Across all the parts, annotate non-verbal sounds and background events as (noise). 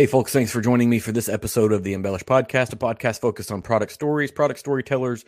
Hey, folks, thanks for joining me for this episode of the Embellish Podcast, a podcast focused on product stories, product storytellers,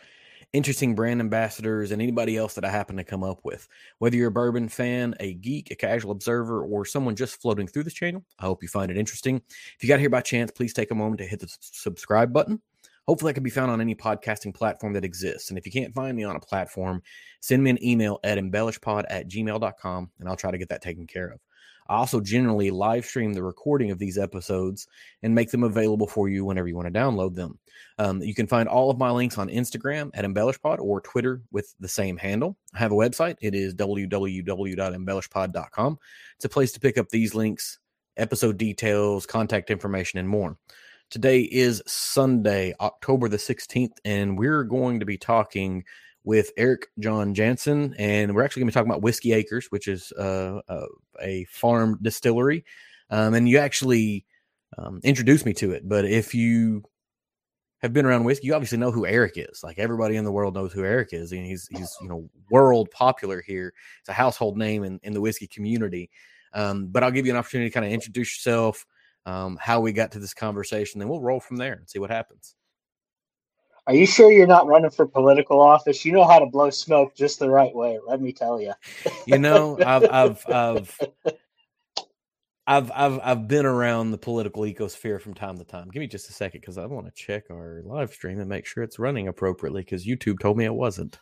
interesting brand ambassadors, and anybody else that I happen to come up with. Whether you're a bourbon fan, a geek, a casual observer, or someone just floating through this channel, I hope you find it interesting. If you got here by chance, please take a moment to hit the subscribe button. Hopefully, I can be found on any podcasting platform that exists. And if you can't find me on a platform, send me an email at embellishpod at gmail.com and I'll try to get that taken care of. I also generally live stream the recording of these episodes and make them available for you whenever you want to download them. Um, you can find all of my links on Instagram at embellishpod or Twitter with the same handle. I have a website. It is www.embellishpod.com. It's a place to pick up these links, episode details, contact information, and more. Today is Sunday, October the 16th, and we're going to be talking with Eric John Janssen, and we're actually going to be talking about Whiskey Acres, which is uh, uh, a farm distillery. Um, and you actually um, introduced me to it. But if you have been around whiskey, you obviously know who Eric is. Like everybody in the world knows who Eric is, and he's he's you know world popular here. It's a household name in, in the whiskey community. Um, but I'll give you an opportunity to kind of introduce yourself, um, how we got to this conversation, then we'll roll from there and see what happens. Are you sure you're not running for political office? You know how to blow smoke just the right way. Let me tell you. You know, I've, I've, I've, I've, I've, I've been around the political ecosphere from time to time. Give me just a second because I want to check our live stream and make sure it's running appropriately because YouTube told me it wasn't.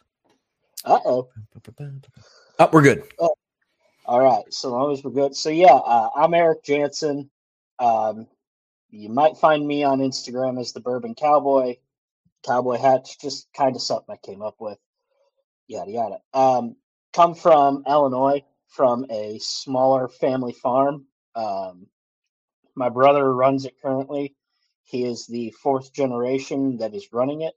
Uh oh. Oh, we're good. Oh, all right. So long as we're good. So yeah, uh, I'm Eric Janssen. Um, you might find me on Instagram as the Bourbon Cowboy cowboy hats, just kind of something I came up with. Yada yada. Um, come from Illinois, from a smaller family farm. Um, my brother runs it currently. He is the fourth generation that is running it.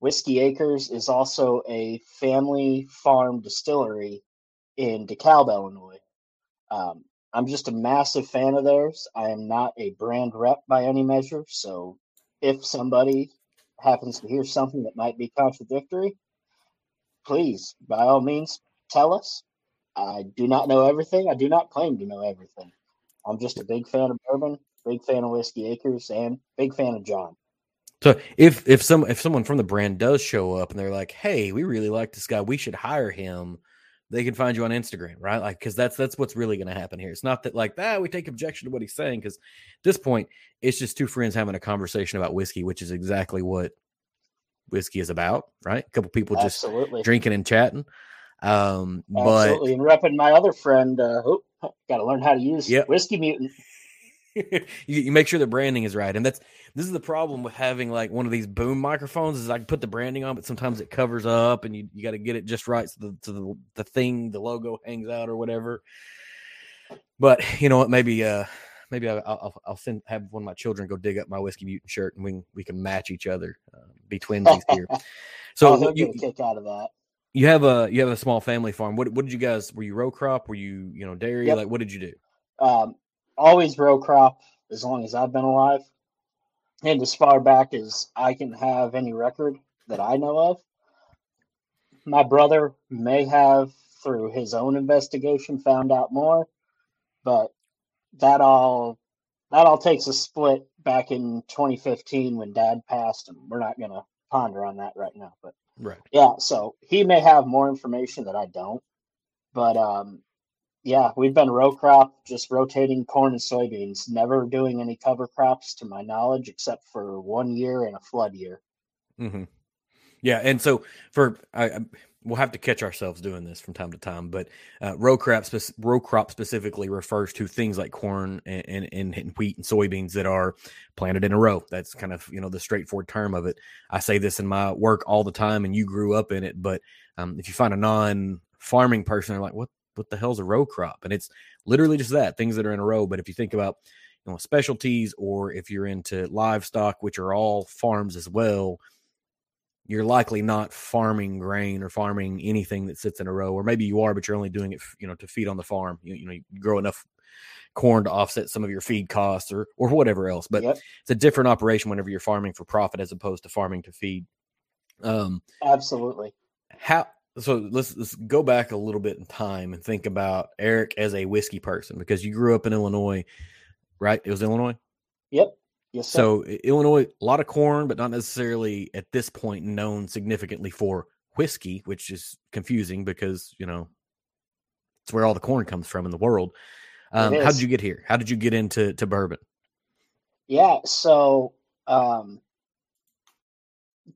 Whiskey Acres is also a family farm distillery in DeKalb, Illinois. Um, I'm just a massive fan of theirs. I am not a brand rep by any measure. So if somebody happens to hear something that might be contradictory, please, by all means, tell us. I do not know everything. I do not claim to know everything. I'm just a big fan of bourbon, big fan of whiskey acres, and big fan of John. So if if some if someone from the brand does show up and they're like, "Hey, we really like this guy. We should hire him." They can find you on Instagram, right? Like, because that's that's what's really going to happen here. It's not that like ah, we take objection to what he's saying, because at this point, it's just two friends having a conversation about whiskey, which is exactly what whiskey is about, right? A couple people just Absolutely. drinking and chatting. Um, Absolutely. but and repping my other friend, uh, oh, got to learn how to use yep. whiskey mutant. (laughs) you, you, make sure the branding is right, and that's this is the problem with having like one of these boom microphones. Is I can put the branding on, but sometimes it covers up, and you, you got to get it just right so the, so the the thing, the logo hangs out or whatever. But you know what? Maybe uh maybe I'll, I'll, I'll send have one of my children go dig up my whiskey mutant shirt and we can, we can match each other, uh, be twinsies here. So oh, you kick out of that. You have a you have a small family farm. What what did you guys? Were you row crop? Were you you know dairy? Yep. Like what did you do? Um, always row crop as long as I've been alive, and as far back as I can have any record that I know of. My brother may have, through his own investigation, found out more, but that all that all takes a split back in 2015 when dad passed and we're not to ponder on that right now but right yeah so he may have more information that i don't but um yeah we've been row crop just rotating corn and soybeans never doing any cover crops to my knowledge except for one year and a flood year mm-hmm. yeah and so for I, we'll have to catch ourselves doing this from time to time. But uh, row crop spe- row crop specifically refers to things like corn and, and, and, wheat and soybeans that are planted in a row. That's kind of you know the straightforward term of it. I say this in my work all the time, and you grew up in it. But um, if you find a non farming person, they're like, what what the hell's a row crop? And it's literally just that things that are in a row. But if you think about you know specialties, or if you're into livestock, which are all farms as well you're likely not farming grain or farming anything that sits in a row, or maybe you are, but you're only doing it, you know, to feed on the farm. You, you know, you grow enough corn to offset some of your feed costs or or whatever else. But yep. it's a different operation whenever you're farming for profit as opposed to farming to feed. Um, Absolutely. How so? Let's let's go back a little bit in time and think about Eric as a whiskey person because you grew up in Illinois, right? It was Illinois. Yep. Yes. Sir. So Illinois, a lot of corn, but not necessarily at this point known significantly for whiskey, which is confusing because you know it's where all the corn comes from in the world. Um, how did you get here? How did you get into to bourbon? Yeah, so um,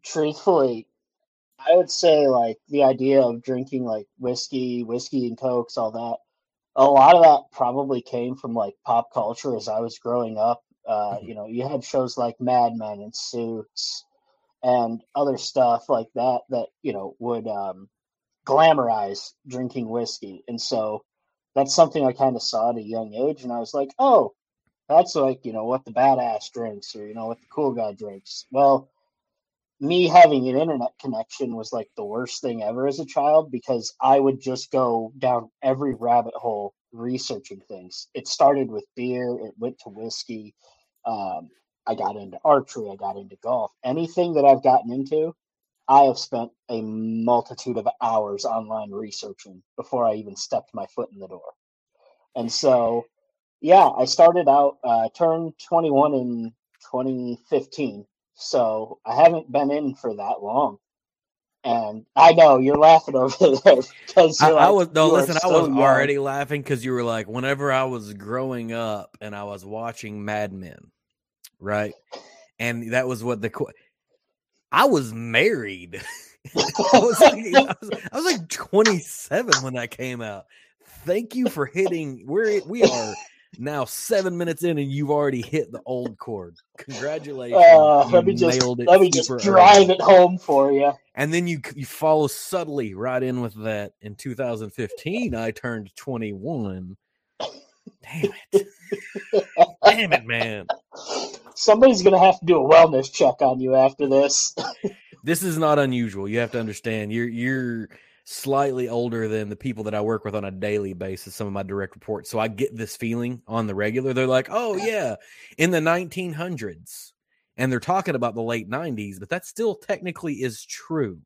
truthfully, I would say like the idea of drinking like whiskey, whiskey and cokes, all that. A lot of that probably came from like pop culture as I was growing up. Uh, mm-hmm. You know, you had shows like Mad Men and Suits and other stuff like that that you know would um, glamorize drinking whiskey, and so that's something I kind of saw at a young age, and I was like, oh, that's like you know what the badass drinks, or you know what the cool guy drinks. Well, me having an internet connection was like the worst thing ever as a child because I would just go down every rabbit hole researching things. It started with beer, it went to whiskey. Um, I got into archery, I got into golf. Anything that I've gotten into, I have spent a multitude of hours online researching before I even stepped my foot in the door. And so, yeah, I started out, uh, turned 21 in 2015 so I haven't been in for that long. And I know you're laughing over (laughs) there because I, like, I, was no listen. I was young. already laughing because you were like, whenever I was growing up and I was watching Mad Men, right? And that was what the I was married. (laughs) I, was like, I, was, I was like 27 when that came out. Thank you for hitting. We're we are now seven minutes in and you've already hit the old chord. Congratulations! Uh, let me just let me just drive early. it home for you. And then you you follow subtly right in with that. In 2015, I turned 21. Damn it! Damn it, man! Somebody's gonna have to do a wellness check on you after this. this is not unusual. You have to understand. You're you're slightly older than the people that I work with on a daily basis, some of my direct reports. So I get this feeling on the regular. They're like, oh, yeah, in the 1900s. And they're talking about the late 90s, but that still technically is true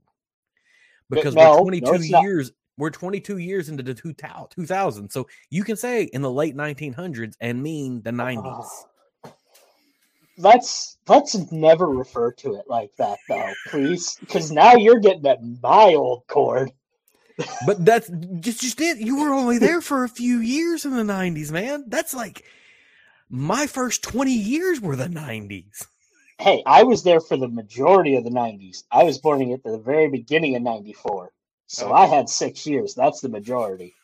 because no, we're 22 no, years. We're 22 years into the 2000. So you can say in the late 1900s and mean the 90s. Uh, let's let's never refer to it like that though, please, because now you're getting at my old cord but that's just just it. You were only there for a few years in the '90s, man. That's like my first 20 years were the '90s. Hey, I was there for the majority of the '90s. I was born at the very beginning of '94, so okay. I had six years. That's the majority.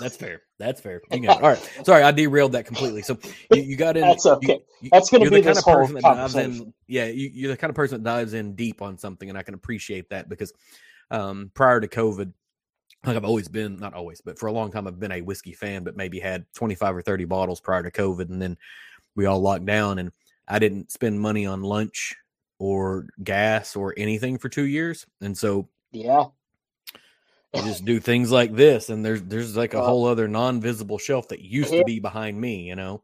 That's fair. That's fair. (laughs) All right. Sorry, I derailed that completely. So you, you got in. That's okay. You, That's going to be the kind of person that dives in. Yeah, you, are the kind of person that dives in deep on something, and I can appreciate that because um, prior to COVID, like I've always been, not always, but for a long time, I've been a whiskey fan, but maybe had 25 or 30 bottles prior to COVID, and then we all locked down, and I didn't spend money on lunch or gas or anything for two years, and so yeah, you just do things like this and there's there's like a well, whole other non-visible shelf that used to be behind me you know?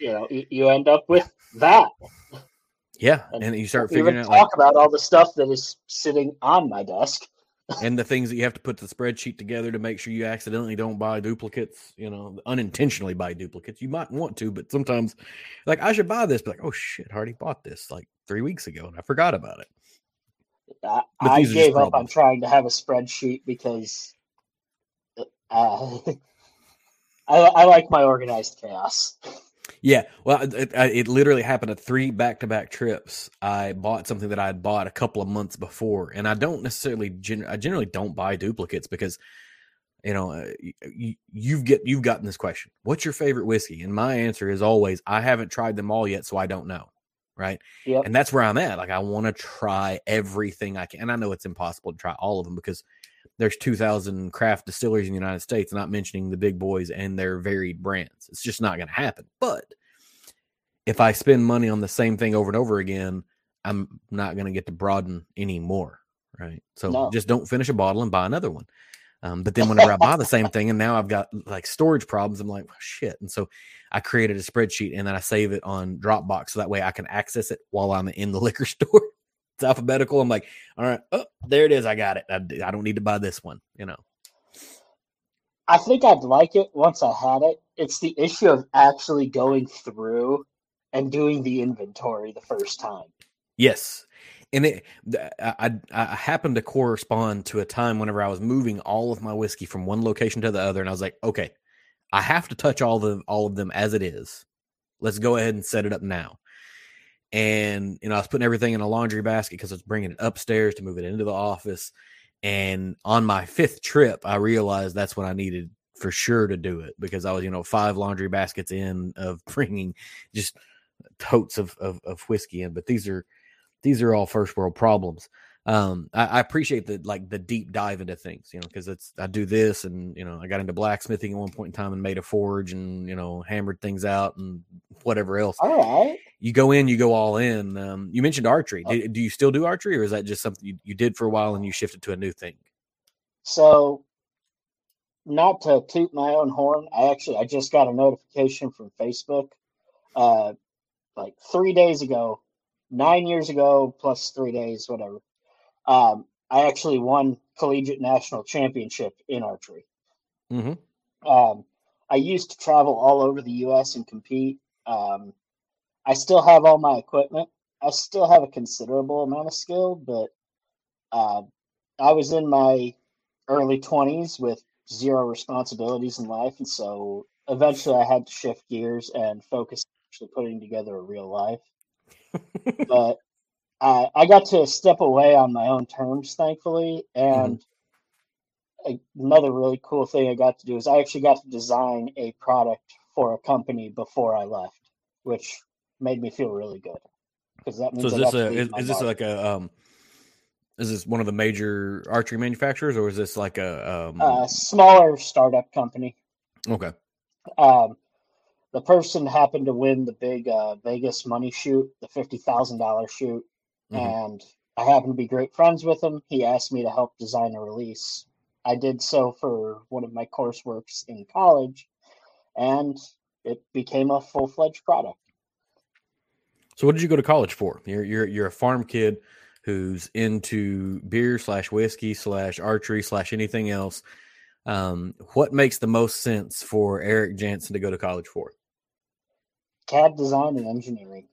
You know you, end up with that. Yeah and, and you start figuring out talk like, about all the stuff that is sitting on my desk. (laughs) And the things that you have to put the spreadsheet together to make sure you accidentally don't buy duplicates you know unintentionally buy duplicates. You might want to but sometimes like i should buy this but like oh shit I already bought this like three weeks ago and i forgot about it I, I gave up on trying to have a spreadsheet because uh, (laughs) I, I like my organized chaos. Yeah, well, it, it, literally happened at three back-to-back trips. I bought something that I had bought a couple of months before, and I don't necessarily, gen- I generally don't buy duplicates because, you know, uh, you, you've get you've gotten this question: What's your favorite whiskey? And my answer is always, I haven't tried them all yet, so I don't know right? Yep. And that's where I'm at. Like I want to try everything I can. And I know it's impossible to try all of them because there's 2000 craft distilleries in the United States, not mentioning the big boys and their varied brands. It's just not going to happen. But if I spend money on the same thing over and over again, I'm not going to get to broaden anymore, right? So no. just don't finish a bottle and buy another one. Um, but then whenever I buy the same thing and now I've got like storage problems, I'm like, oh, shit. And so I created a spreadsheet and then I save it on Dropbox so that way I can access it while I'm in the (laughs) liquor store. it's alphabetical. I'm like, all right, oh, there it is. I got it. I, I don't need to buy this one, you know. I think I'd like it once I had it. It's the issue of actually going through and doing the inventory the first time. Yes. And it, I, I happened to correspond to a time whenever I was moving all of my whiskey from one location to the other, and I was like, okay, I have to touch all the all of them as it is. Let's go ahead and set it up now. And you know, I was putting everything in a laundry basket because I was bringing it upstairs to move it into the office. And on my fifth trip, I realized that's when I needed for sure to do it because I was, you know, five laundry baskets in of (laughs) bringing just totes of, of, of whiskey in. But these are these are all first world problems. Um, I, I appreciate the like the deep dive into things, you know, because it's I do this and you know I got into blacksmithing at one point in time and made a forge and you know hammered things out and whatever else. All right. You go in, you go all in. Um, you mentioned archery. Oh. Do, do you still do archery, or is that just something you, you did for a while and you shifted to a new thing? So, not to toot my own horn, I actually I just got a notification from Facebook, uh, like three days ago, nine years ago plus three days, whatever um, I actually won collegiate national championship in archery. Mm-hmm. Um, I used to travel all over the U.S. and compete. Um, I still have all my equipment. I still have a considerable amount of skill, but uh, I was in my early 20s with zero responsibilities in life. And so eventually I had to shift gears and focus actually putting together a real life. (laughs) but uh, I got to step away on my own terms, thankfully. And mm-hmm. another really cool thing I got to do is I actually got to design a product for a company before I left, which made me feel really good because that means. So is this a is, is this like a um, is this one of the major archery manufacturers or is this like a um... a smaller startup company? Okay. Um, the person happened to win the big uh, Vegas money shoot, the fifty thousand dollar shoot, mm-hmm. and I happen to be great friends with him. He asked me to help design a release. I did so for one of my courseworks in college, and it became a full fledged product. So, what did you go to college for? You're you're you're a farm kid who's into beer slash whiskey slash archery slash anything else. Um, what makes the most sense for Eric Janssen to go to college for? CAD design and engineering.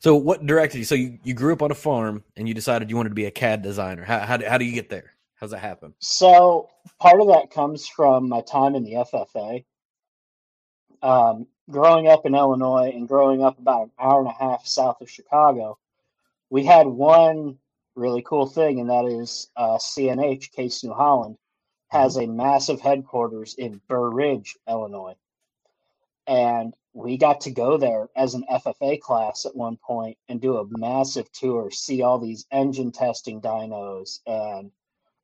So what directed you? So you, you grew up on a farm and you decided you wanted to be a CAD designer. How, how, how do you get there? How's that happen? So part of that comes from my time in the FFA. Um, growing up in Illinois and growing up about an hour and a half south of Chicago, we had one really cool thing, and that is uh, CNH, Case New Holland, has mm-hmm. a massive headquarters in Burr Ridge, Illinois. And we got to go there as an FFA class at one point and do a massive tour, see all these engine testing dynos and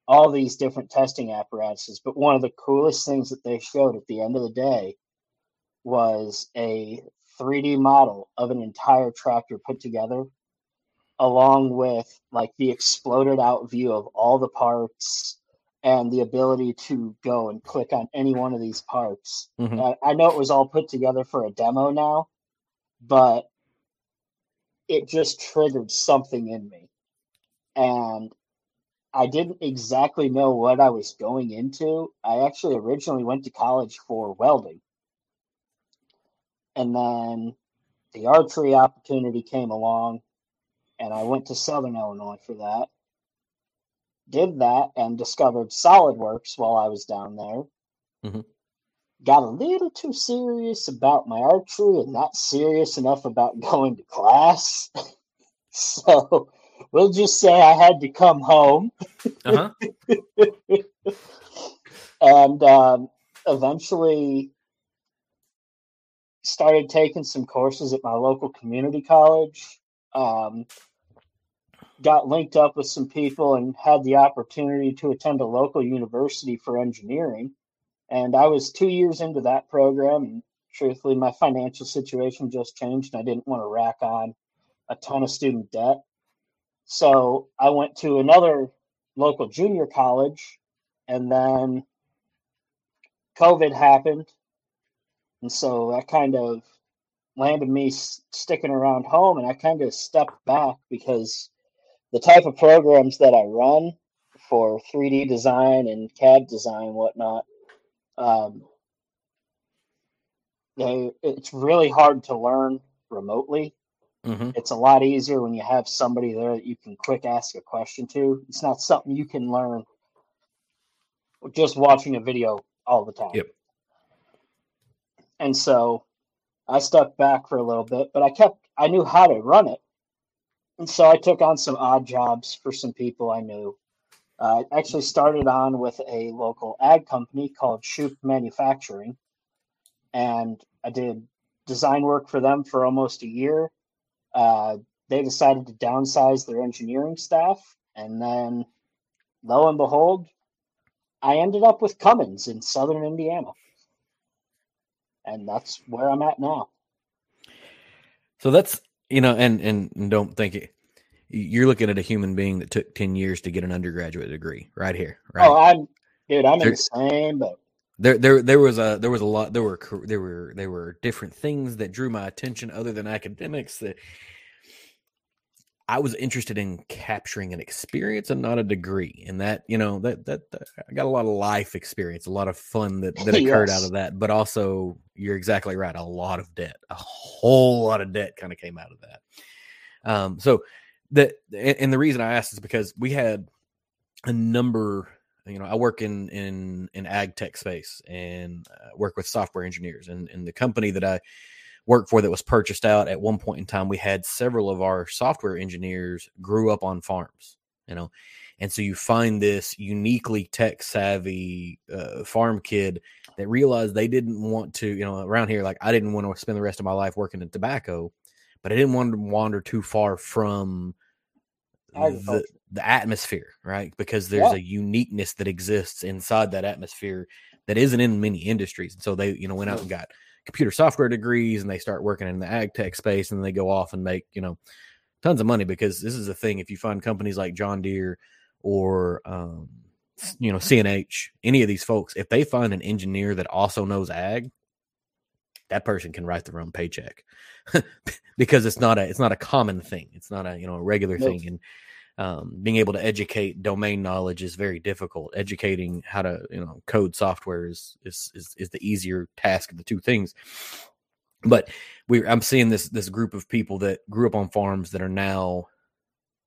all these different testing apparatuses. But one of the coolest things that they showed at the end of the day was a 3D model of an entire tractor put together, along with like the exploded out view of all the parts and the ability to go and click on any one of these parts. Mm-hmm. I, I know it was all put together for a demo now, but it just triggered something in me. And I didn't exactly know what I was going into. I actually originally went to college for welding. And then the archery opportunity came along, and I went to Southern Illinois for that did that and discovered SolidWorks while I was down there. Mm-hmm. Got a little too serious about my archery and not serious enough about (laughs) going to class. (laughs) so we'll just say I had to come home. Uh-huh. (laughs) and um, eventually started taking some courses at my local community college. Um, got linked up with some people and had the opportunity to attend a local university for engineering. And I was two years into that program. And truthfully, my financial situation just changed and I didn't want to rack on a ton of student debt. So I went to another local junior college and then COVID happened. And so that kind of landed me sticking around home and I kind of stepped back because the type of programs that I run for 3D design and CAD design, and whatnot. Um, they, it's really hard to learn remotely. Mm-hmm. It's a lot easier when you have somebody there that you can quick ask a question to. It's not something you can learn just watching a video all the time. Yep. And so I stuck back for a little bit, but I kept, I knew how to run it. And so I took on some odd jobs for some people I knew. Uh, I actually started on with a local ag company called Shoup Manufacturing. And I did design work for them for almost a year. Uh, they decided to downsize their engineering staff. And then, lo and behold, I ended up with Cummins in southern Indiana. And that's where I'm at now. So that's you know, and and don't think it. You're looking at a human being that took ten years to get an undergraduate degree, right here, right? Oh, I'm dude. I'm in There- the same boat. there there there was a there was a lot there were there were there were different things that drew my attention other than academics that I was interested in capturing an experience and not a degree and that you know that that, that- I got a lot of life experience a lot of fun that that (laughs) occurred out of that but also you're exactly right a lot of debt a whole lot of debt kind of came out of that. Um so that and and the reason I asked is because we had a number you know i work in in in ag tech space and uh, work with software engineers and, and the company that i work for that was purchased out at one point in time we had several of our software engineers grew up on farms you know and so you find this uniquely tech savvy uh, farm kid that realized they didn't want to you know around here like i didn't want to spend the rest of my life working in tobacco but i didn't want to wander too far from the, the atmosphere, right? Because there's Yeah. a uniqueness that exists inside that atmosphere that isn't in many industries. And so they, you know, went out and got computer software degrees and they start working in the ag tech space and they go off and make, you know, tons of money because this is the thing. If you find companies like John Deere or, um, you know, CNH, any of these folks, if they find an engineer that also knows ag, that person can write their own paycheck (laughs) because it's not a it's not a common thing. It's not a you know a regular Nope. thing, and um, being able to educate domain knowledge is very difficult. Educating how to you know code software is is is, is the easier task of the two things. But we I'm seeing this this group of people that grew up on farms that are now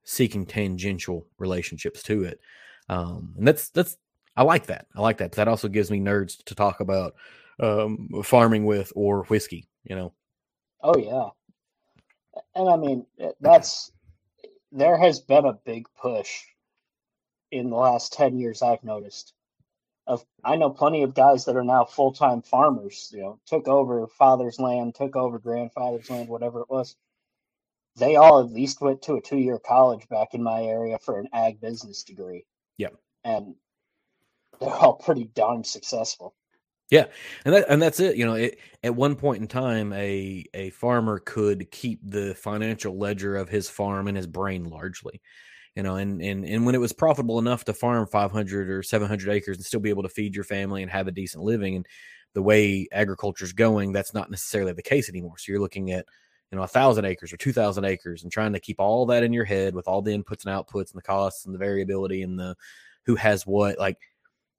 seeking tangential relationships to it, um, and that's that's I like that. I like that. That also gives me nerds to talk about um, farming with or whiskey. You know. Oh yeah, and I mean eh, that's there has been a big push in the last ten years. I've noticed. Of I know plenty of guys that are now full time farmers. You know, took over father's land, took over grandfather's land, whatever it was. They all at least went to a two year college back in my area for an ag business degree. Yep. and they're all pretty darn successful. And that and that's it. You know, it, at one point in time, a a farmer could keep the financial ledger of his farm in his brain largely. You know, and and and when it was profitable enough to farm 500 or 700 acres and still be able to feed your family and have a decent living, and the way agriculture's going, that's not necessarily the case anymore. So you're looking at you know a thousand acres or two thousand acres and trying to keep all that in your head with all the inputs and outputs and the costs and the variability and the who has what like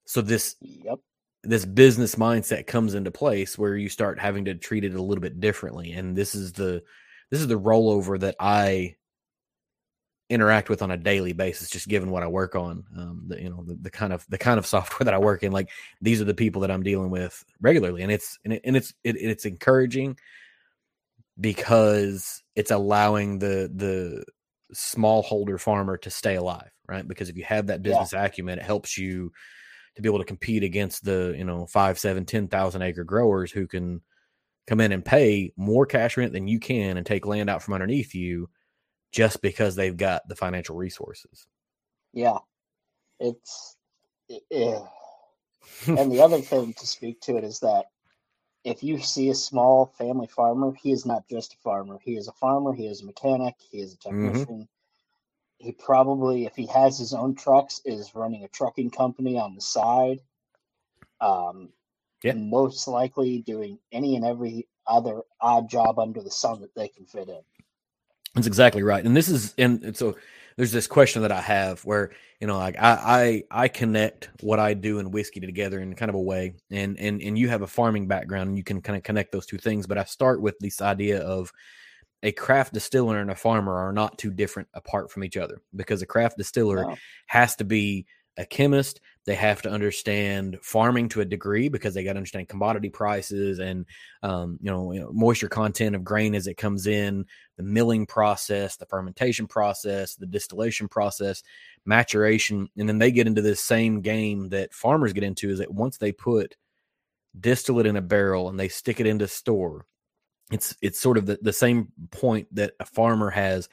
so this Yep. This business mindset comes into place where you start having to treat it a little bit differently and this is the this is the rollover that i interact with on a daily basis just given what i work on um the, you know the, the kind of the kind of (laughs) software that i work in like these are the people that i'm dealing with regularly and it's and, it, and it's it, it's encouraging because it's allowing the the smallholder farmer to stay alive right because if you have that Yeah. business acumen it helps you to be able to compete against the you know five seven ten thousand acre growers who can come in and pay more cash rent than you can and take land out from underneath you just because they've got the financial resources Yeah, it's yeah. (laughs) and the other thing to speak to it is that if you see a small family farmer, he is not just a farmer. He is a farmer. He is a mechanic. He is a Mhm. technician. He probably, if he has his own trucks, is running a trucking company on the side. Um, Yeah. most likely doing any and every other odd job under the sun that they can fit in. That's exactly right. And this is and and so there's this question that I have where you know like I I I connect what I do in whiskey together in kind of a way, and and and you have a farming background, and you can kind of connect those two things. But I start with this idea of a craft distiller and a farmer are not too different apart from each other because a craft distiller no. has to be a chemist. They have to understand farming to a degree because they got to understand commodity prices and um, you, know, you, know, moisture content of grain as it comes in, the milling process, the fermentation process, the distillation process, maturation, and then they get into this same game that farmers get into is that once they put distillate in a barrel and they stick it into store, it's it's sort of the, the same point that a farmer has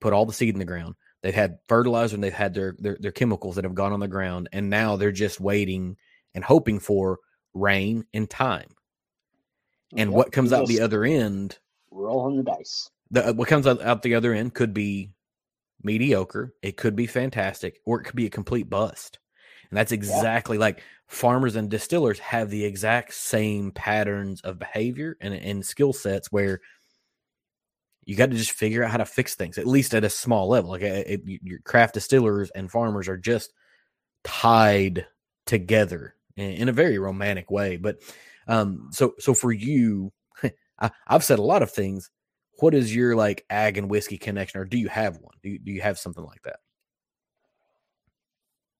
put all the seed in the ground They've had fertilizer and they've had their, their, their chemicals that have gone on the ground, and now they're just waiting and hoping for rain and time. And yep, what comes out the other end? Rolling the dice. The, what comes out, out the other end could be mediocre, it could be fantastic, or it could be a complete bust. And that's exactly yeah. like farmers and distillers have the exact same patterns of behavior and, and skill sets where you got to just figure out how to fix things at least at a small level like it, your craft distillers and farmers are just tied together in, in a very romantic way but um so so for you (laughs) I, have said a lot of things. What is your like ag and whiskey connection or do you have one? Do you, do you have something like that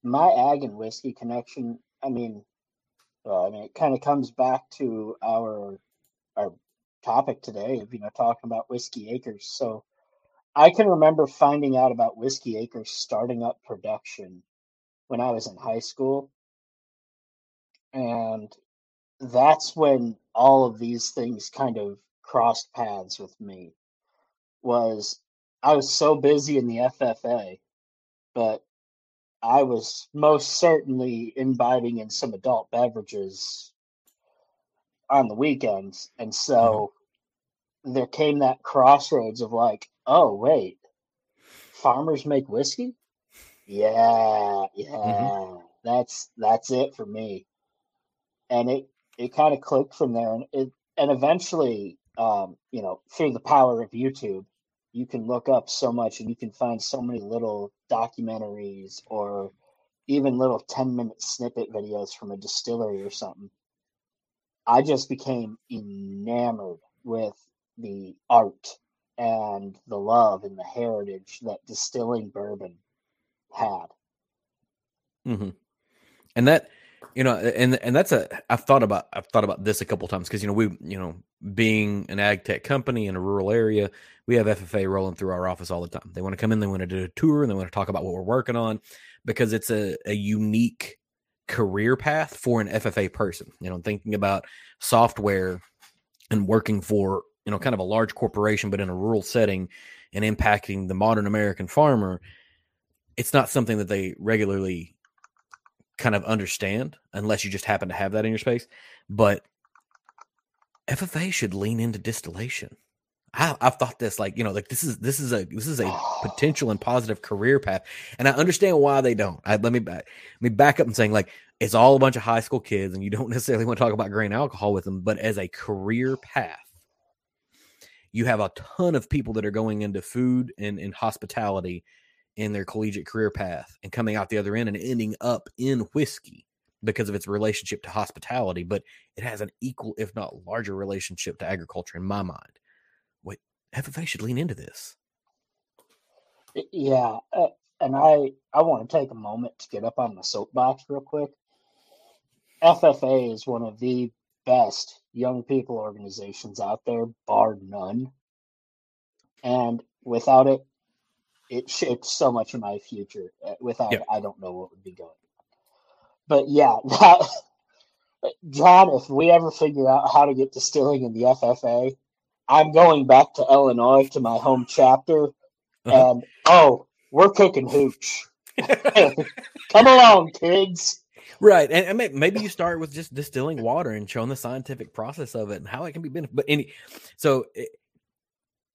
my ag and whiskey connection i mean well, i mean it kind of comes back to our our topic today of you know talking about whiskey acres. So i can remember finding out about whiskey acres starting up production when i was in high school. And that's when all of these things kind of crossed paths with me. Was i was so busy in the ffa but i was most certainly imbibing in some adult beverages on the weekends. And mm-hmm. so mm-hmm. there came that crossroads of like, oh, wait, farmers make whiskey? Yeah, yeah. Mm-hmm. That's that's it for me. And it it kind of clicked from there and it and eventually um, you know, through the power of YouTube, you can look up so much and you can find so many little documentaries or even little 10 minute snippet videos from a distillery or something I just became enamored with the art and the love and the heritage that distilling bourbon had. Mm-hmm. And that, you know, and and that's a I've thought about I've thought about this a couple times because you know we you know being an ag tech company in a rural area, we have FFA rolling through our office all the time. They want to come in, they want to do a tour, and they want to talk about what we're working on because it's a, a unique career path for an FFA person. You know, thinking about software and working for, you know, kind of a large corporation, but in a rural setting and impacting the modern American farmer, it's not something that they regularly kind of understand unless you just happen to have that in your space. But FFA should lean into distillation. I, have thought this like you know like this is this is a this is a potential and positive career path, and I understand why they don't. I, let me back let me back up and saying like it's all a bunch of high school kids, and you don't (laughs) necessarily want to talk about grain alcohol with them, but as a career path, you have a ton of people that are going into food and, and hospitality in their collegiate career path and coming out the other end and ending up in whiskey because of its relationship to hospitality, but it has an equal, if not larger, relationship to agriculture in my mind. Wait, FFA should lean into this. Yeah, uh, and I I want to take a moment to get up on the soapbox real quick. FFA is one of the best young people organizations out there, bar none. And without it, it shaped so much of my future. Uh, without yep. I don't know what would be going. But yeah, (laughs) that, John, if we ever figure out how to get distilling in the FFA, I'm going back to Illinois to my home chapter, uh-huh. and oh, we're cooking hooch. (laughs) Come along, kids. Right, and, and, maybe you start with just distilling water and showing the scientific process of it and how it can be benefit. But any, so it,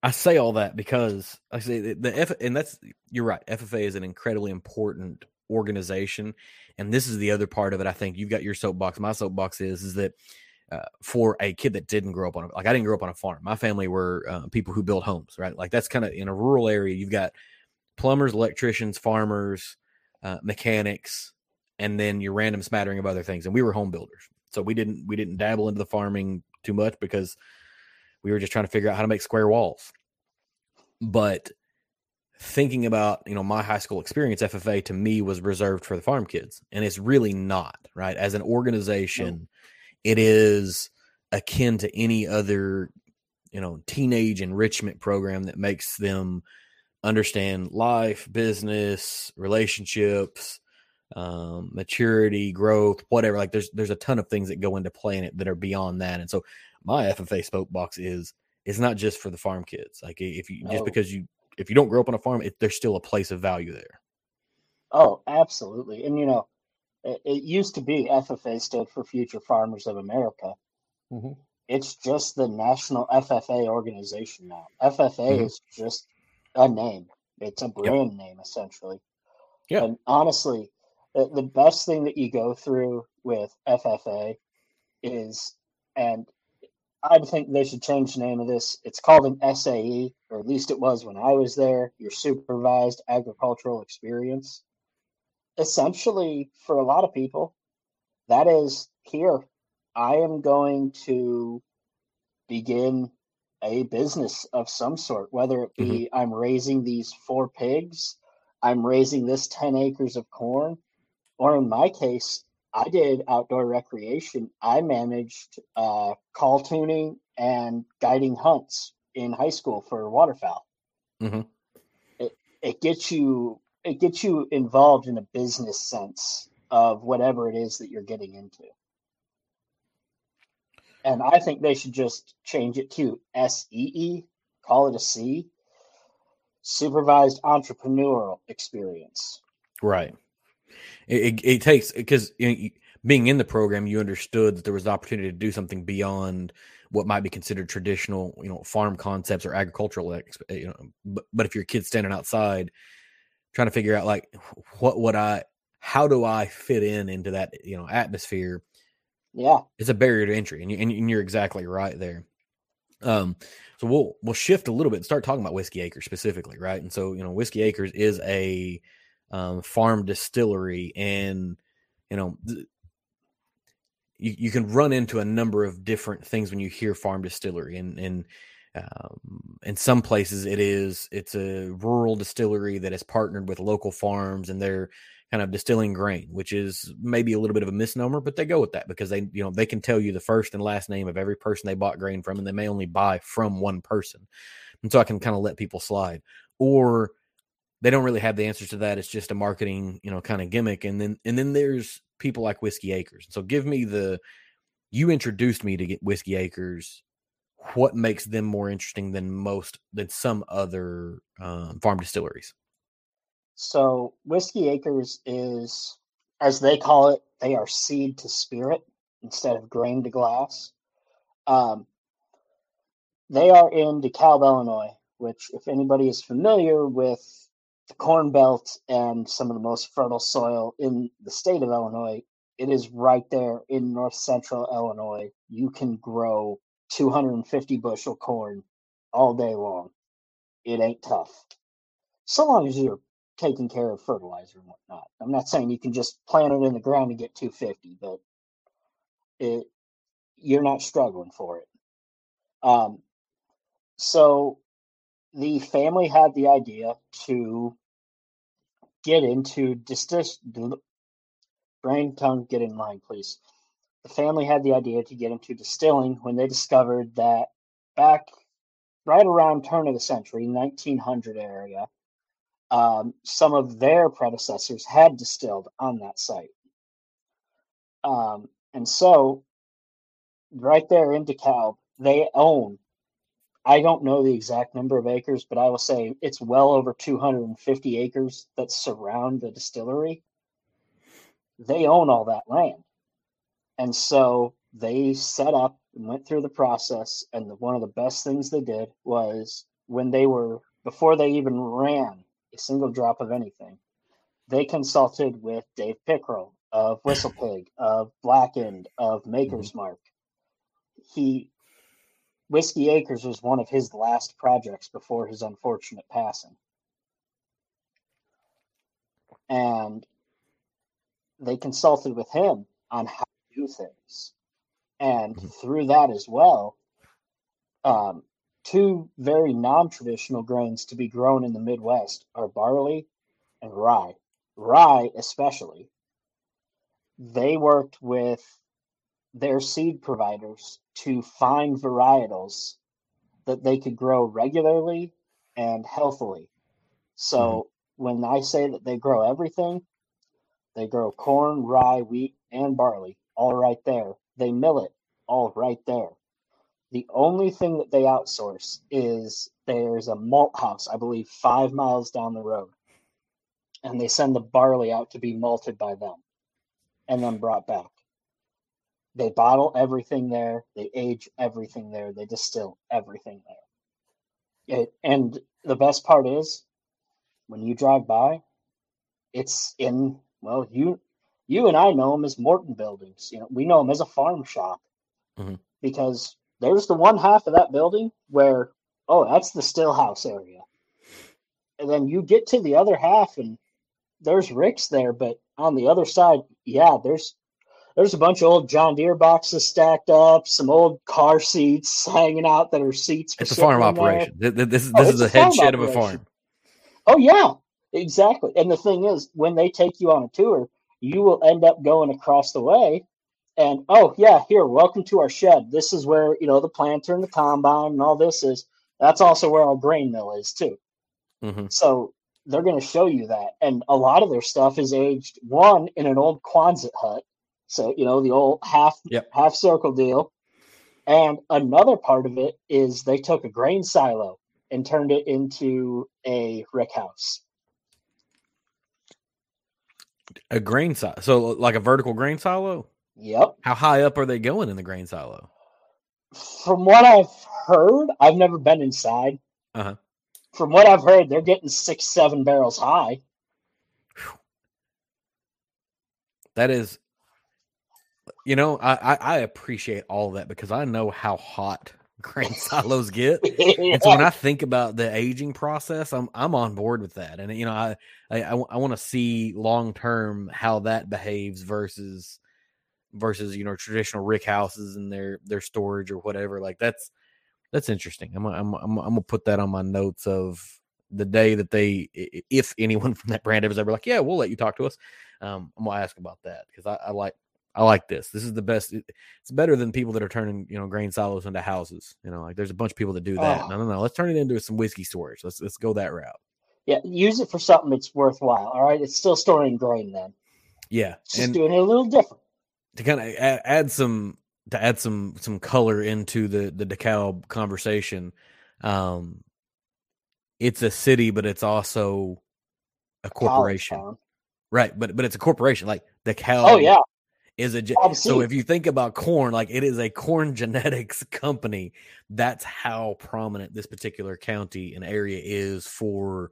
I say all that because I say the, the F, and that's you're right. FFA is an incredibly important organization, and this is the other part of it. I think you've got your soapbox. My soapbox is is that uh, for a kid that didn't grow up on a, like I didn't grow up on a farm. My family were uh, people who built homes, right? Like that's kind of in a rural area. You've got plumbers, electricians, farmers, uh, mechanics, and then your random smattering of other things. And we were home builders, so we didn't we didn't dabble into the farming too much because we were just trying to figure out how to make square walls. But thinking about you know my high school experience, FFA to me was reserved for the farm kids, and it's really not right. As an organization, no. it is akin to any other you know teenage enrichment program that makes them understand life, business, relationships, um, maturity, growth, whatever. Like there's there's a ton of things that go into playing it that are beyond that. And so my FFA spoke box is it's not just for the farm kids. Like if you just because you if you don't grow up on a farm, it, there's still a place of value there. Oh, absolutely. And you know, it, it used to be FFA stood for Future Farmers of America. Mm-hmm. It's just the National FFA organization now. FFA mm-hmm. is just a name. It's a brand yep. name essentially. Yeah. And honestly, the, the best thing that you go through with FFA is, and I think they should change the name of this. It's called an SAE, or at least it was when I was there. Your supervised agricultural experience. Essentially, for a lot of people, that is here. I am going to begin a business of some sort, whether it be mm-hmm. I'm raising these four pigs, I'm raising this 10 acres of corn, or in my case, I did outdoor recreation. I managed uh, call tuning and guiding hunts in high school for waterfowl. Mm-hmm. It, it gets you it gets you involved in a business sense of whatever it is that you're getting into and I think they should just change it to SEE, call it a C, supervised entrepreneurial experience. Right. It, it, it takes because you know, being in the program, you understood that there was an opportunity to do something beyond what might be considered traditional, you know, farm concepts or agricultural. You know, but but if your kid's standing outside trying to figure out like what would I, how do I fit in into that you know atmosphere? Yeah, it's a barrier to entry, and, you, and you're exactly right there. Um, so we'll we'll shift a little bit and start talking about Whiskey Acres specifically, right? And so you know, Whiskey Acres is a um, farm distillery, and you know, you you can run into a number of different things when you hear farm distillery, and and um, in some places it is it's a rural distillery that has partnered with local farms, and they're kind of distilling grain, which is maybe a little bit of a misnomer, but they go with that because they, you know, they can tell you the first and last name of every person they bought grain from, and they may only buy from one person. And so I can kind of let people slide. Or they don't really have the answers to that. It's just a marketing, you know, kind of gimmick. And then and then there's people like Whiskey Acres. So give me the you introduced me to get Whiskey Acres. What makes them more interesting than most than some other um, farm distilleries? So Whiskey Acres is, as they call it, they are seed to spirit instead of grain to glass. Um, they are in DeKalb, Illinois, which, if anybody is familiar with the Corn Belt and some of the most fertile soil in the state of Illinois, it is right there in north central Illinois. You can grow 250 bushel corn all day long. It ain't tough. So long as you're taking care of fertilizer and whatnot. I'm not saying you can just plant it in the ground and get 250, but it you're not struggling for it. Um, so the family had the idea to get into distis- brain tongue get in line please the family had the idea to get into distilling when they discovered that back right around turn of the century 1900 area um, some of their predecessors had distilled on that site. Um, and so, right there in DeKalb, they own, I don't know the exact number of acres, but I will say it's well over 250 acres that surround the distillery. They own all that land. And so they set up and went through the process. And the, one of the best things they did was when they were, before they even ran a single drop of anything. They consulted with Dave Pickerell of Whistlepig, of Blackened, of Maker's mm-hmm. Mark. He Whiskey Acres was one of his last projects before his unfortunate passing. and they consulted with him on how to do things. And Mhm. through that as well, um, two very non traditional grains to be grown in the Midwest are barley and rye. Rye, especially, they worked with their seed providers to find varietals that they could grow regularly and healthily. So mm-hmm. when I say that they grow everything, they grow corn, rye, wheat, and barley all right there. They mill it all right there. The only thing that they outsource is there's a malt house, I believe, five miles down the road. And they send the barley out to be malted by them and then brought back. They bottle everything there, they age everything there, they distill everything there. It, and the best part is when you drive by, it's in, well, you you and I know them as Morton buildings. You know, we know them as a farm shop Mhm. because there's the one half of that building where, oh, that's the still house area. And then you get to the other half and there's Rick's there, but on the other side, yeah, there's there's a bunch of old John Deere boxes stacked up, some old car seats hanging out that are seats. It's a farm there. operation. Th- th- This is Oh, this is a head shed of a farm. Oh yeah, exactly. And the thing is, when they take you on a tour, you will end up going across the way, and oh yeah, here, welcome to our shed. This is where you know the planter and the combine and all this is. That's also where our grain mill is too. hmm So they're going to show you that, and a lot of their stuff is aged one in an old Quonset hut. So you know the old half Yep. half circle deal, and another part of it is they took a grain silo and turned it into a rick house. A grain silo, so like a vertical grain silo. Yep. How high up are they going in the grain silo? From what I've heard, I've never been inside. Uh-huh. From what I've heard, they're getting six, seven barrels high. That is, you know, I, I I appreciate all that because I know how hot (laughs) grain silos get. (laughs) And so when I think about the aging process, I'm I'm on board with that. And you know, I I, I, want to see long term how that behaves versus versus you know traditional rick houses and their their storage or whatever. Like that's that's interesting. I'm I'm I'm, I'm gonna put that on my notes of the day that they, if anyone (laughs) from that brand ever is ever like, yeah, we'll let you talk to us. Um, I'm gonna ask about that because I, I like I like this. This is the best. It's better than people that are turning you know grain silos into houses. You know, like there's a bunch of people that do that. Oh. No, no, no. Let's turn it into some whiskey storage. Let's let's go that route. yeah, use it for something that's worthwhile. All right, it's still storing grain then. Yeah, It's just and doing it a little different. to kind of add, add some to add some some color into the the DeKalb conversation. Um, it's a city, but it's also a corporation, right? But but it's a corporation. Like DeKalb. Oh yeah, is a so if you think about corn like it is a corn (laughs) genetics company. That's how prominent this particular county and area is for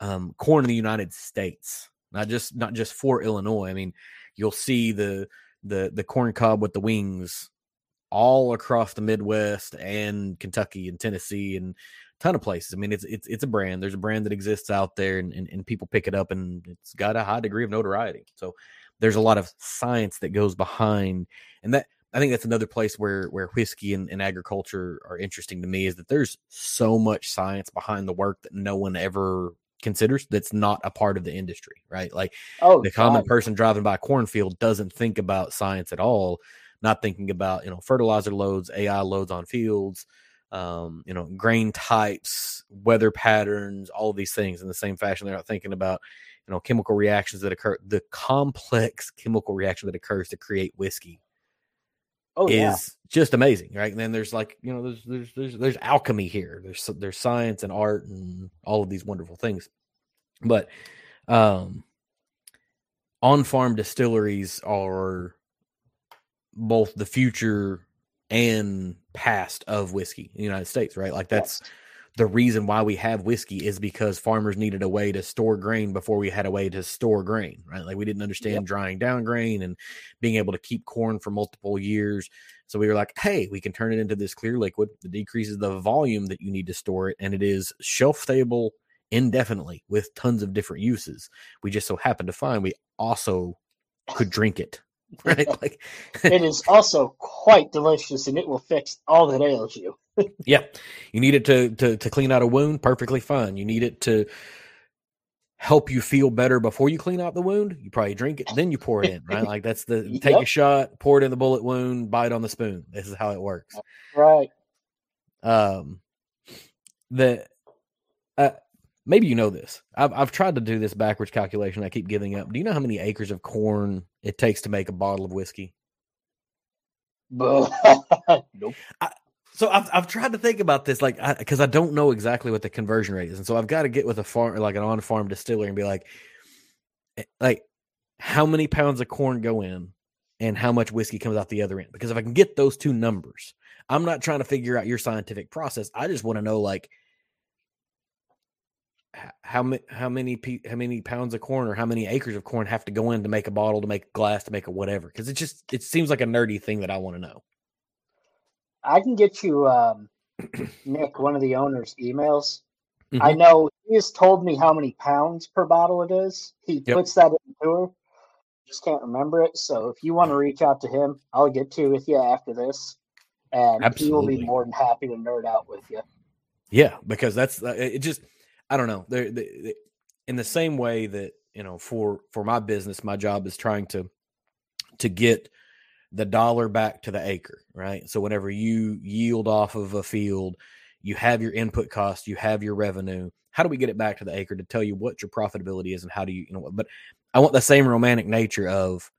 um, corn in the united states not just not just for illinois. I mean you'll see the the the corn cob with the wings all across the midwest and kentucky and tennessee and ton of places. I mean it's it's it's a brand. There's a brand that exists out there and, and, and people pick it up and it's got a high degree of notoriety. So there's a lot of science that goes behind and that i think that's another place where where whiskey and, and agriculture are interesting to me is that there's so much science behind the work that no one ever considers that's not a part of the industry right? Like oh the common God. person driving by a cornfield doesn't think about science at all not thinking about you know fertilizer loads ai loads on fields um, you know grain types weather patterns all these things in the same fashion. They're not thinking about you know chemical reactions that occur the complex chemical reaction that occurs to create whiskey Oh is yeah. just amazing right? And then there's like you know there's there's there's, there's alchemy here. There's there's science and art and all of these wonderful things. But um on farm distilleries are both the future and past of whiskey in the United States, right? Like that's the reason why we have whiskey is because farmers needed a way to store grain before we had a way to store grain, right? Like we didn't understand Yep. drying down grain and being able to keep corn for multiple years. So we were like, hey, we can turn it into this clear liquid that decreases the volume that you need to store it, and it is shelf stable indefinitely with tons of different uses. We just so happened to find we also could drink it. (laughs) Right? Like it is also quite delicious and it will fix all that ails you. (laughs) yeah. You need it to, to to clean out a wound, perfectly fine. You need it to help you feel better before you clean out the wound. You probably drink it, then you pour it in, right? Like that's the take yep. a shot, pour it in the bullet wound, bite on the spoon. This is how it works. Right. Um the uh, maybe you know this. I've I've tried to do this backwards calculation. I keep giving up. Do you know how many acres of corn it takes to make a bottle of whiskey? (laughs) nope. I, so I've I've tried to think about this, like, because I, I, don't know exactly what the conversion rate is, and so I've got to get with a farm, like an on farm distiller, and be like, eh, like, how many pounds of corn go in, and how much whiskey comes out the other end? Because if I can get those two numbers, I'm not trying to figure out your scientific process. I just want to know, like, how many how many how many pounds of corn or how many acres of corn have to go in to make a bottle to make glass to make a whatever because it just it seems like a nerdy thing that i want to know i can get you um, (clears throat) nick one of the owners emails mm-hmm. i know he has told me how many pounds per bottle it is he yep. puts that in the tour just can't remember it so if you want to reach out to him i'll get to with you after this and Absolutely. he will be more than happy to nerd out with you yeah because that's uh, it just I don't know. They're, they, in the same way that you know, for for my business, my job is trying to to get the dollar back to the acre, right? So whenever you yield off of a field, you have your input cost, you have your revenue. How do we get it back to the acre to tell you what your profitability is and how do you, you know, but I want the same romantic nature of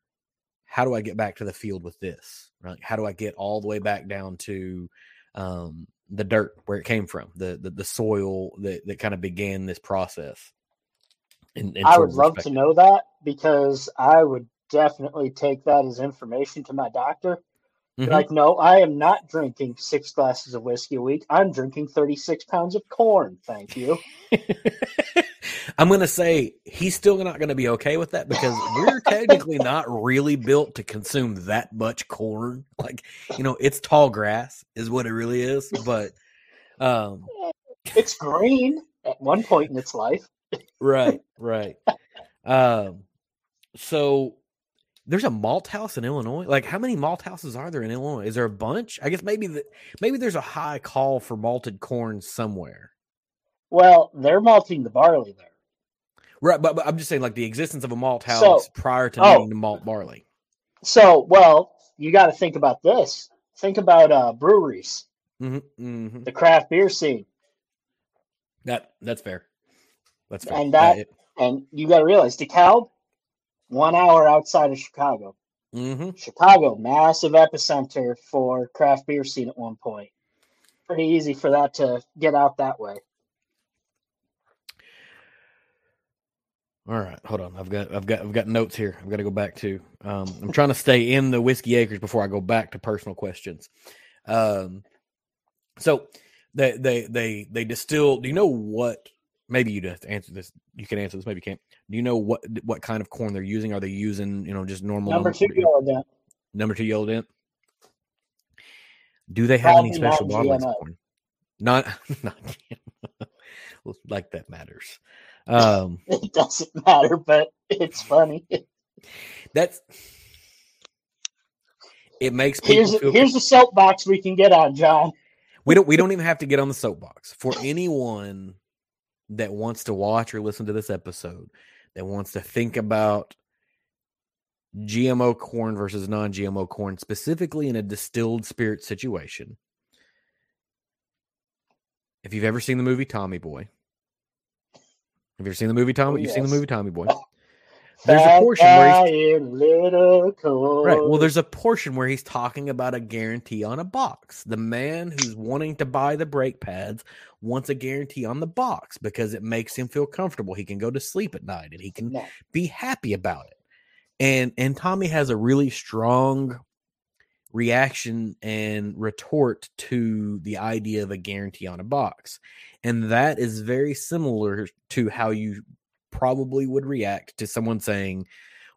how do I get back to the field with this, right? How do I get all the way back down to um, the dirt where it came from, the the, the soil that, that kind of began this process. In, in I would love to know that because I would definitely take that as information to my doctor. Mm-hmm. Like, no, I am not drinking six glasses of whiskey a week. I'm drinking 36 pounds of corn. Thank you. (laughs) I'm going to say he's still not going to be okay with that because we're technically not really built to consume that much corn. Like, you know, it's tall grass is what it really is, but um (laughs) it's green at one point in its life. right, (laughs) right. Um so there's a malt house in Illinois. Like, how many malt houses are there in Illinois? Is there a bunch? I guess maybe the, maybe there's a high call for malted corn somewhere. Well, they're malting the barley there. Right, but, but I'm just saying, like the existence of a malt house so, prior to oh, to malt barley. So, well, you got to think about this. Think about uh, breweries, mm-hmm, mm-hmm. the craft beer scene. That that's fair. That's fair. And that, and you got to realize DeKalb one hour outside of Chicago. Mm-hmm. Chicago, massive epicenter for craft beer scene at one point. Pretty easy for that to get out that way. All right, hold on. I've got I've got I've got notes here. I've got to go back to. Um, I'm trying to stay in the whiskey acres before I go back to personal questions. Um, so they they they they distill. Do you know what maybe you have to answer this. You can answer this. Maybe you can't. Do you know what what kind of corn they're using? Are they using you know just normal number two yellow dent? Number two yellow dent. Do they have Probably any special corn? Not (laughs) not (laughs) like that matters. Um, (laughs) it doesn't matter, but it's funny. That's it makes here's a, here's the soapbox we can get on, John. We don't we don't even have to get on the soapbox for anyone that wants to watch or listen to this episode, that wants to think about GMO corn versus non GMO corn, specifically in a distilled spirit situation. If you've ever seen the movie Tommy Boy, have you ever seen the movie Tommy? Oh, You've yes. seen the movie Tommy Boy? There's a portion where he's right. Well, there's a portion where he's talking about a guarantee on a box. The man who's wanting to buy the brake pads wants a guarantee on the box because it makes him feel comfortable. He can go to sleep at night and he can yeah. be happy about it. And and Tommy has a really strong reaction and retort to the idea of a guarantee on a box. And that is very similar to how you probably would react to someone saying,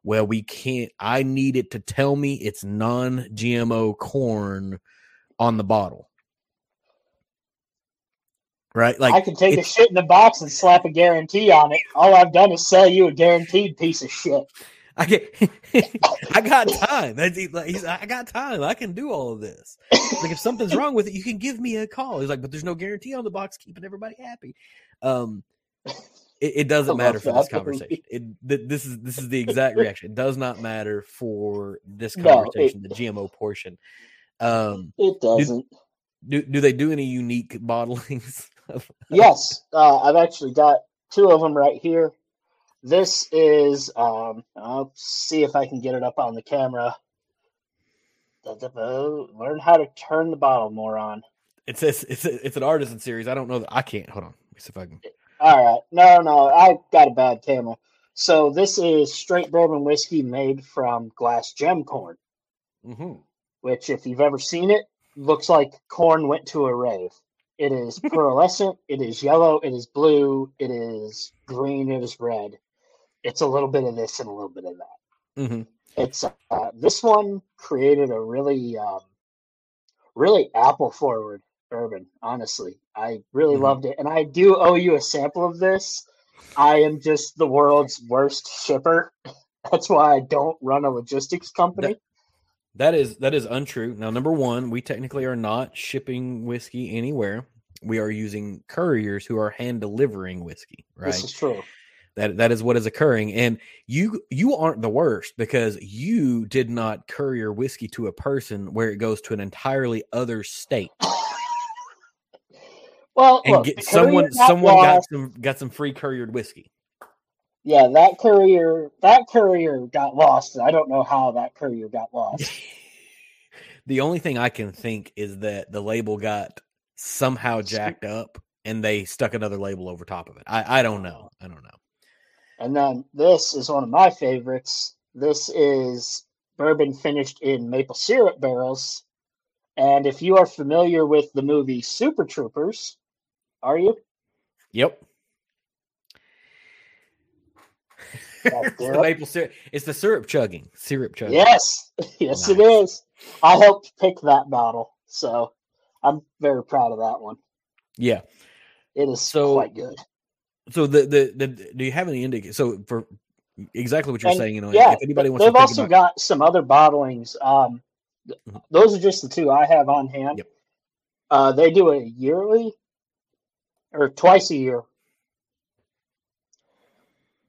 well, we can't, I need it to tell me it's non GMO corn on the bottle. right? Like I can take a shit in the box and slap a guarantee on it. All I've done is sell you a guaranteed piece of shit. I get, (laughs) I got time. That's he- like, he's, I got time. I can do all of this. Like if something's wrong with it, you can give me a call. He's like, but there's no guarantee on the box keeping everybody happy. Um, it, it doesn't matter for this (laughs) conversation. It th- this is this is the exact reaction. It does not matter for this No, it- conversation, the GMO portion. Um, It doesn't. do do they do any unique (laughs) bottlings? Yes, uh, I've actually got two of them right here. This is, um, I'll see if I can get it up on the camera. Learn how to turn the bottle more on. It says it's a, it's an artisan series. I don't know that I can't. Hold on. See if I can. All right. No, no, I got a bad camera. So this is straight bourbon whiskey made from glass gem corn, hmm which, if you've ever seen it, looks like corn went to a rave. It is (laughs) pearlescent. it is yellow. It is blue. It is green. It is red. It's a little bit of this and a little bit of that. hmm It's uh, this one created a really, um, really apple forward bourbon. Honestly, I really Mhm. loved it, and I do owe you a sample of this. I am just the world's worst shipper. (laughs) That's why I don't run a logistics company. That is that is untrue. Now, number one, we technically are not shipping whiskey anywhere. We are using couriers who are hand delivering whiskey. Right. This is true. That that is what is occurring, and you you aren't the worst because you did not courier whiskey to a person where it goes to an entirely other state Well, and look, get someone someone got some got some free couriered whiskey. Yeah, that courier, that courier got lost. I don't know how that courier got lost. (laughs) the only thing I can think is that the label got somehow jacked up and they stuck another label over top of it. I, I don't know. I don't know. And then this is one of my favorites. This is bourbon finished in maple syrup barrels. And if you are familiar with the movie Super Troopers, are you? Yep. (laughs) It's the syrup. maple syrup. It's the syrup chugging. Syrup chugging. Yes, (laughs) yes, it Nice. is. I helped pick that bottle, so I'm very proud of that one. Yeah. It is So- quite good. So the, the the do you have any indication? So for exactly what you're And, saying, you know, yeah, if anybody wants They've to also about, got some other bottlings. Um, Mhm. Those are just the two I have on hand. Yep. Uh, they do it yearly or twice a year.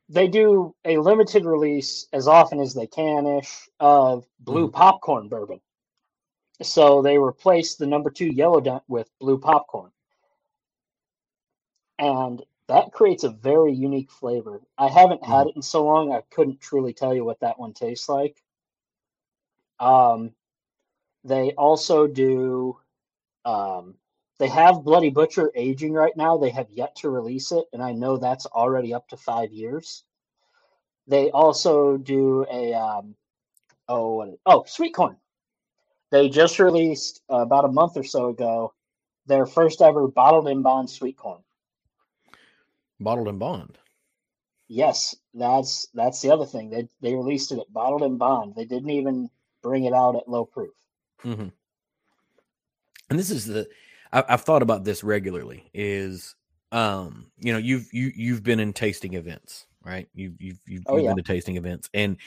They do a limited release as often as they can ish of blue Mm-hmm. popcorn bourbon. So they replaced the number two yellow dent with blue popcorn. And that creates a very unique flavor. I haven't had it in so long, I couldn't truly tell you what that one tastes like. Um, they also do, um, they have Bloody Butcher aging right now. They have yet to release it, and I know that's already up to five years. They also do a, um, oh, what oh, sweet corn. They just released uh, about a month or so ago their first ever bottled in bond sweet corn. Bottled and bond. Yes, that's that's the other thing. They they released it at bottled in bond. They didn't even bring it out at low proof. hmm And this is the I, I've thought about this regularly. Is um you know you've you you've been in tasting events right you've you've you've, Oh, you've yeah. been to tasting events and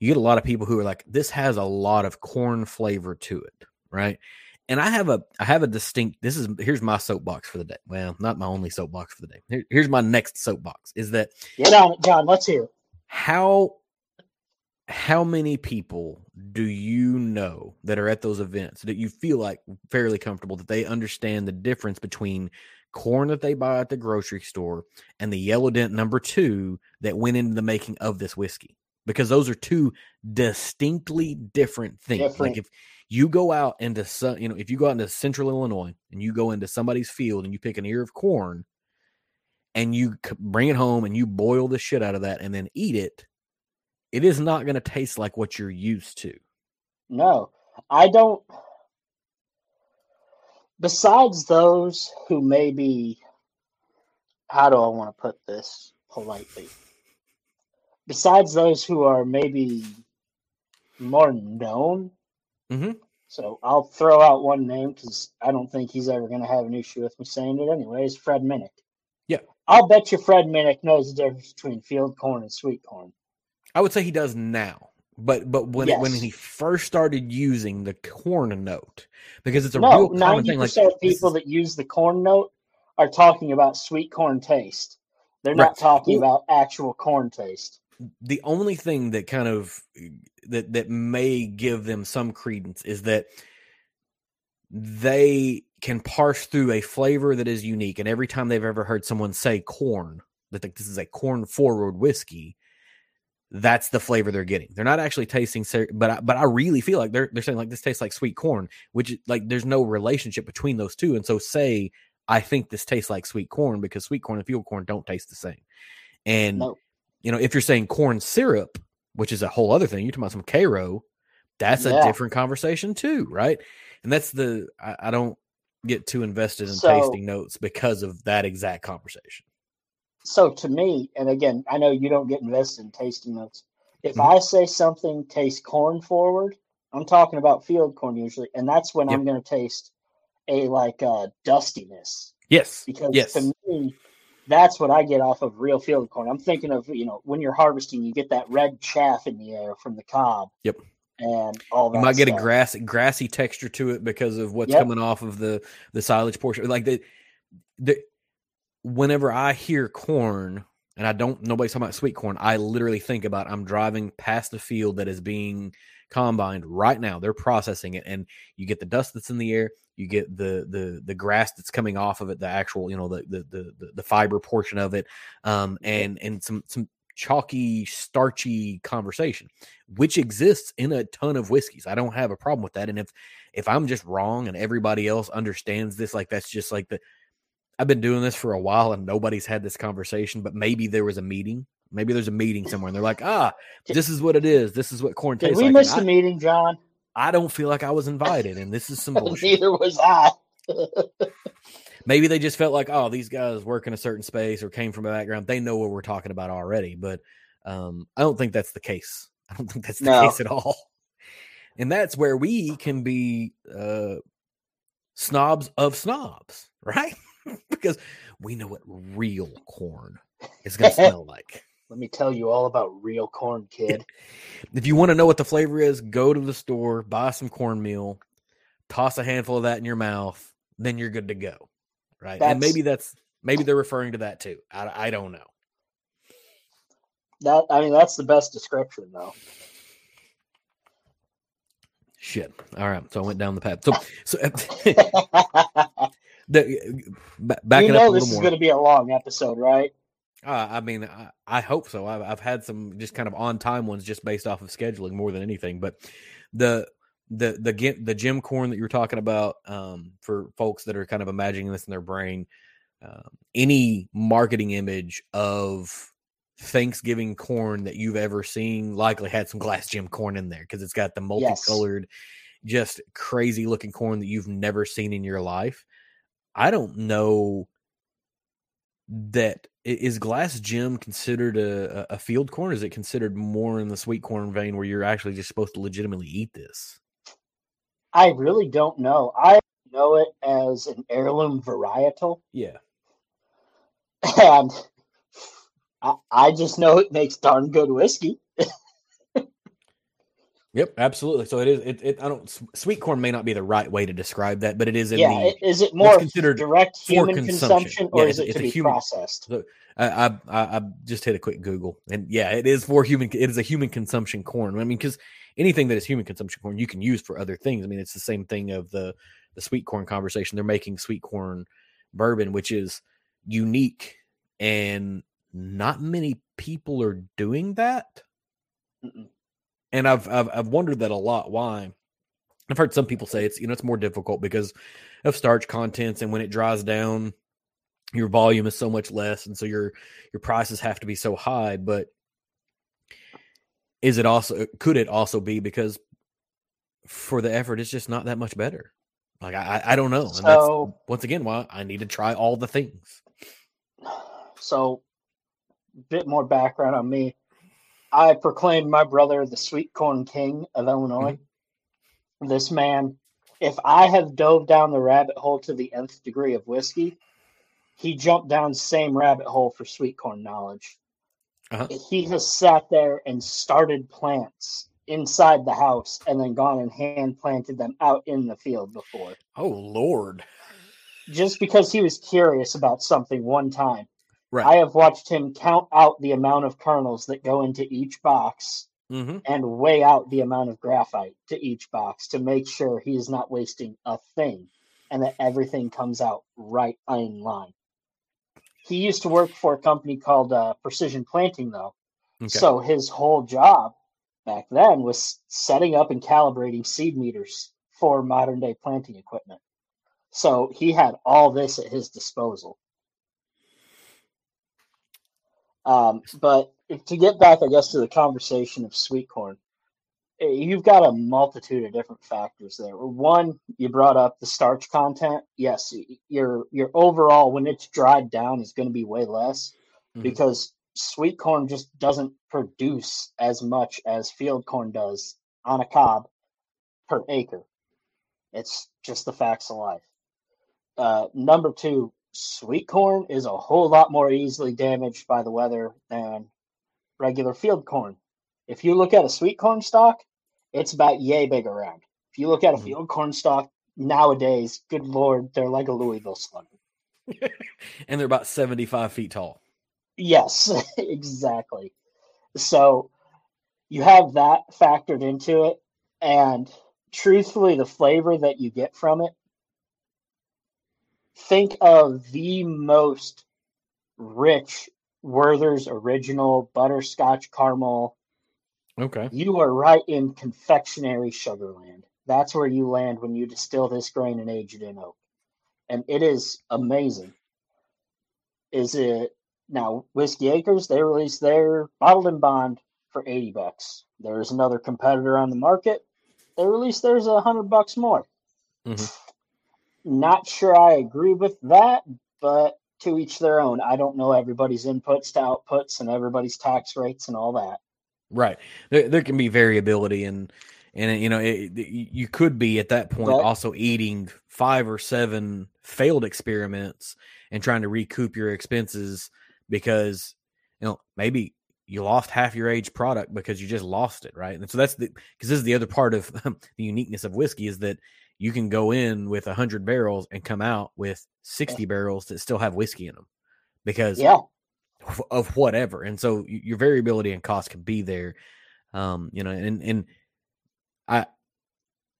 you get a lot of people who are like this has a lot of corn flavor to it right and i have a i have a distinct this is here's my soapbox for the day well not my only soapbox for the day Here, here's my next soapbox is that Get on it, John. Let's hear. how how many people do you know that are at those events that you feel like fairly comfortable that they understand the difference between corn that they buy at the grocery store and the yellow dent number two that went into the making of this whiskey because those are two distinctly different things Different. like if you go out into some you know if you go out into central illinois and you go into somebody's field and you pick an ear of corn and you bring it home and you boil the shit out of that and then eat it it is not going to taste like what you're used to. No, I don't. Besides those who maybe, how do I want to put this politely? Besides those who are maybe more known, Mhm. So I'll throw out one name because I don't think he's ever going to have an issue with me saying it anyways. Fred Minnick. Yeah. I'll bet you Fred Minnick knows the difference between field corn and sweet corn. I would say he does now. But but when Yes. when he first started using the corn note, because it's a no, real common thing. Like of people is- that use the corn note are talking about sweet corn taste. They're not talking about actual corn taste. The only thing that kind of that that may give them some credence is that they can parse through a flavor that is unique and every time they've ever heard someone say corn that like, this is a corn forward whiskey that's the flavor they're getting they're not actually tasting but I, but I really feel like they're they're saying like this tastes like sweet corn which like there's no relationship between those two and so say I think this tastes like sweet corn because sweet corn and field corn don't taste the same and No. You know, if you're saying corn syrup, which is a whole other thing, you're talking about some Karo, that's a different conversation too, right? And that's the I, I don't get too invested in So- tasting notes because of that exact conversation. So to me, and again, I know you don't get invested in tasting notes. If Mhm. I say something tastes corn forward, I'm talking about field corn usually, and that's when I'm going to taste a like uh, dustiness Yes. because yes. to me, that's what I get off of real field corn. I'm thinking of you know when you're harvesting, you get that red chaff in the air from the cob. Yep. And all that. you might get a stuff. grassy grassy texture to it because of what's Yep. coming off of the the silage portion. Like the the whenever I hear corn and I don't nobody's talking about sweet corn, I literally think about I'm driving past a field that is being combined right now. They're processing it, and you get the dust that's in the air. You get the the the grass that's coming off of it, the actual you know the the the, the, fiber portion of it, um, and and some some chalky, starchy conversation, which exists in a ton of whiskeys. I don't have a problem with that. And if if I'm just wrong and everybody else understands this, like that's just like the I've been doing this for a while and nobody's had this conversation, but maybe there was a meeting. Maybe there's a meeting somewhere and they're like, ah, this is what it is. This is what corn Did tastes we like. miss And the meeting, John? I, don't feel like I was invited and this is some (laughs) bullshit. Neither was I. (laughs) maybe they just felt like, oh, these guys work in a certain space or came from a background. They know what we're talking about already. But um, I don't think that's the case. I don't think that's the No. case at all. And that's where we can be uh, snobs of snobs, (laughs) right? because we know what real corn is going to smell like. Let me tell you all about real corn, kid. If you want to know what the flavor is, go to the store, buy some cornmeal, toss a handful of that in your mouth, then you're good to go. Right. and maybe that's maybe they're referring to that too. I, I don't know. That I mean, that's the best description, though. Shit. All right. So I went down the path. So so (laughs) (laughs) the, backing you up a know little this is going to be a long episode, right? Uh, I mean, I, I hope so. I've, I've had some just kind of on time ones just based off of scheduling more than anything. But the the the the gem corn that you're talking about um, for folks that are kind of imagining this in their brain, um, any marketing image of Thanksgiving corn that you've ever seen likely had some glass gem corn in there because it's got the multicolored, just crazy looking corn that you've never seen in your life. I don't know that is glass gem considered a, a a field corn? Is it considered more in the sweet corn vein where you're actually just supposed to legitimately eat this? I really don't know. I know it as an heirloom varietal, Yeah. and I, I just know it makes darn good whiskey. Yep, absolutely. So it is. It, it I don't. Sweet corn may not be the right way to describe that, but it is in yeah, the. is it more considered direct for human consumption. consumption, or Yeah, is it it's to a be human- processed? I, I I I just hit a quick Google, and yeah, it is for human. It is a human consumption corn. I mean, because anything that is human consumption corn, you can use for other things. I mean, it's the same thing of the the sweet corn conversation. They're making sweet corn bourbon, which is unique, and not many people are doing that. Mm-mm. And I've I've I've wondered that a lot. Why? I've heard some people say it's you know it's more difficult because of starch contents, and when it dries down, your volume is so much less, and so your your prices have to be so high. But is it also could it also be because for the effort, it's just not that much better? Like I I don't know, and that's So, once again why I need to try all the things. so bit more background on me. I proclaimed my brother the sweet corn king of Illinois. this man, if I have dove down the rabbit hole to the nth degree of whiskey, he jumped down same rabbit hole for sweet corn knowledge. Uh-huh. He has sat there and started plants inside the house and then gone and hand planted them out in the field before. Oh Lord. Just because he was curious about something one time. Right. I have watched him count out the amount of kernels that go into each box mm-hmm. and weigh out the amount of graphite to each box to make sure he is not wasting a thing and that everything comes out right in line. He used to work for a company called uh, Precision Planting, though. Okay. So his whole job back then was setting up and calibrating seed meters for modern day planting equipment. So he had all this at his disposal. Um, but to get back, I guess, to the conversation of sweet corn, eh, you've got a multitude of different factors there. One, you brought up the starch content. Yes, your your overall when it's dried down is going to be way less mm-hmm. because sweet corn just doesn't produce as much as field corn does on a cob per acre. It's just the facts of life. Uh, number two, sweet corn is a whole lot more easily damaged by the weather than regular field corn. If you look at a sweet corn stalk, it's about yay big around. If you look at a mm-hmm. field corn stalk nowadays, good lord, they're like a Louisville slugger. (laughs) and they're about 75 feet tall. Yes, (laughs) exactly. So you have that factored into it. And truthfully, the flavor that you get from it, think of the most rich Werther's original butterscotch caramel. Okay. You are right in confectionery sugarland. That's where you land when you distill this grain and age it in oak. And it is amazing. Is it now, Whiskey Acres, they released their bottled in bond for 80 bucks. There's another competitor on the market. They released theirs a hundred bucks more. Mm-hmm. Not sure I agree with that, but to each their own. I don't know everybody's inputs to outputs and everybody's tax rates and all that. Right. There, there can be variability and and you know it, you could be at that point also eating five or seven failed experiments and trying to recoup your expenses because you know maybe you lost half your age product because you just lost it, right? And so that's the because this is the other part of (laughs) the uniqueness of whiskey is that you can go in with 100 barrels and come out with 60 barrels that still have whiskey in them because yeah. of whatever. And so your variability and cost can be there. Um, you know, and and I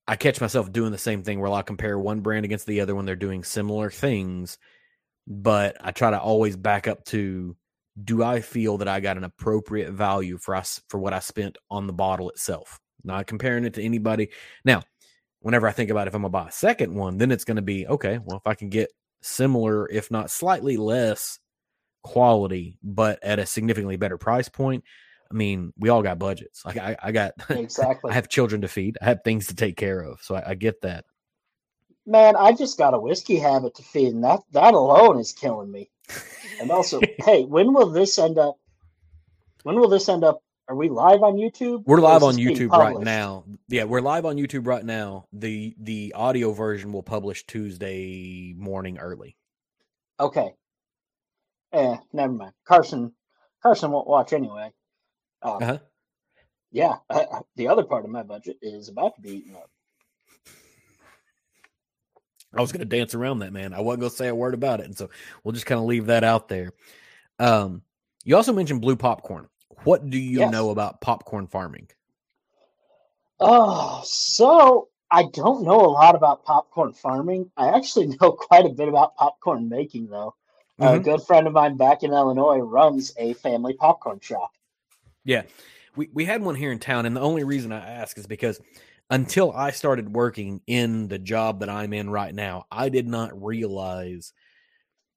I catch myself doing the same thing where I'll compare one brand against the other when they're doing similar things but I try to always back up to do I feel that I got an appropriate value for us for what I spent on the bottle itself? Not comparing it to anybody. Now, whenever I think about if I'm gonna buy a second one, then it's gonna be okay, well, if I can get similar, if not slightly less quality, but at a significantly better price point. I mean, we all got budgets. Like I, I got (laughs) exactly. I have children to feed. I have things to take care of. So I, I get that man, I just got a whiskey habit to feed, and that that alone is killing me. And also, (laughs) hey, when will this end up? When will this end up? Are we live on YouTube? We're live on YouTube right now. Yeah, we're live on YouTube right now. the The audio version will publish Tuesday morning early. Okay. Eh, never mind. Carson, Carson won't watch anyway. Um, uh-huh. Yeah, I, (laughs) I, the other part of my budget is about to be eaten up. I was going to dance around that, man. I wasn't going to say a word about it. And so we'll just kind of leave that out there. Um, you also mentioned blue popcorn. What do you yes. know about popcorn farming? Oh, so I don't know a lot about popcorn farming. I actually (laughs) know quite a bit about popcorn making, though. Mm-hmm. A good friend of mine back in Illinois runs a family popcorn shop. Yeah, we, we had one here in town. And the only reason I ask is because until I started working in the job that I'm in right now, I did not realize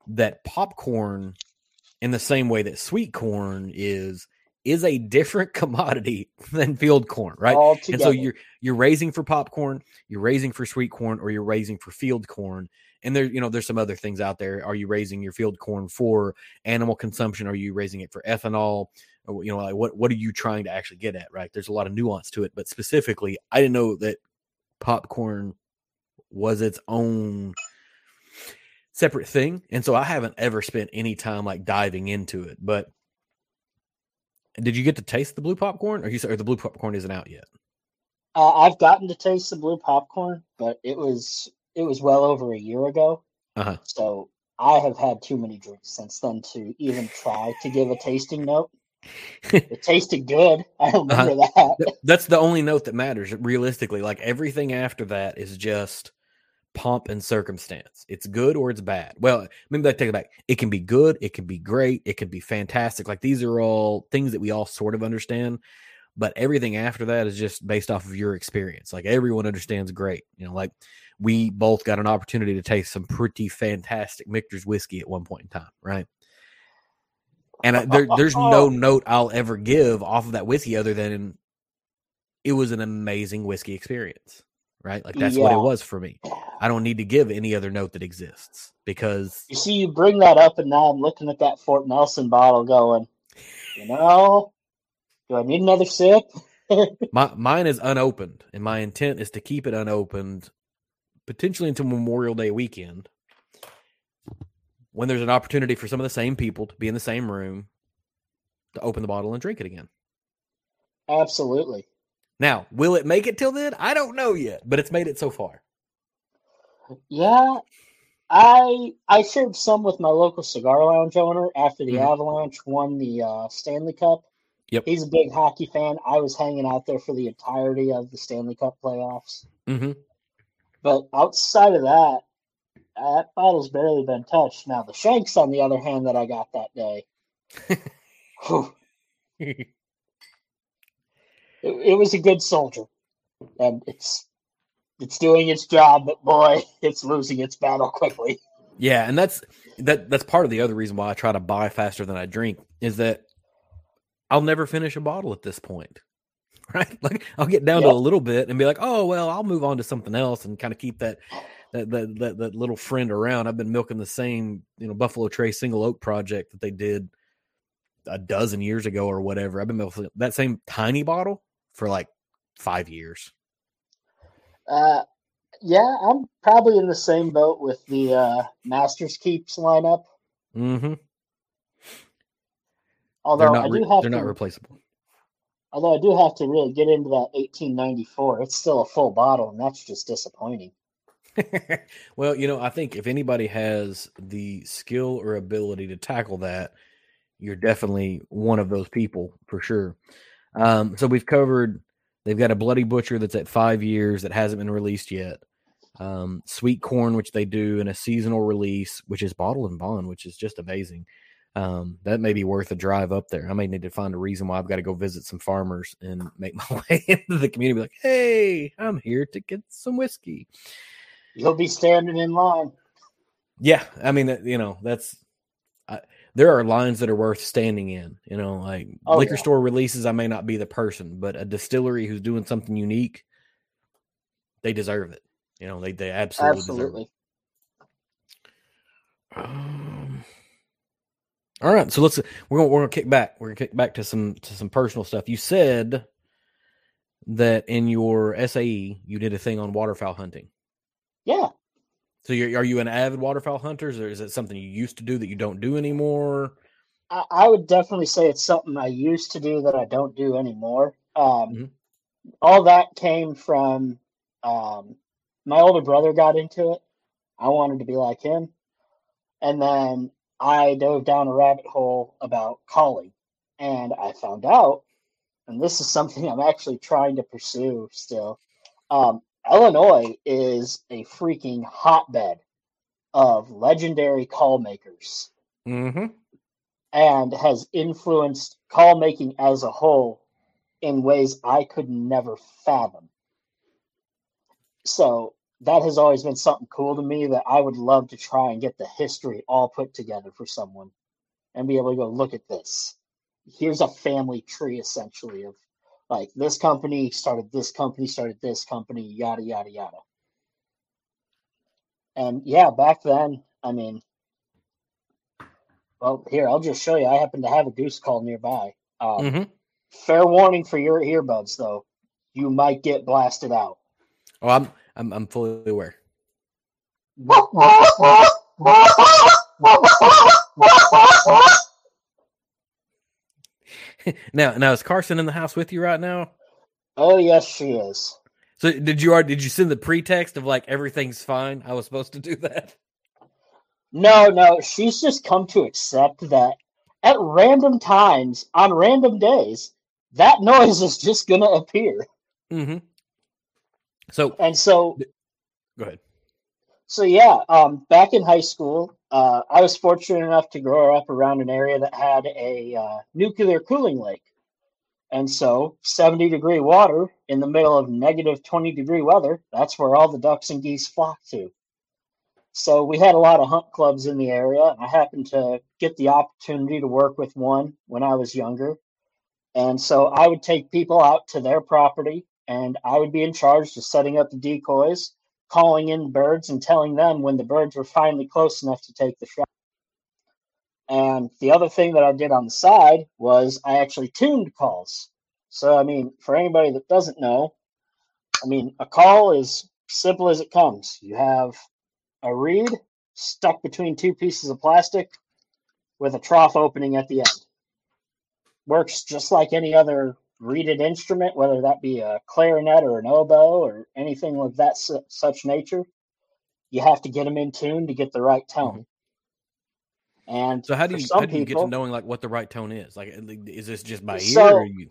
that popcorn, in the same way that sweet corn is, is a different (laughs) commodity than field corn, right? Altogether. And so you're you're raising for popcorn, you're raising for sweet corn, or you're raising for field corn. And there, you know, there's some other things out there. Are you raising your field corn for animal consumption? Are you raising it for ethanol? Uh, you know like what what are you trying to actually get at right there's a lot of nuance to it but specifically i didn't know that popcorn was its own separate thing. And so I haven't ever spent any time like diving into it. But did you get to taste the blue popcorn or you or the blue popcorn isn't out yet? Uh, I've gotten to taste the blue popcorn, but it was it was well over a year ago. Uh-huh. So I have had too many drinks since then to even try to give a tasting note. (laughs) it tasted good. I remember uh-huh. that. That's the only note that matters realistically. Like everything after that is just pomp and circumstance. It's good or it's bad. Well, maybe I take it back. It can be good, it can be great, it can be fantastic. Like these are all things that we all sort of understand. But everything after that is just based off of your experience. Like everyone understands great. You know, like we both got an opportunity to taste some pretty fantastic Michter's whiskey at one point in time, right? And I, there, there's (laughs) no note I'll ever give off of that whiskey other than it was an amazing whiskey experience right? Like that's yeah. what it was for me. I don't need to give any other note that exists because you see, you bring that up, and now I'm looking at that Fort Nelson bottle, going, you know, do I need another sip? (laughs) my mine is unopened, and my intent is to keep it unopened, potentially until Memorial Day weekend, when there's an opportunity for some of the same people to be in the same room to open the bottle and drink it again. Absolutely. Now, will it make it till then? I don't know yet, but it's made it so far. Yeah, I I shared some with my local cigar lounge owner after the mm-hmm. Avalanche won the uh, Stanley Cup. Yep, he's a big hockey fan. I was hanging out there for the entirety of the Stanley Cup playoffs. Mm-hmm. But outside of that, that bottle's barely been touched. Now the Shanks, on the other hand, that I got that day. (laughs) (sighs) (laughs) it, it was a good soldier, and it's it's doing its job, but boy, (laughs) it's losing its battle quickly. Yeah, and that's that that's part of the other reason why I try to buy faster than I drink is that I'll never finish a bottle at this point. (laughs) Right? Like I'll get down to a little bit and be like, "Oh, well, I'll move on to something else and kind of keep that that, that that that little friend around." I've been milking the same, you know, Buffalo Trace single oak project that they did a dozen years ago or whatever. I've been milking that same tiny bottle for like five years. Uh, yeah, I'm probably in the same boat with the uh, Masters Keeps lineup. Mm-hmm. Although I do have they're to, not replaceable. Although I do have to really get into that 1894. It's still a full bottle, and that's just disappointing. (laughs) well, you know, I think if anybody has the skill or ability to tackle that, you're definitely one of those people for sure. Um, so we've covered. They've got a Bloody Butcher that's at five years that hasn't been released yet. Um, sweet corn, which they do in a seasonal release, which is bottle and bond, which is just amazing. Um, that may be worth a drive up there. I may need to find a reason why I've got to go visit some farmers and (laughs) make my way into the community. Be like, hey, I'm here to get some whiskey. You'll be standing in line. Yeah, I mean, you know, that's there are lines that are worth standing in. You know, like oh, liquor yeah. store releases, I may not be the person, but a distillery who's doing something unique, they deserve it. You know, they they absolutely, absolutely. Um, all right, so let's we're gonna we're gonna kick back. We're gonna kick back to some to some personal stuff. You said that in your SAE you did a thing on waterfowl hunting. Yeah. So are you an avid waterfowl hunter, or is it something you used to do that you don't do anymore? I, I would definitely say it's something I used to do that I don't do anymore. Um, mm-hmm. All that came from um, my older brother got into it. I wanted to be like him, and then I dove down a rabbit hole about calling, and I found out, and this is something I'm actually trying to pursue still. Um, Illinois is a freaking hotbed of legendary call makers mm-hmm. and has influenced call making as a whole in ways I could never fathom. So that has always been something cool to me that I would love to try and get the history all put together for someone and be able to go look at this. Here's a family tree essentially of like this company started this company started this company yada yada yada. And yeah back then i mean well here i'll just show you. I happen to have a goose call nearby. Um, mm-hmm. fair warning for your earbuds though. You might get blasted out. Oh, I'm I'm I'm fully aware. (laughs) (laughs) now, now is Carson in the house with you right now? Oh yes, she is. So did you already did you send the pretext of like everything's fine? I was supposed to do that. No, no, she's just come to accept that at random times on random days, that noise is just gonna appear. Mm-hmm. So And so go ahead. So yeah, um, back in high school, uh, I was fortunate enough to grow up around an area that had a uh, nuclear cooling lake, and so seventy degree water in the middle of negative twenty degree weather—that's where all the ducks and geese flock to. So we had a lot of hunt clubs in the area, and I happened to get the opportunity to work with one when I was younger, and so I would take people out to their property, and I would be in charge of setting up the decoys calling in birds and telling them when the birds were finally close enough to take the shot. And the other thing that I did on the side was I actually tuned calls. So, I mean, for anybody that doesn't know, I mean, a call is simple as it comes. You have a reed stuck between two pieces of plastic with a trough opening at the end. Works just like any other reeded instrument, whether that be a clarinet or an oboe or anything of that su- such nature, you have to get them in tune to get the right tone. And So how do you how do you get to knowing like what the right tone is? Like, is this just by ear? So- or you...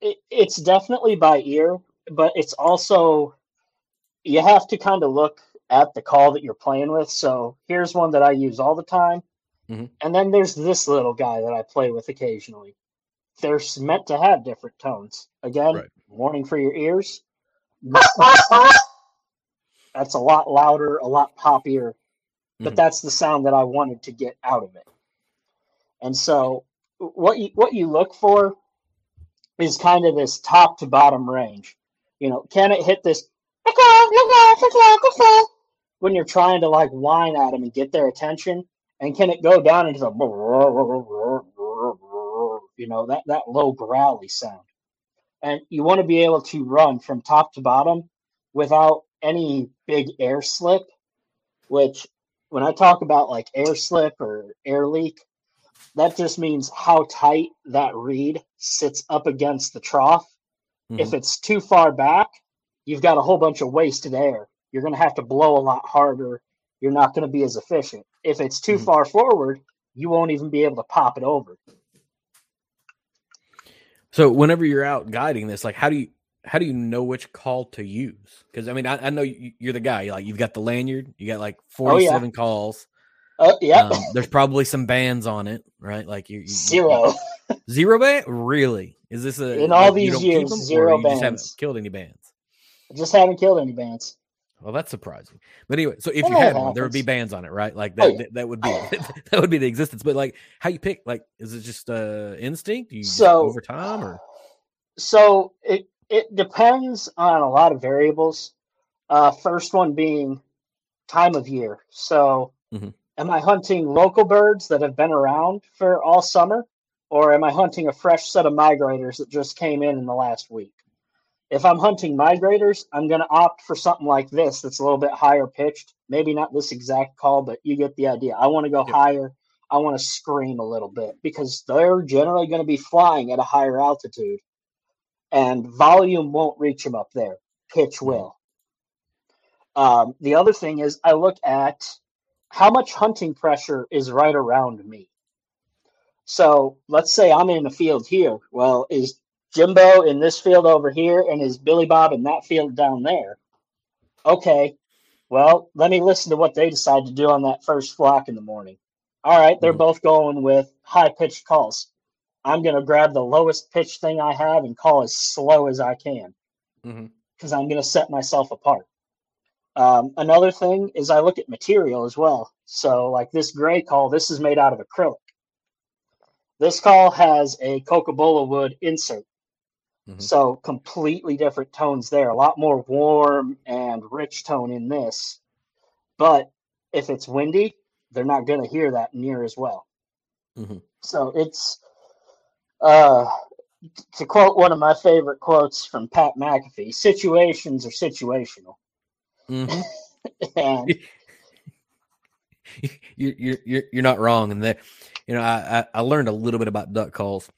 it, it's definitely by ear, but it's also you have to kind of look at the call that you're playing with. So here's one that I use all the time, Mhm. and then there's this little guy that I play with occasionally. They're meant to have different tones. Again, Right. warning for your ears. That's a lot louder, a lot poppier, but Mhm. that's the sound that I wanted to get out of it. And so, what you what you look for is kind of this top to bottom range. You know, can it hit this when you're trying to like whine at them and get their attention? And can it go down into the you know that that low growly sound? And you want to be able to run from top to bottom without any big air slip. Which, when I talk about like air slip or air leak, that just means how tight that reed sits up against the trough. If it's too far back, you've got a whole bunch of wasted air. You're going to have to blow a lot harder. You're not going to be as efficient. If it's too Mhm. far forward, you won't even be able to pop it over. So whenever you're out guiding this, like how do you how do you know which call to use? Because I mean, I, I know you, you're the guy. Like you've got the lanyard, you got like Oh, yeah. 47 calls. Uh, yeah, Um, there's probably some bands on it, right? Like you, you zero. (laughs) zero band. Really? Is this a In all like, these years, zero just haven't bands. killed any bands? I just haven't killed any bands. Well, that's surprising. But anyway, so if you had one, there would be bands on it, right? Like Oh, that. yeah. that, that would be (laughs) that would be the existence. But like, how you pick? Like, is it just uh instinct? You So- over time, or So it it depends on a lot of variables. Uh, first one being time of year. So, Mhm. am I hunting local birds that have been around for all summer, or am I hunting a fresh set of migrators that just came in in the last week? If I'm hunting migrators, I'm going to opt for something like this that's a little bit higher pitched. Maybe not this exact call, but you get the idea. I want to go Yep. higher. I want to scream a little bit because they're generally going to be flying at a higher altitude and volume won't reach them up there. Pitch will. Um, the other thing is, I look at how much hunting pressure is right around me. So let's say I'm in a field here. Well, is Jimbo in this field over here, and is Billy Bob in that field down there? Okay. Well, let me listen to what they decide to do on that first flock in the morning. All right, they're Mhm. both going with high pitched calls. I'm going to grab the lowest pitch thing I have and call as slow as I can because I'm going to set myself apart. Um, another thing is I look at material as well. So, like this gray call, this is made out of acrylic. This call has a cocobolo wood insert. Mhm. So, completely different tones there. A lot more warm and rich tone in this. But if it's windy, they're not going to hear that near as well. Mhm. So, it's uh, to quote one of my favorite quotes from Pat McAfee situations are situational. Mhm. (laughs) and (laughs) you're you're you're you're not wrong, and that you know I, I I learned a little bit about duck calls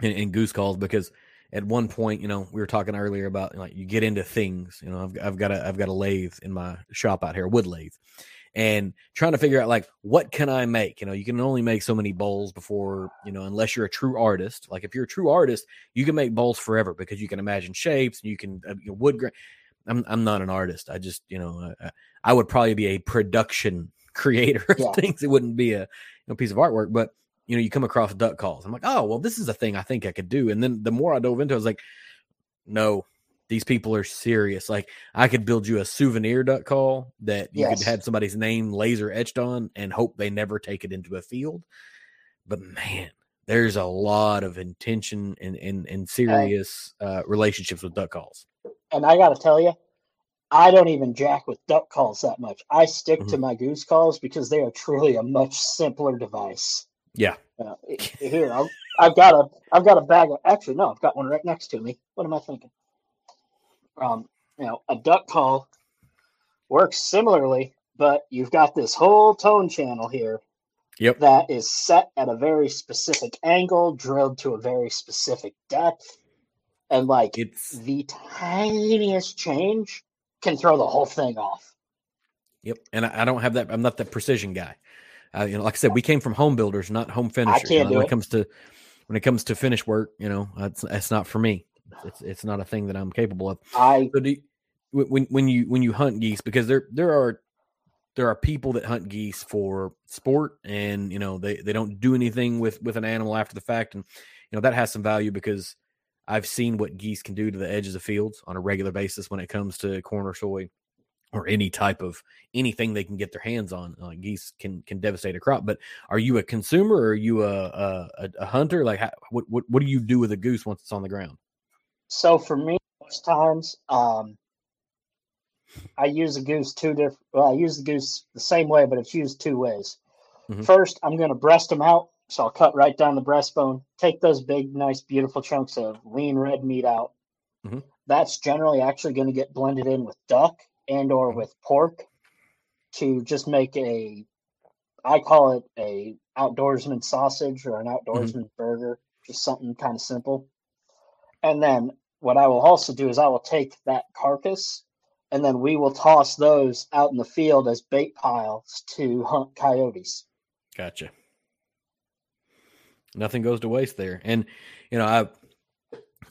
and, and goose calls because at one point you know we were talking earlier about like you get into things you know I've I've got a I've got a lathe in my shop out here, a wood lathe, and trying to figure out like what can I make. You know, you can only make so many bowls before you know unless you're a true artist. Like if you're a true artist, you can make bowls forever because you can imagine shapes and you can uh, you know, wood grain. I'm I'm not an artist. I just you know I, I would probably be a production (laughs) creator of Yeah. things. It wouldn't be a you know, piece of artwork, but you know you come across duck calls. I'm like, oh well, this is a thing I think I could do. And then the more I dove into, it, I was like, no, these people are serious. Like I could build you a souvenir duck call that you Yes. could have somebody's name laser etched on and hope they never take it into a field. But man, there's a lot of intention and and, and serious uh, relationships with duck calls. and I got to tell you, I don't even jack with duck calls that much. I stick Mm-hmm. to my goose calls because they are truly a much simpler device. Yeah. Uh, here, I've, I've got a, I've got a bag of. Actually, no, I've got one right next to me. What am I thinking? Um, you know, a duck call works similarly, but you've got this whole tone channel here Yep. that is set at a very specific angle, drilled to a very specific depth, and like It's the tiniest change can throw the whole thing off. Yep, and I, I don't have that. I'm not that precision guy. Uh, you know, like I said, we came from home builders, not home finishers. You know, when it. it comes to when it comes to finish work, you know, that's that's not for me. It's it's not a thing that I'm capable of. I So do you, when when you when you hunt geese because there there are there are people that hunt geese for sport and you know they they don't do anything with with an animal after the fact and you know that has some value because I've seen what geese can do to the edges of fields on a regular basis when it comes to corner soy or any type of anything they can get their hands on. Like geese can can devastate a crop. But are you a consumer or are you a a, a- a hunter? Like how, what what what do you do with a goose once it's on the ground? so for me most times, um, I use the goose two different. Well, I use the goose the same way, but it's used two ways. Mhm. First, I'm going to breast them out, so I'll cut right down the breastbone, take those big, nice, beautiful chunks of lean red meat out. Mhm. That's generally actually going to get blended in with duck and or with pork to just make a I call it a outdoorsman sausage or an mm-hmm. outdoorsman burger, just something kind of simple. And then what I will also do is I will take that carcass and then we will toss those out in the field as bait piles to hunt coyotes. Gotcha. Nothing goes to waste there. And you know, I've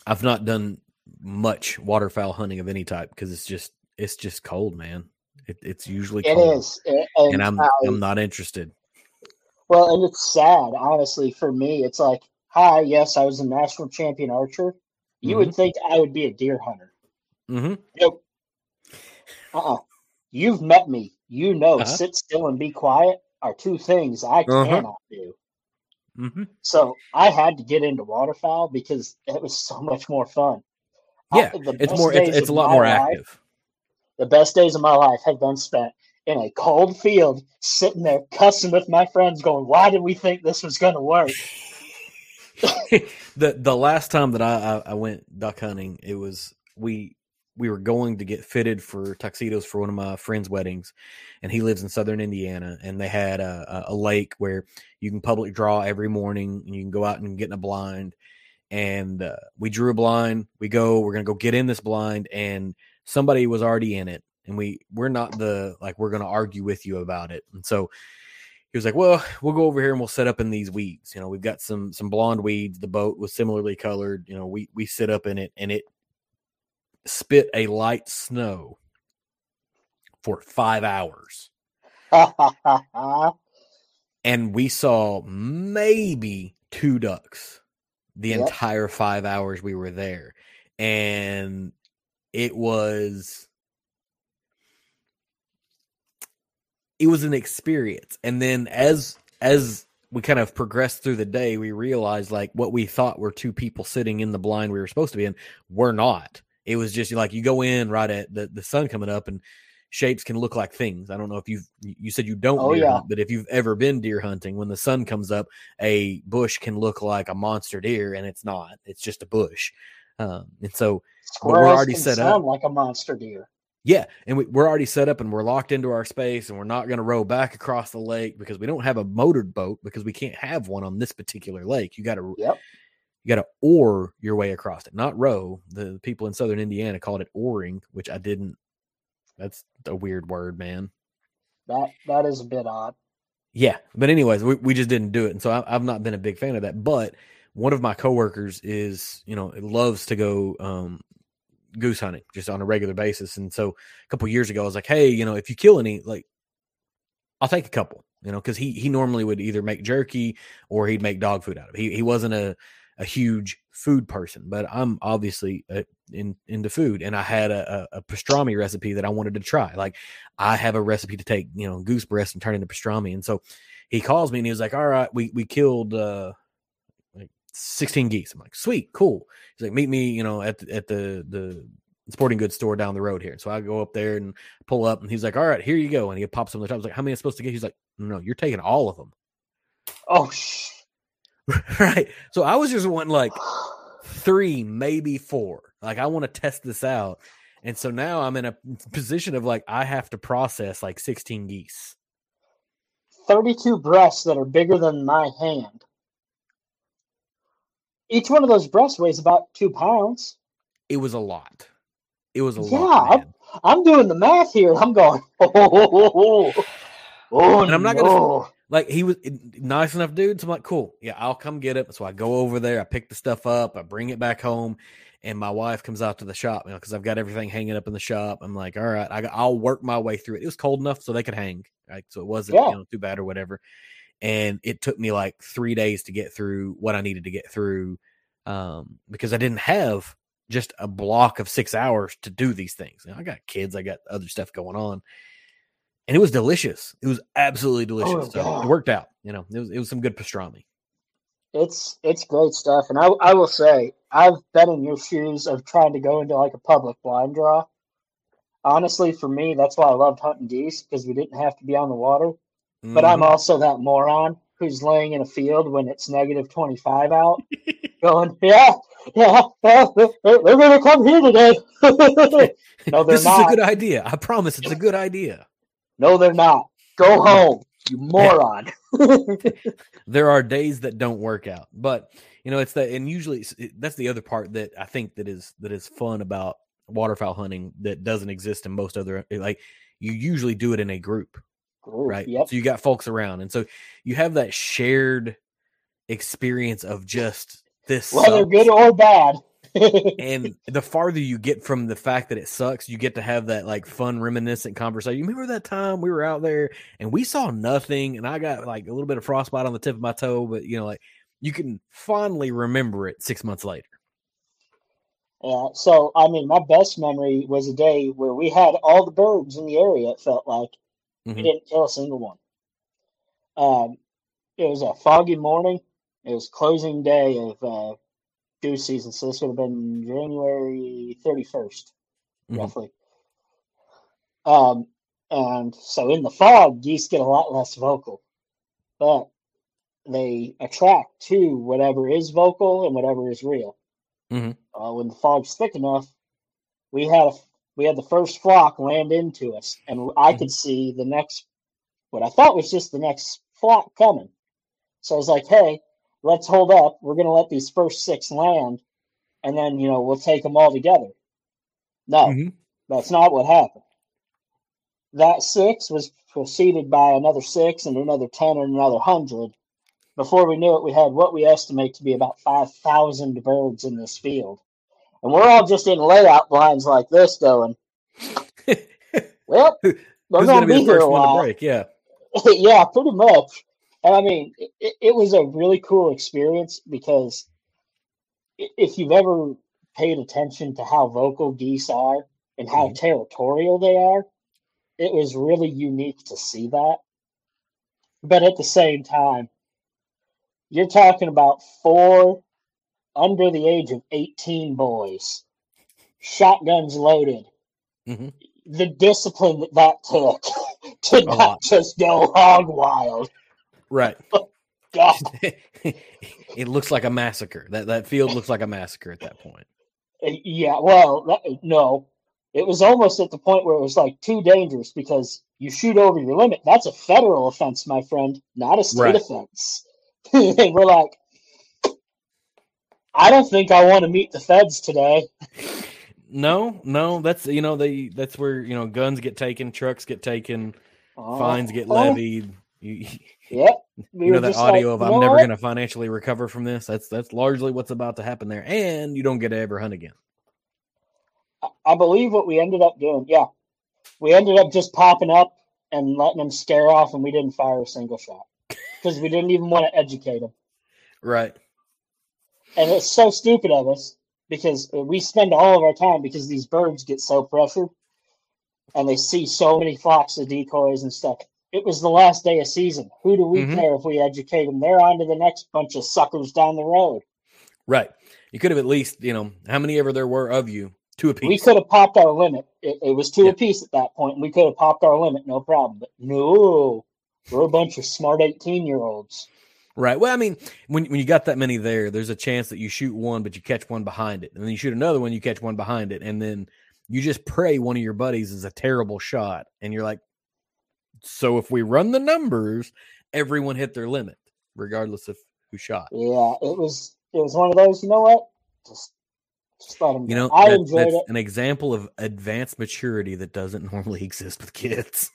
I've not done much waterfowl hunting of any type because it's just it's just cold, man. It, it's usually It cold. is, a- and, and I'm I- I'm not interested. well, and it's sad, honestly. For me, it's like, hi, yes, I was a national champion archer. You would think I would be a deer hunter. Mm-hmm. Nope. Uh uh You've met me. You know, Uh-huh. sit still and be quiet are two things I Uh-huh. cannot do. Mm-hmm. So I had to get into waterfowl because it was so much more fun. I- Yeah, the it's more it's, it's a lot more life- active. The best days of my life have been spent in a cold field, sitting there cussing with my friends, going, "Why did we think this was going to work?" (laughs) the the last time that I, I I went duck hunting, it was we we were going to get fitted for tuxedos for one of my friends' weddings, and he lives in southern Indiana, and they had a, a, a lake where you can public draw every morning, and you can go out and get in a blind. And uh, we drew a blind. We go. We're gonna go get in this blind, and somebody was already in it, and we we're not the like we're gonna argue with you about it, and so he was like, "Well, we'll go over here and we'll set up in these weeds. You know, we've got some some blonde weeds. The boat was similarly colored. You know, we we sit up in it, and it spit a light snow for five hours, (laughs) and we saw maybe two ducks the Yep. entire five hours we were there, and it was it was an experience and then as as we kind of progressed through the day we realized like what we thought were two people sitting in the blind we were supposed to be in were not. It was just like you go in right at the, the sun coming up and shapes can look like things. I don't know if you've you said you don't Oh, yeah. hunt but if you've ever been deer hunting when the sun comes up a bush can look like a monster deer and it's not. It's just a bush um, and so we're already set up. like a monster deer. Yeah, and we, we're already set up and we're locked into our space, and we're not going to row back across the lake because we don't have a motored boat because we can't have one on this particular lake. You got to Yep. you got to oar your way across it, not row. The people in southern Indiana called it oaring, which I didn't. That's a weird word, man. That that is a bit odd. Yeah, but anyways, we, we just didn't do it, and so I, I've not been a big fan of that. But one of my coworkers is, you know, loves to go um, goose hunting just on a regular basis, and so a couple years ago, I was like, hey, you know, if you kill any, like, I'll take a couple, you know, because he he normally would either make jerky or he'd make dog food out of it. He he wasn't a a huge food person, but I'm obviously uh, in into food, and I had a, a, pastrami recipe that I wanted to try. Like I have a recipe to take, you know, goose breast and turn into pastrami, and so he calls me and he was like, "All right, we we killed uh 16 geese." I'm like, "Sweet, cool." He's like, "Meet me, you know, at the, at the the sporting goods store down the road here." So I go up there and pull up, and he's like, "All right, here you go," and he pops them on the top. I was like, "How many am I supposed to get?" He's like, "No, you're taking all of them." Oh, sh- (laughs) right. So I was just wanting like (sighs) three, maybe four. Like I want to test this out. And so now I'm in a position of like I have to process like 16 geese. 32 breasts that are bigger than my hand. Each one of those breasts weighs about two pounds. It was a lot. It was a Yeah, lot. Man. I'm doing the math here. I'm going, (laughs) oh, oh, oh, oh, oh, oh, oh, oh And I'm not no. gonna- Like he was nice enough dude. So I'm like, cool. Yeah, I'll come get it. So I go over there, I pick the stuff up, I bring it back home, and my wife comes out to the shop, you know, because I've got everything hanging up in the shop. I'm like, all right, I, I'll work my way through it. It was cold enough so they could hang, right? So it wasn't Yeah. you know too bad or whatever. And it took me like three days to get through what I needed to get through, um, because I didn't have just a block of six hours to do these things. You know, I got kids, I got other stuff going on, and it was delicious. It was absolutely delicious. so God. it worked out. You know, it was it was some good pastrami. It's it's great stuff, and I I will say I've been in your shoes of trying to go into like a public blind draw. Honestly, for me, that's why I loved hunting geese because we didn't have to be on the water. But I'm Mhm. also that moron who's laying in a field when it's negative twenty five out, going, yeah, yeah, yeah they're, going to come here today. (laughs) no, they're this not. is a good idea. I promise it's a good idea. no, they're not. Go home, you moron. (laughs) There are days that don't work out, but you know it's that, and usually that's the other part that I think that is that is fun about waterfowl hunting that doesn't exist in most other like you usually do it in a group Ooh, right? Yep. So you got folks around, and so you have that shared experience of just this. Whether sucks. good or bad. (laughs) and the farther you get from the fact that it sucks, you get to have that like fun, reminiscent conversation. You remember that time we were out there and we saw nothing, and I got like a little bit of frostbite on the tip of my toe, but you know, like you can fondly remember it six months later. Yeah, so I mean, my best memory was a day where we had all the birds in the area. It felt like we Mhm. didn't kill a single one. Um, it was a foggy morning. It was closing day of uh, goose season, so this would have been January thirty Mhm. roughly. Um, and so in the fog, geese get a lot less vocal, but they attract to whatever is vocal and whatever is real. Mm-hmm. Uh, when the fog's thick enough, we had a, we had the first flock land into us, and I could see the next what I thought was just the next flock coming. So I was like, "Hey, let's hold up. We're going to let these first six land, and then you know we'll take them all together." No, Mhm. that's not what happened. That six was preceded by another six and another 10 and another 100. Before we knew it, we had what we estimate to be about 5,000 birds in this field. And we're all just in layout blinds like this going, (laughs) well, we're going to be be here first a one to while. break? Yeah. (laughs) yeah, pretty much. And I mean, it, it was a really cool experience because if you've ever paid attention to how vocal geese are and how Mhm. territorial they are, it was really unique to see that. But at the same time, you're talking about four under the age of 18 boys, shotguns loaded. Mhm. The discipline that that took (laughs) to lot. not just go hog wild. Right. (laughs) God. (laughs) it looks like a massacre. That that field looks like a massacre at that point. Uh, Yeah, well, that- no, it was almost at the point where it was like too dangerous because you shoot over your limit. That's a federal offense, my friend, not a state Right. offense. and we're like, I don't think I want to meet the feds today. No, no, that's you know they that's where you know guns get taken, trucks get taken, oh. fines get Oh, levied. You, Yep. (laughs) We you know that audio like, of I'm never going to financially recover from this. That's that's largely what's about to happen there, and you don't get to ever hunt again. I- I believe what we ended up doing. Yeah, we ended up just popping up and letting them scare off, and we didn't fire a single shot because we didn't even want to educate them. Right. And it's so stupid of us because we spend all of our time because these birds get so pressured and they see so many flocks of decoys and stuff. It was the last day of season. Who do we Mhm. care if we educate them? They're on to the next bunch of suckers down the road. Right. You could have at least, you know, how many ever there were of you, two apiece. We could have popped our limit. It, it was two Yeah. apiece at that point, and we could have popped our limit, no problem. But no, we're a bunch of smart 18 year olds. Right. Well, I mean, when when you got that many there, there's a chance that you shoot one, but you catch one behind it, and then you shoot another one, you catch one behind it, and then you just pray one of your buddies is a terrible shot, and you're like, so if we run the numbers, everyone hit their limit, regardless of who shot. Yeah, it was it was one of those. You know what? Just just let them. You know, I that- enjoyed it. an example of advanced maturity that doesn't (laughs) normally exist with kids.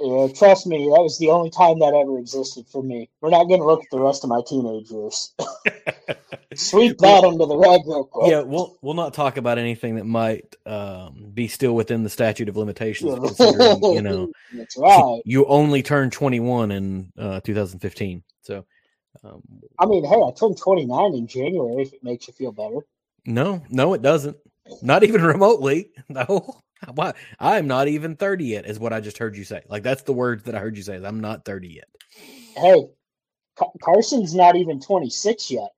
Yeah, trust me, that was the only time that ever existed for me. We're not going to look at the rest of my teenage years. (laughs) Sweep that under the rug real quick. yeah, we'll we'll not talk about anything that might um, be still within the statute of limitations. Considering, you (laughs) know, That's right. you only turned 21 in uh, 2015. So, um, I mean, hey, I turned 29 in January. If it makes you feel better. no, no, it doesn't. Not even remotely. (laughs) No, (laughs) why? I'm not even 30 yet. Is what I just heard you say. Like that's the words that I heard you say. is I'm not 30 yet. Hey, Carson's not even 26 yet.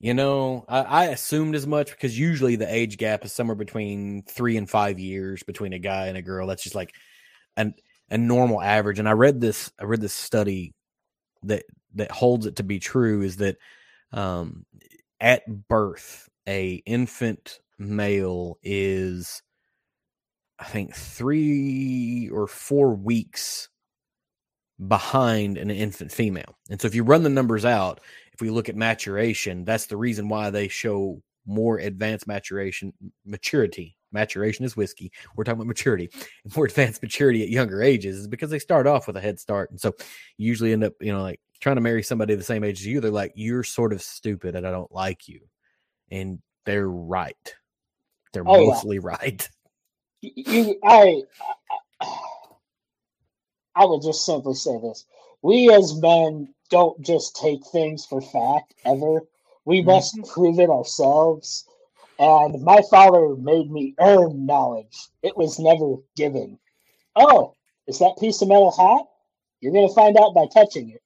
You know, I, I assumed as much because usually the age gap is somewhere between three and five years between a guy and a girl. That's just like an a normal average. And I read this, I read this study that that holds it to be true is that um, at birth, a infant male is, I think, three or four weeks behind an infant female. And so if you run the numbers out, if we look at maturation, that's the reason why they show more advanced maturation maturity. Maturation is whiskey. We're talking about maturity. (laughs) More advanced maturity at younger ages is because they start off with a head start. And so you usually end up, you know, like trying to marry somebody the same age as you. They're like, you're sort of stupid and I don't like you. And they're right. They're Oh, mostly (laughs) right. You, I, I, I will just simply say this: we as men don't just take things for fact ever. We mm-hmm. must prove it ourselves. And my father made me earn knowledge; it was never given. Oh, is that piece of metal hot? You're going to find out by touching it.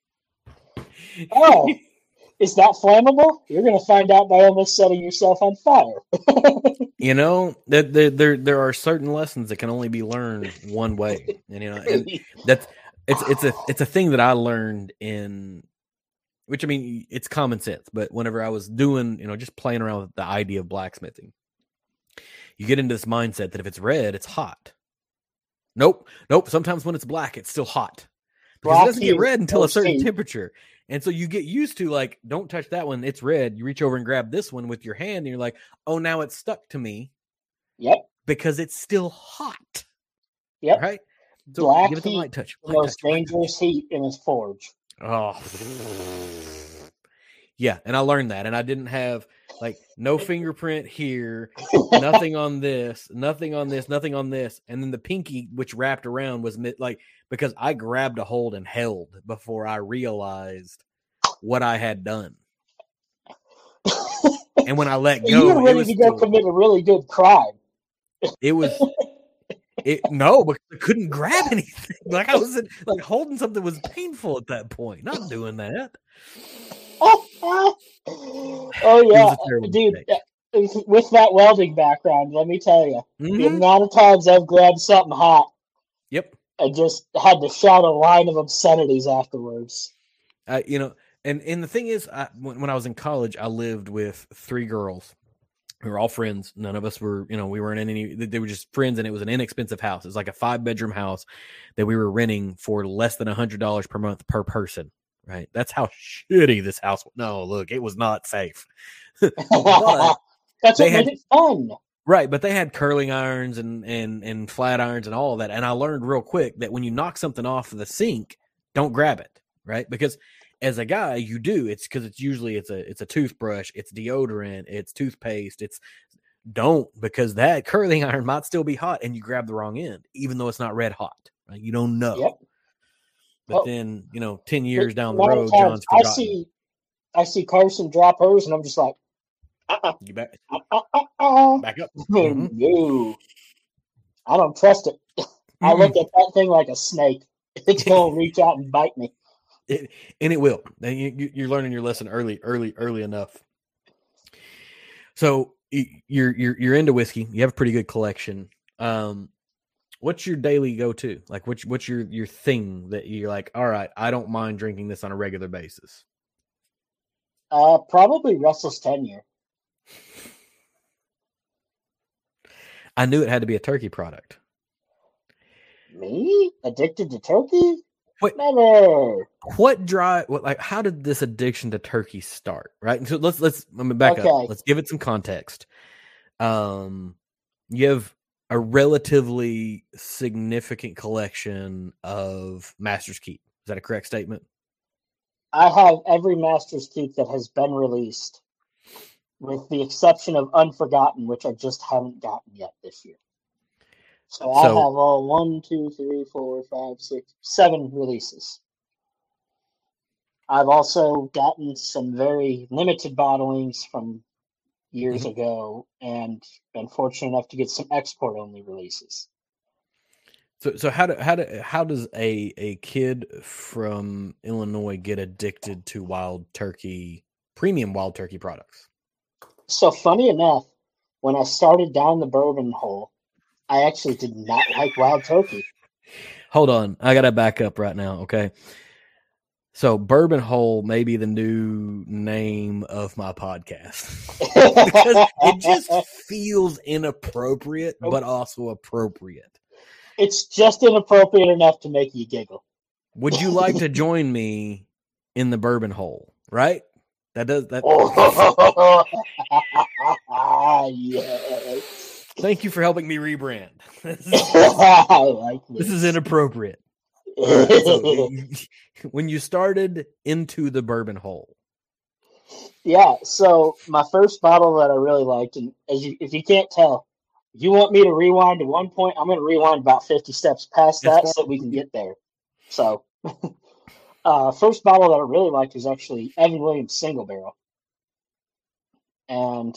Oh, is that flammable? You're going to find out by almost setting yourself on fire. (laughs) you know, that there there there are certain lessons that can only be learned one way. And you know, and that's it's it's a it's a thing that I learned in which I mean it's common sense, but whenever I was doing, you know, just playing around with the idea of blacksmithing, you get into this mindset that if it's red, it's hot. Nope, nope. Sometimes when it's black, it's still hot. Because it doesn't get red until a certain temperature. And so you get used to like, don't touch that one, it's red. You reach over and grab this one with your hand, and you're like, oh, now it's stuck to me yep, because it's still hot. yep. Right? So Black give it the light touch. The light most touch, dangerous heat in his forge. Oh, yeah. And I learned that. And I didn't have like no fingerprint here, nothing (laughs) on this, nothing on this, nothing on this. And then the pinky, which wrapped around, was like because I grabbed a hold and held before I realized what I had done. And when I let go, (laughs) you were ready to go commit a really good crime. it was it no, because I couldn't grab (laughs) anything. Like I was like holding something was painful at that point. Not doing that. (laughs) oh yeah, was a terrible dude. mistake. With that welding background, let me tell you, the Mhm. amount of times I've grabbed something hot Yep. And just had to shout a line of obscenities afterwards. Uh, you know, and and the thing is, I, when, when I was in college, I lived with three girls, We were all friends. None of us were, you know, we weren't in any. They were just friends, and it was an inexpensive house. It was like a five bedroom house that we were renting for less than a hundred dollars per month per person. Right? That's how shitty this house. was. No, look, it was not safe. (laughs) (laughs) That's what made had- it fun. Right, but they had curling irons and and and flat irons and all of that. And I learned real quick that when you knock something off the sink, don't grab it, right? Because as a guy, you do. It's because it's usually it's a it's a toothbrush, it's deodorant, it's toothpaste, it's don't because that (laughs) curling iron might still be hot and you grab the wrong end, even though it's not red hot. Right? You don't know. Yep. But Well, then you know, ten years down the road, John's I see, I see Carson drop hers, and I'm just like, uh-uh, You back uh-uh, back up. Mhm. no, I don't trust it. (laughs) I Mm-mm. look at that thing like a snake. (laughs) It's gonna (laughs) reach out and bite me. it, and it will. And you, you- you're learning your lesson early, early, early enough. So you're you're you're into whiskey. You have a pretty good collection. Um, what's your daily go to? Like, what's what's your your thing that you're like? All right, I don't mind drinking this on a regular basis. Uh, probably Russell's 10 year. I knew it had to be a turkey product. Me addicted to turkey? Wait. Never. What drive? What like? How did this addiction to turkey start? Right. So let's let's let me back Okay. up. Let's give it some context. Um, you have a relatively significant collection of Master's Keep. Is that a correct statement? I have every Master's Keep that has been released, with the exception of Unforgotten, which I just haven't gotten yet this year. So, I have all one, two, three, four, five, six, seven releases. I've also gotten some very limited bottlings from years Mhm. ago and been fortunate enough to get some export only releases. So so how do how do how does a a kid from Illinois get addicted to wild turkey premium wild turkey products? So funny enough, when I started down the bourbon hole, I actually did not like wild turkey. Hold on, I gotta back up right now. Okay, so Bourbon Hole may be the new name of my podcast (laughs) because it just feels inappropriate, but also appropriate. it's just inappropriate enough to make you giggle. Would you like to (laughs) join me in the Bourbon Hole? Right? That does that. Oh. (laughs) yes. Thank you for helping me rebrand. (laughs) This is, (laughs) I like this. this is inappropriate. All right, so when you started into the Bourbon Hole, yeah, so my first bottle that I really liked, and as you, if you can't tell, if you want me to rewind to one point, I'm going to rewind about 50 steps past that so we can get there. So, uh, first bottle that I really liked was actually Evan Williams Single Barrel. And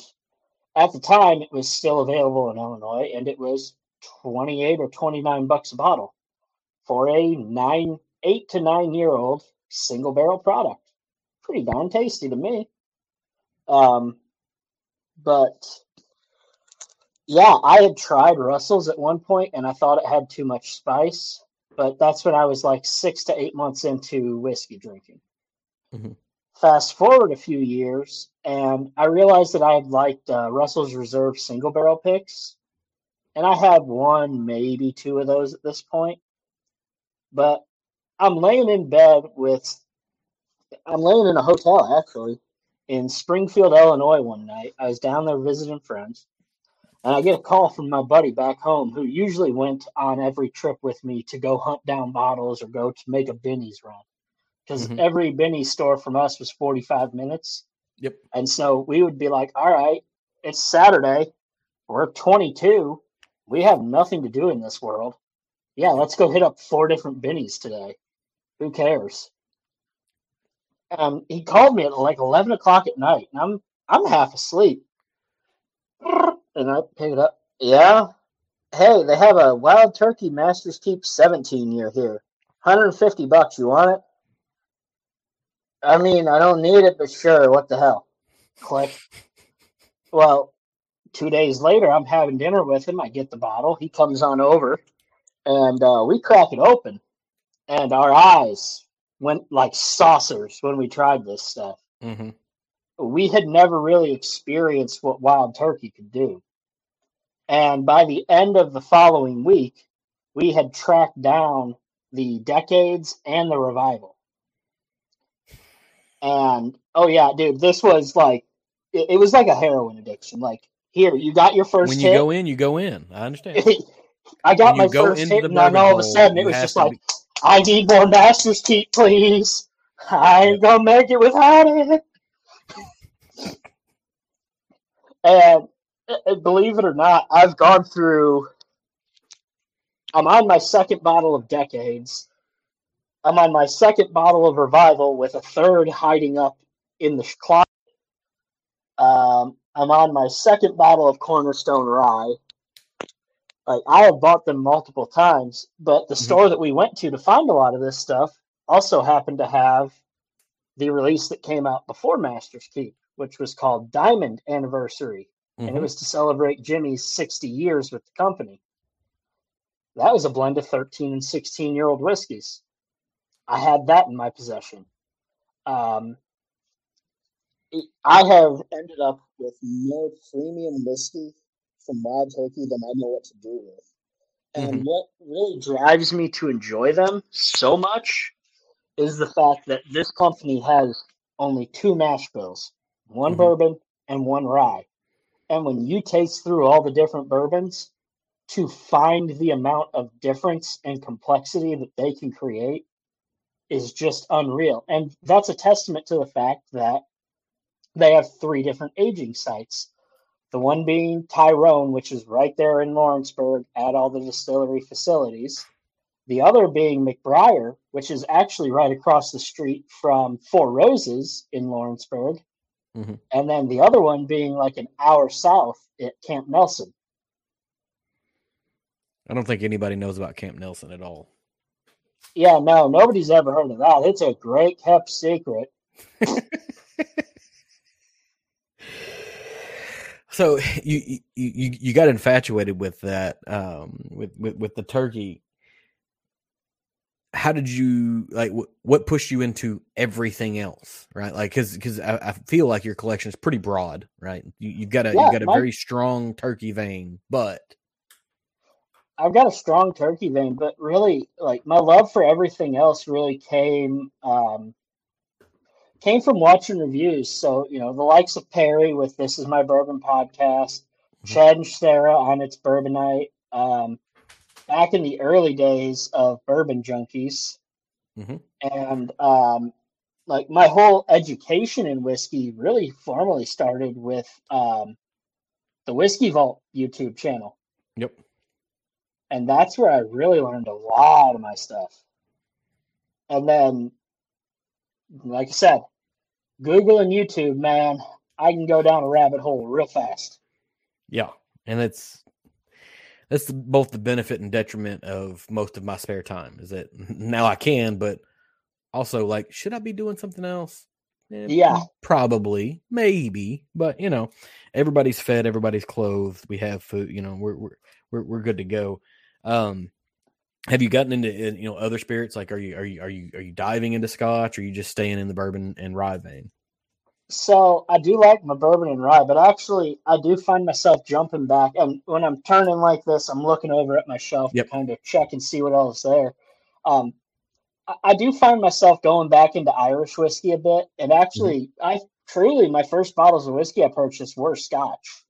at the time, it was still available in Illinois, and it was 28 or 29 bucks a bottle for a nine, eight to nine year old single barrel product. Pretty darn tasty to me. Um, but yeah, I had tried Russell's at one point and I thought it had too much spice, but that's when I was like six to eight months into whiskey drinking. Mhm. Fast forward a few years, and I realized that I had liked uh, Russell's Reserve single barrel picks, and I had one, maybe two of those at this point. But I'm laying in bed with, I'm laying in a hotel actually in Springfield, Illinois one night. I was down there visiting friends, and I get a call from my buddy back home who usually went on every trip with me to go hunt down bottles or go to make a Binny's run. Because Mhm. every Binny's store from us was 45 minutes. Yep. And so we would be like, all right, it's Saturday. We're 22. We have nothing to do in this world. Yeah, let's go hit up four different Binny's today. Who cares? Um, he called me at like 11 o'clock at night, and I'm I'm half asleep. And I pick it up. Yeah. Hey, they have a Wild Turkey Masters Keep 17 year here. 150 bucks. You want it? I mean, I don't need it, but sure. What the hell? Click. Well, two days later, I'm having dinner with him. I get the bottle. He comes on over, and uh, we crack it open, and our eyes went like saucers when we tried this stuff. mm-hmm. We had never really experienced what wild turkey could do. And by the end of the following week, we had tracked down the decades and the revival. And oh yeah, dude, this was like it, it was like a heroin addiction. Like here, you got your first when you hit. go in, you go in. I understand. (laughs) I got my go first hit, and then all of a sudden it was just like, be- I need more (laughs) Master's Keep, please. I ain't gonna make it without it. And believe it or not, I've gone through. I'm on my second bottle of Decades. I'm on my second bottle of Revival with a third hiding up in the closet. Um, I'm on my second bottle of Cornerstone Rye. Like I have bought them multiple times, but the Mhm. store that we went to to find a lot of this stuff also happened to have the release that came out before Master's Keep, which was called Diamond Anniversary, and it Mhm. was to celebrate Jimmy's 60 years with the company. That was a blend of 13 and 16 year old whiskeys. I had that in my possession. Um, I have ended up with more premium whiskey from Wild Turkey than I know what to do with. And Mhm. what really drives me to enjoy them so much is the fact that this company has only two mash bills one Mhm. bourbon and one rye. And when you taste through all the different bourbons, to find the amount of difference and complexity that they can create is just unreal. And that's a testament to the fact that they have three different aging sites. The one being Tyrone, which is right there in Lawrenceburg at all the distillery facilities. The other being McBrayer, which is actually right across the street from Four Roses in Lawrenceburg. Mhm. And then the other one being like an hour south at Camp Nelson. I don't think anybody knows about Camp Nelson at all. Yeah, no, nobody's ever heard of that. It's a great kept secret. (laughs) So you you you, you got infatuated with that um with, with with the turkey. How did you like what what pushed you into everything else, right? Like cuz cuz I, I feel like your collection is pretty broad, right? You you've got a Yeah, you've got a my- very strong turkey vein, but I've got a strong turkey vein, but really, like my love for everything else really came um, came from watching reviews. So you know, the likes of Perry with "This Is My Bourbon" podcast, Mhm. Chad and Sarah on It's Bourbon Night. Um, back in the early days of Bourbon Junkies, Mhm. and um, like my whole education in whiskey really formally started with um, the Whiskey Vault YouTube channel yep. and that's where I really learned a lot of my stuff. And then, like I said, Google and YouTube, man, I can go down a rabbit hole real fast. Yeah, and that's that's the, both the benefit and detriment of most of my spare time. Is that (laughs) now I can, but also like, should I be doing something else? Eh, Yeah. probably, maybe, but you know, everybody's fed, everybody's clothed, we have food. You know, we're we're we're, we're good to go. Um, have you gotten into uh, you know other spirits? Like, are you are you are you are you diving into Scotch? Or are you just staying in the bourbon and rye vein? So I do like my bourbon and rye, but actually, I do find myself jumping back. And when I'm turning like this, I'm looking over at my shelf Yep. to kind of check and see what else is there. Um, I, I do find myself going back into Irish whiskey a bit. And actually, I truly, my first bottles of whiskey I purchased were Scotch.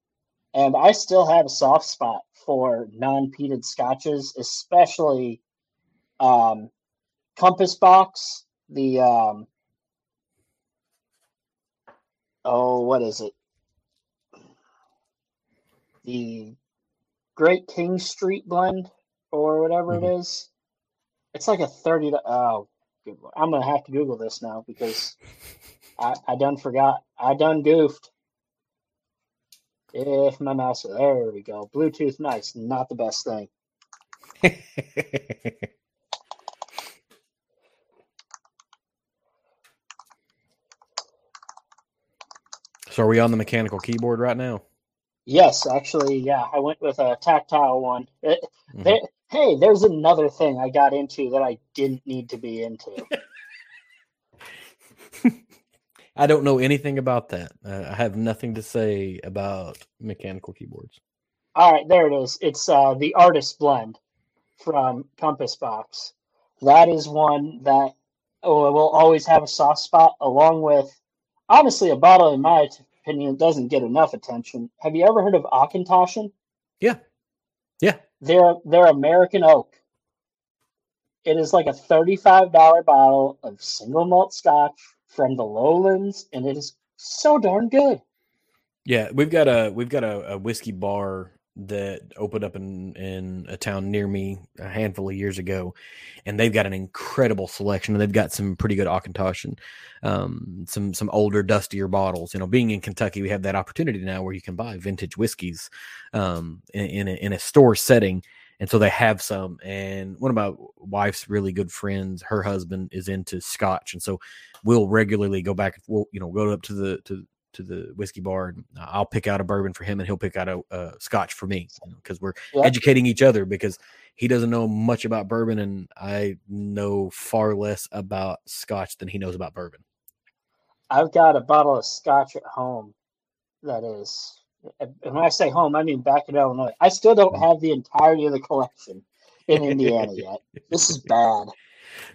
And I still have a soft spot for non peated scotches, especially um, Compass Box, the. Um, oh, what is it? The Great King Street blend or whatever it mm-hmm. is. It's like a 30 to, oh, good lord. I'm going to have to Google this now because I, I done forgot. I done goofed. If my mouse, there we go. Bluetooth, nice. Not the best thing. (laughs) so, are we on the mechanical keyboard right now? Yes, actually, yeah. I went with a tactile one. It, Mhm. there- hey, there's another thing I got into that I didn't need to be into. (laughs) I don't know anything about that. Uh, I have nothing to say about mechanical keyboards. All right, there it is. It's uh, the Artist Blend from Compass Box. That is one that oh, will always have a soft spot, along with honestly a bottle, in my opinion, doesn't get enough attention. Have you ever heard of Auchentoshan? Yeah, yeah. They're they're American oak. It is like a thirty-five dollar bottle of single malt Scotch from the Lowlands, and it is so darn good. Yeah, we've got a we've got a, a whiskey bar that opened up in in a town near me a handful of years ago, and they've got an incredible selection. And they've got some pretty good Auchentoshan, and um, some some older, dustier bottles. You know, being in Kentucky, we have that opportunity now where you can buy vintage whiskeys um, in in a, in a store setting. And so they have some. And one of my wife's really good friends, her husband is into Scotch, and so we'll regularly go back. We'll you know go up to the to to the whiskey bar and I'll pick out a bourbon for him and he'll pick out a, a scotch for me because you know, we're educating each other because he doesn't know much about bourbon and I know far less about scotch than he knows about bourbon. I've got a bottle of scotch at home that is and when I say home I mean back in Illinois. I still don't mm. have the entirety of the collection in Indiana (laughs) yet. This is bad.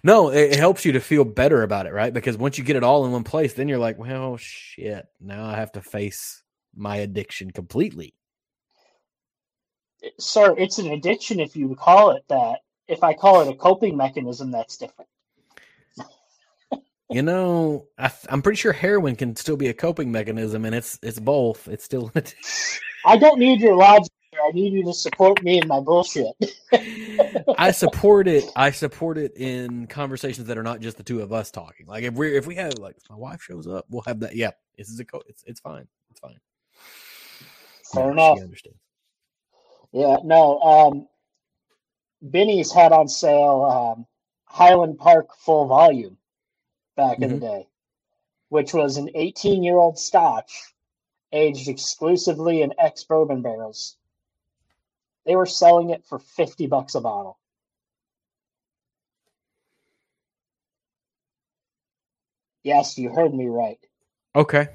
No, it, helps you to feel better about it, right? Because once you get it all in one place, then you're like, well, shit. Now I have to face my addiction completely. Sir, it's an addiction if you call it that. If I call it a coping mechanism, that's different. you know, I, am pretty sure heroin can still be a coping mechanism, and it's it's both. It's still. I don't need your logic I need you to support me in my bullshit. (laughs) I support it. I support it in conversations that are not just the two of us talking. Like if we if we have like if my wife shows up, we'll have that. Yeah, this is a co- it's it's fine. It's fine. Fair enough. Understand. Yeah, no. Um, Binny's had on sale um, Highland Park full volume back mm-hmm. in the mm-hmm. day, which was an 18 year old Scotch aged exclusively in ex bourbon barrels. They were selling it for 50 bucks a bottle. Yes, you heard me right. Okay.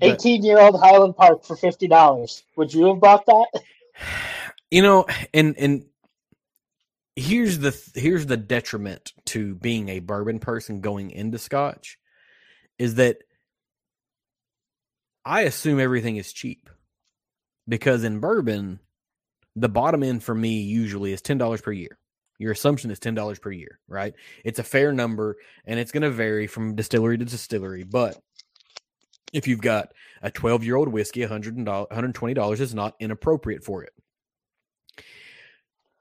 18 year old Highland Park for $50. Would you have bought that? (sighs) You know, and and here's the here's the detriment to being a bourbon person going into scotch is that I assume everything is cheap. Because in bourbon, the bottom end for me usually is $10 per year. Your assumption is $10 per year, right? It's a fair number and it's going to vary from distillery to distillery. But if you've got a 12 year old whiskey, $100, $120 is not inappropriate for it.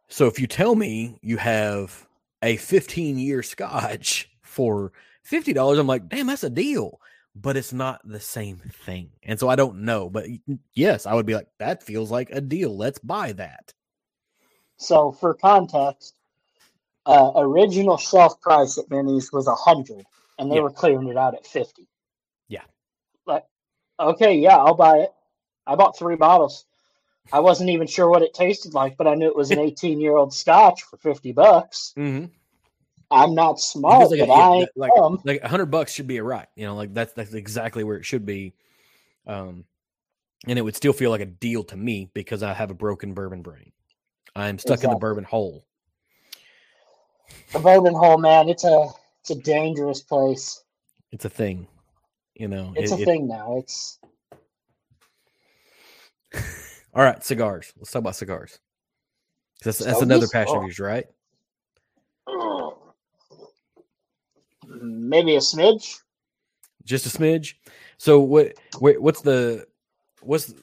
So if you tell me you have a 15 year scotch for $50, I'm like, damn, that's a deal but it's not the same thing. And so I don't know. But yes, I would be like, that feels like a deal. Let's buy that. So for context, uh, original shelf price at Binny's was a hundred, and they yeah. were clearing it out at fifty. Yeah. Like, okay, yeah, I'll buy it. I bought three bottles. I wasn't even sure what it tasted like, but I knew it was an (laughs) 18 year old Scotch for 50 bucks. Mm-hmm. I'm not smart, like, but I like like a hundred bucks should be a right. You know, like that's that's exactly where it should be. Um, and it would still feel like a deal to me because I have a broken bourbon brain. I'm stuck exactly. in the bourbon hole. The bourbon hole, man. It's a it's a dangerous place. It's a thing. You know, it's it, a it, thing now. It's (laughs) all right. Cigars. Let's talk about cigars. That's that's another passion of yours, right? (clears throat) maybe a smidge. Just a smidge. So what? what's the what's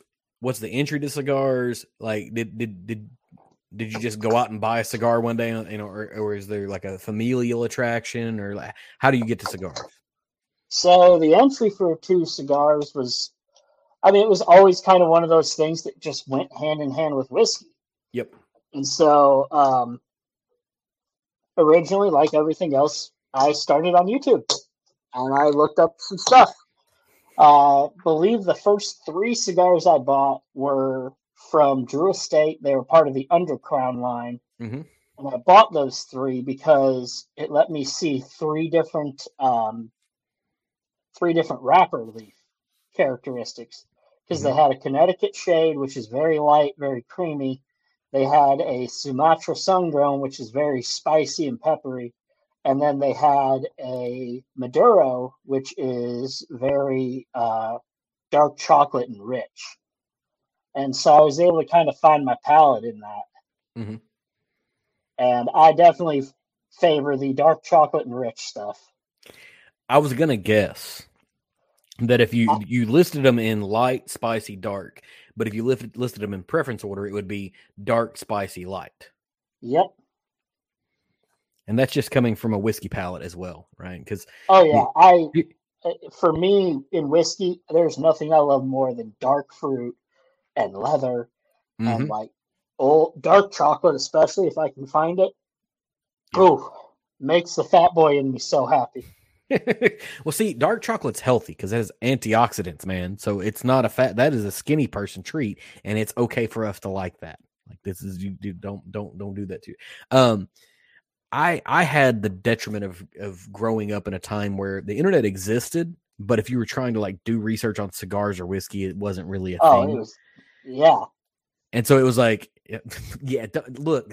what's the entry to cigars? Like, did did did did you just go out and buy a cigar one day? You know, or, or is there like a familial attraction, or like, how do you get to cigars? So the entry for two cigars was, I mean, it was always kind of one of those things that just went hand in hand with whiskey. Yep. And so, um, originally, like everything else, I started on YouTube and I looked up some stuff. Uh, believe the first three cigars I bought were from Drew Estate. They were part of the Undercrown line. Mm-hmm. And I bought those three because it let me see three different um, three different wrapper leaf characteristics because Mhm. they had a Connecticut shade, which is very light, very creamy. They had a Sumatra sun-grown, which is very spicy and peppery, and then they had a Maduro, which is very uh, dark chocolate and rich. And so I was able to kind of find my palate in that. Mhm. And I definitely favor the dark chocolate and rich stuff. I was gonna guess that if you Uh you listed them in light, spicy, dark, but if you listed listed them in preference order, it would be dark, spicy, light, Yep. And that's just coming from a whiskey palate as well, right? Because Oh yeah, I uh, for me in whiskey, there's nothing I love more than dark fruit and leather and like old dark chocolate, especially if I can find it. Yeah. Oh, makes the fat boy in me so happy. (laughs) well, see, dark chocolate's healthy because it has antioxidants, man. So it's not a fat. That is a skinny person treat, and it's okay for us to like that. Like this is you do don't don't don't do that to. you. Um, I I had the detriment of of growing up in a time where the internet existed, but if you were trying to like do research on cigars or whiskey, it wasn't really a Oh, thing. it was yeah. And so it was like, yeah, (laughs) look,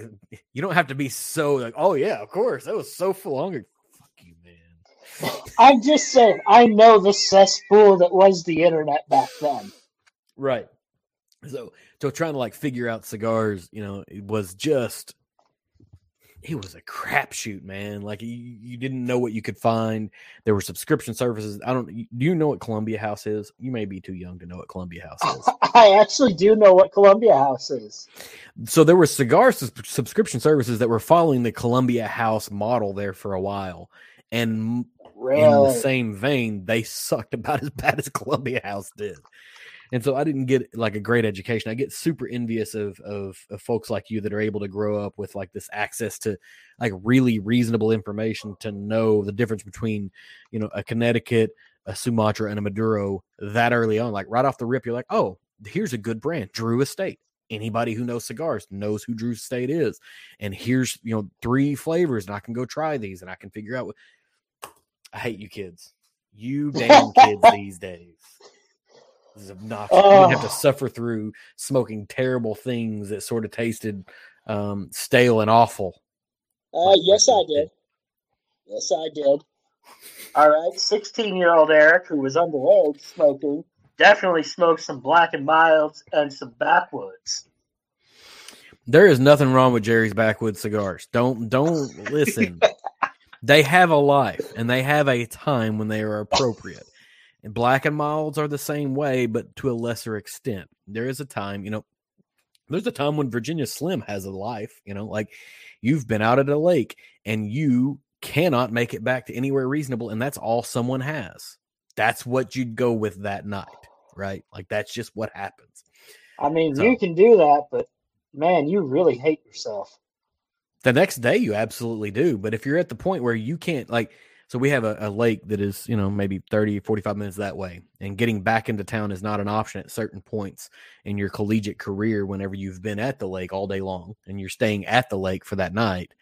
you don't have to be so like, oh yeah, of course, that was so long I'm fuck you, man. (laughs) I'm just saying, I know the cesspool that was the internet back then. Right. So so trying to like figure out cigars, you know, it was just it was a crapshoot, man. Like you, you didn't know what you could find. There were subscription services. I don't. Do you know what Columbia House is? You may be too young to know what Columbia House is. (laughs) I actually do know what Columbia House is. so there were cigar sus- subscription services that were following the Columbia House model there for a while, and in the same vein, they sucked about as bad as Columbia House did. And so I didn't get like a great education. I get super envious of, of of folks like you that are able to grow up with like this access to like really reasonable information to know the difference between, you know, a Connecticut, a Sumatra, and a Maduro that early on. Like right off the rip, you're like, oh, here's a good brand, Drew Estate. Anybody who knows cigars knows who Drew Estate is. And here's, you know, three flavors, and I can go try these and I can figure out what I hate you kids. You (laughs) damn kids these days. This is obnoxious. You didn't have to Oh. suffer through smoking terrible things that sort of tasted um, stale and awful. Uh, yes, I did. Yes, I did. All right, 16 year old Eric, who was underage smoking, definitely smoked some black and milds and some backwoods. There is nothing wrong with Jerry's backwoods cigars. Don't don't (laughs) listen. they have a life and they have a time when they are appropriate. And black and milds are the same way, but to a lesser extent. There is a time, you know, there's a time when Virginia Slim has a life, you know, like you've been out at a lake and you cannot make it back to anywhere reasonable, and that's all someone has. That's what you'd go with that night, right? Like that's just what happens. I mean, So- you can do that, but man, you really hate yourself. The next day, you absolutely do. But if you're at the point where you can't, like, so we have a, a lake that is, you know, maybe 30, 45 minutes that way, and getting back into town is not an option at certain points in your collegiate career whenever you've been at the lake all day long and you're staying at the lake for that night.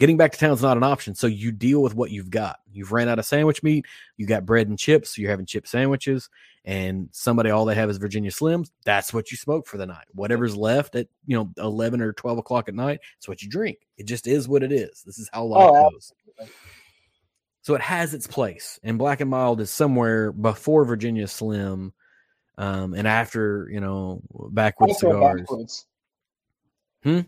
Getting back to town is not an option. So you deal with what you've got. You've ran out of sandwich meat, you got bread and chips, so you're having chip sandwiches, and somebody all they have is Virginia Slims. That's what you smoke for the night. Whatever's left at you know 11 or 12 o'clock at night, it's what you drink. It just is what it is. This is how life Oh, goes. So it has its place, and Black and Mild is somewhere before Virginia Slim, um, and after you know backwoods cigars. backwoods. Hmm?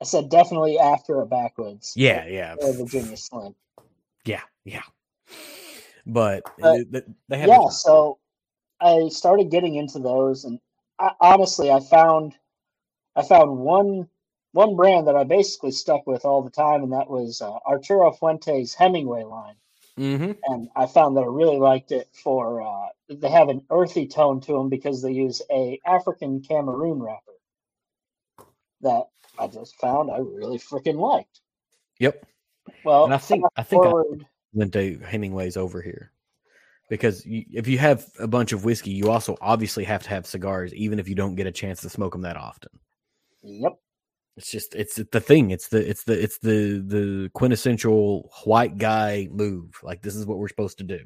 I said definitely after a backwoods. Yeah, yeah, Virginia Slim. yeah, yeah. But Uh, th- th- they have yeah, so I started getting into those, and I, honestly, I found I found one one brand that I basically stuck with all the time, and that was uh, Arturo Fuente's Hemingway line. Mhm. And I found that I really liked it for uh, they have an earthy tone to them because they use a African Cameroon wrapper that I just found I really freaking liked. Yep. Well, And I think I think I forward, went to Hemingway's over here because you, if you have a bunch of whiskey, you also obviously have to have cigars, even if you don't get a chance to smoke them that often. yep. It's just it's the thing. It's the it's the it's the the quintessential white guy move. Like this is what we're supposed to do.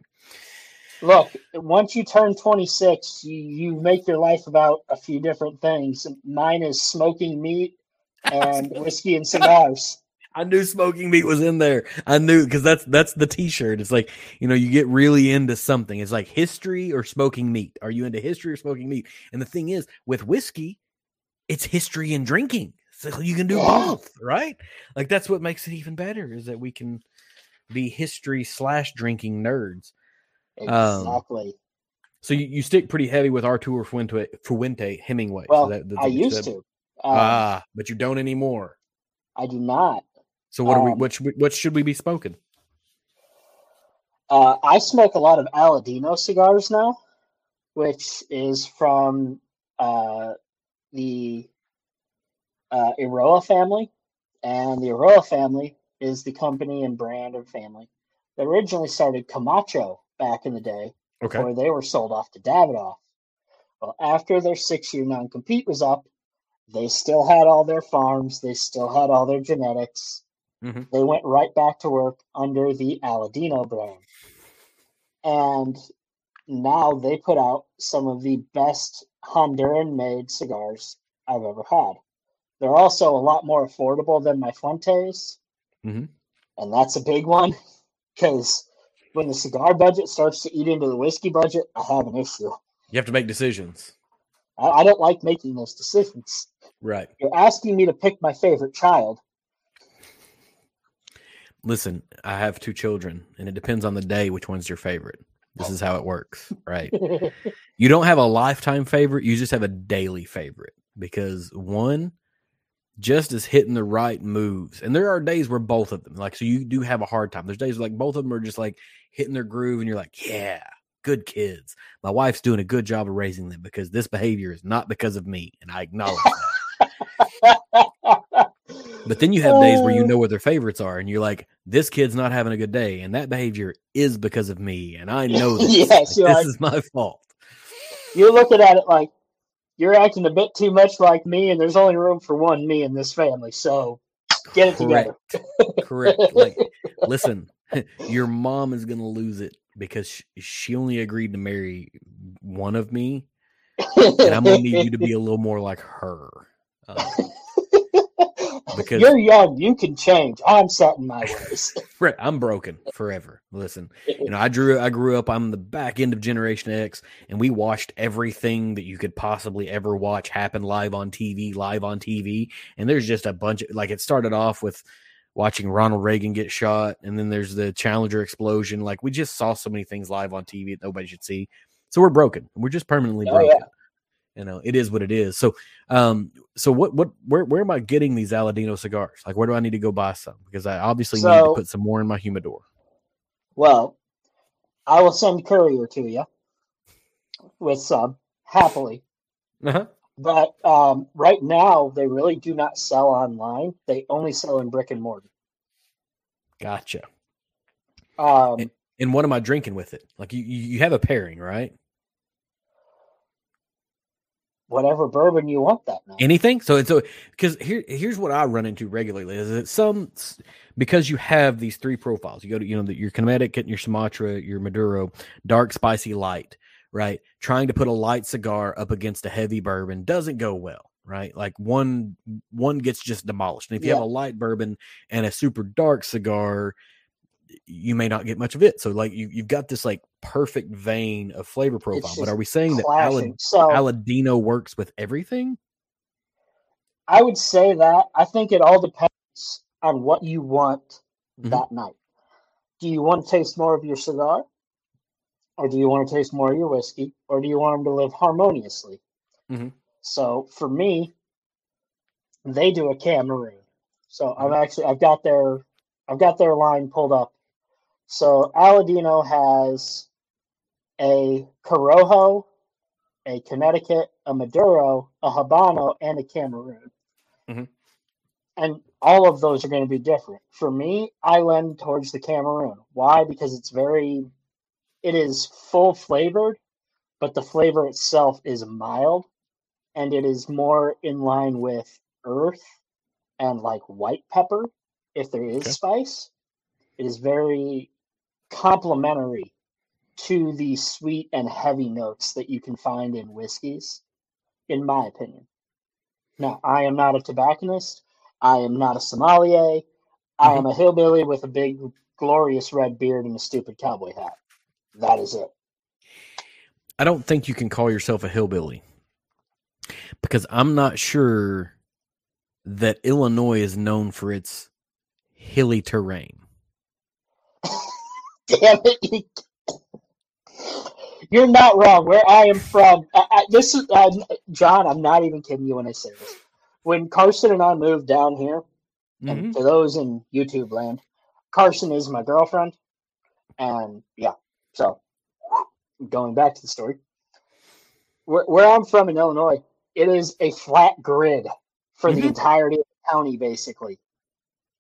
Look, once you turn 26, you, you make your life about a few different things. Mine is smoking meat and (laughs) whiskey and cigars. I knew smoking meat was in there. I knew because that's that's the T-shirt. It's like you know you get really into something. It's like history or smoking meat. Are you into history or smoking meat? And the thing is, with whiskey, it's history and drinking. So you can do both, right? Like that's what makes it even better is that we can be history slash drinking nerds. Exactly. Um, so you, you stick pretty heavy with Arturo Fuente, Fuente Hemingway. Well, so that, I used to. Um, ah, but you don't anymore. I do not. So what um, are we? What should we, what should we be smoking? Uh, I smoke a lot of Aladino cigars now, which is from uh, the uh, family, and the Eiroa family is the company and brand and family that originally started Camacho back in the day, okay. before they were sold off to Davidoff. Well, after their six-year non-compete was up, they still had all their farms, they still had all their genetics. Mm-hmm. They went right back to work under the Aladino brand. And now they put out some of the best Honduran made cigars I've ever had. They're also a lot more affordable than my Fuentes. Mm-hmm. And that's a big one because when the cigar budget starts to eat into the whiskey budget, I have an issue. You have to make decisions. I, I don't like making those decisions. Right. You're asking me to pick my favorite child. Listen, I have two children, and it depends on the day which one's your favorite. This is how it works, right? (laughs) you don't have a lifetime favorite, you just have a daily favorite because one just as hitting the right moves. And there are days where both of them, like, so you do have a hard time. There's days like both of them are just like hitting their groove, and you're like, yeah, good kids. My wife's doing a good job of raising them because this behavior is not because of me, and I acknowledge that. but then you have days where you oh. know where their favorites are, and you're like, this kid's not having a good day, and that behavior is because of me, and I know this. (laughs) yes, like, this like, is my fault. You're looking at it like you're acting a bit too much like me, and there's only room for one me in this family. So get it together. Correct. Like, (laughs) listen, (laughs) your mom is gonna lose it because she only agreed to marry one of me, and I'm gonna need you to be a little more like her. Um, because you're young, you can change. I'm set in my (laughs) ways. right, I'm broken forever. Listen, you know, I drew, I grew up. I'm the back end of Generation X, and we watched everything that you could possibly ever watch happen live on TV, live on TV. And there's just a bunch of like it started off with watching Ronald Reagan get shot, and then there's the Challenger explosion. Like we just saw so many things live on TV that nobody should see. So we're broken. We're just permanently oh, broken. Yeah you know it is what it is. So um so what what where where am i getting these aladino cigars? Like where do i need to go buy some? Because i obviously so, need to put some more in my humidor. Well i will send courier to you with some happily. Uh-huh. but um right now they really do not sell online. They only sell in brick and mortar. Gotcha. Um and, and what am i drinking with it? Like you you have a pairing right whatever bourbon you want that night. Anything. So it's so because here here's what I run into regularly is that some because you have these three profiles. You go to you know the, your Connecticut, your Sumatra, your Maduro, dark, spicy, light. Right, trying to put a light cigar up against a heavy bourbon doesn't go well. Right, like one one gets just demolished. And if you yeah. have a light bourbon and a super dark cigar, you may not get much of it. So like you you've got this like perfect vein of flavor profile. But are we saying that Alad- so, Aladino works with everything? I would say that. I think it all depends on what you want mm-hmm. that night. Do you want to taste more of your cigar? Or do you want to taste more of your whiskey? Or do you want them to live harmoniously? Mm-hmm. So for me, they do a Cameroon. So mm-hmm. I've actually I've got their I've got their line pulled up so Aladino has a Corojo, a Connecticut, a Maduro, a Habano, and a Cameroon. Mm-hmm. And all of those are going to be different. For me, I lend towards the Cameroon. Why? Because it's very, it is full flavored, but the flavor itself is mild and it is more in line with earth and like white pepper if there is okay. spice. It is very complementary to the sweet and heavy notes that you can find in whiskeys, in my opinion. Now, I am not a tobacconist. I am not a sommelier. I am mm-hmm. a hillbilly with a big, glorious red beard and a stupid cowboy hat. That is it. I don't think you can call yourself a hillbilly because I'm not sure that Illinois is known for its hilly terrain. (laughs) Damn it! You, are not wrong. Where I am from, I, I, this is uh, John. I'm not even kidding you when I say this. When Carson and I moved down here, mm-hmm. and for those in YouTube land, Carson is my girlfriend, and yeah. So going back to the story, where, where I'm from in Illinois, it is a flat grid for mm-hmm. the entirety of the county, basically.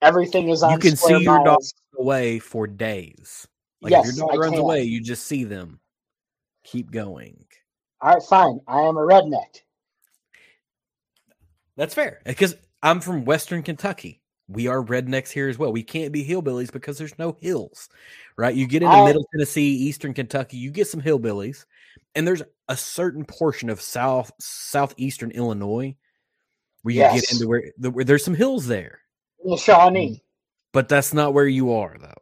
Everything is on. You can see your dog away for days. Like yes, if your dog I runs can. away, you just see them. Keep going. All right, fine. I am a redneck. That's fair because I'm from Western Kentucky. We are rednecks here as well. We can't be hillbillies because there's no hills, right? You get into I, Middle Tennessee, Eastern Kentucky, you get some hillbillies, and there's a certain portion of South Southeastern Illinois where you yes. get into where, where there's some hills there. The Shawnee. But that's not where you are though.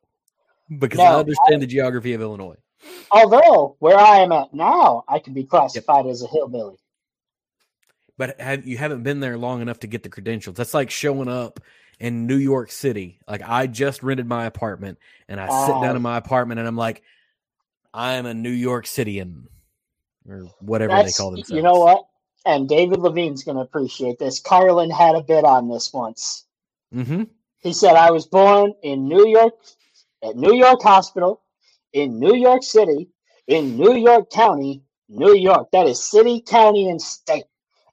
Because no, I understand I, the geography of Illinois. Although where I am at now, I can be classified yep. as a hillbilly. But have you haven't been there long enough to get the credentials. That's like showing up in New York City. Like I just rented my apartment and I uh, sit down in uh, my apartment and I'm like, I am a New York Cityan or whatever they call themselves. You know what? And David Levine's going to appreciate this. Carlin had a bit on this once. Mm-hmm. He said, I was born in New York, at New York Hospital, in New York City, in New York County, New York. That is city, county, and state.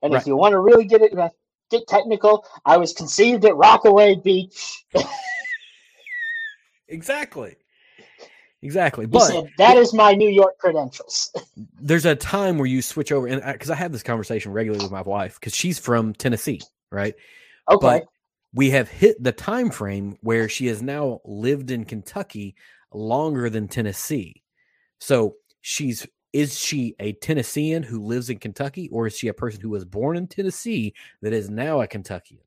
And right. if you want to really get it uh, get technical, I was conceived at Rockaway Beach. (laughs) exactly. Exactly. He but said, that is my New York credentials. (laughs) there's a time where you switch over, and because I, I, have this conversation regularly with my wife because she's from Tennessee, right? Okay. But we have hit the time frame where she has now lived in Kentucky longer than Tennessee. So she's is she a Tennessean who lives in Kentucky, or is she a person who was born in Tennessee that is now a Kentuckian?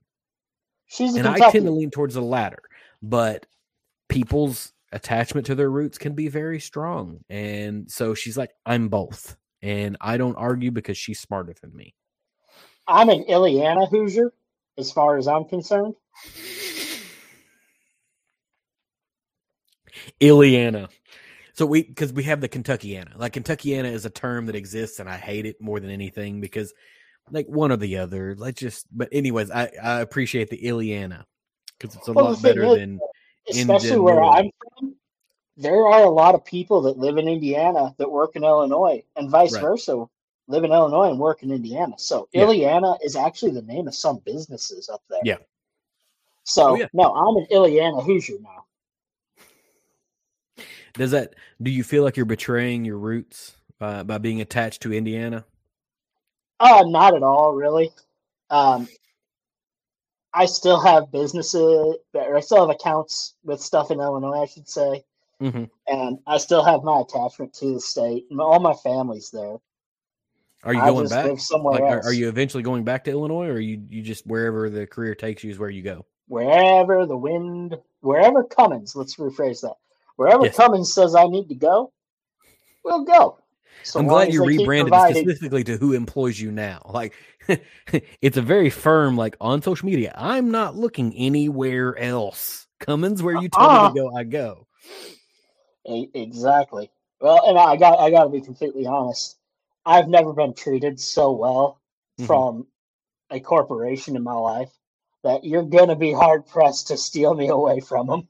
She's and Kentucky. I tend to lean towards the latter, but people's attachment to their roots can be very strong, and so she's like, "I'm both," and I don't argue because she's smarter than me. I'm an Illiana Hoosier, as far as I'm concerned. Illiana. So we because we have the Kentuckiana. Like Kentuckiana is a term that exists, and I hate it more than anything because like one or the other. Let's just. But anyways, I I appreciate the Illiana because it's a well, lot better is, than especially where I'm from. There are a lot of people that live in Indiana that work in Illinois, and vice right. versa. Live in Illinois and work in Indiana. So yeah. Is actually the name of some businesses up there. Yeah. So oh, yeah. no, I'm an Illiana Hoosier now. Does that do you feel like you're betraying your roots by, by being attached to Indiana? Uh, not at all, really. Um, I still have businesses, or I still have accounts with stuff in Illinois, I should say. Mm-hmm. And I still have my attachment to the state. All my family's there. Are you I going back? Like, else. Are you eventually going back to Illinois, or you you just wherever the career takes you is where you go? Wherever the wind, wherever Cummins. Let's rephrase that. Wherever yes. Cummins says I need to go, we'll go. So I'm glad you rebranded specifically to who employs you now. (laughs) Like (laughs) it's a very firm, like on social media. I'm not looking anywhere else. Cummins, where you tell uh-uh. me to uh-huh. go, I go. Exactly. Well, and I got I got to be completely honest. I've never been treated so well mm-hmm. from a corporation in my life that you're gonna be hard pressed to steal me away from them.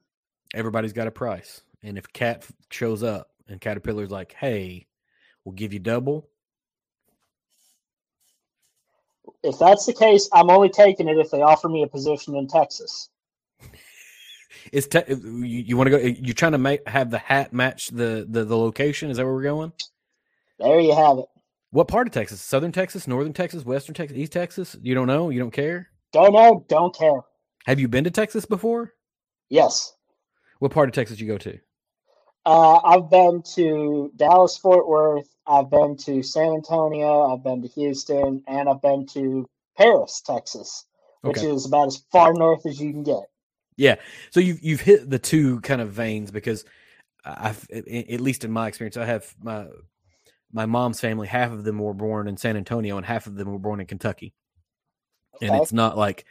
Everybody's got a price. And if Cat shows up and Caterpillar's like, "Hey, we'll give you double," if that's the case, I'm only taking it if they offer me a position in Texas. (laughs) Is te- you, you want to go? You're trying to make have the hat match the, the the location? Is that where we're going? There you have it. What part of Texas? Southern Texas, Northern Texas, Western Texas, East Texas? You don't know? You don't care? Don't know. Don't care. Have you been to Texas before? Yes. What part of Texas you go to? Uh, I've been to Dallas, Fort Worth. I've been to San Antonio. I've been to Houston, and I've been to Paris, Texas, which Okay. is about as far north as you can get. Yeah. So you've you've hit the two kind of veins because I've at least in my experience, I have my my mom's family. Half of them were born in San Antonio, and half of them were born in Kentucky. And Okay. it's not like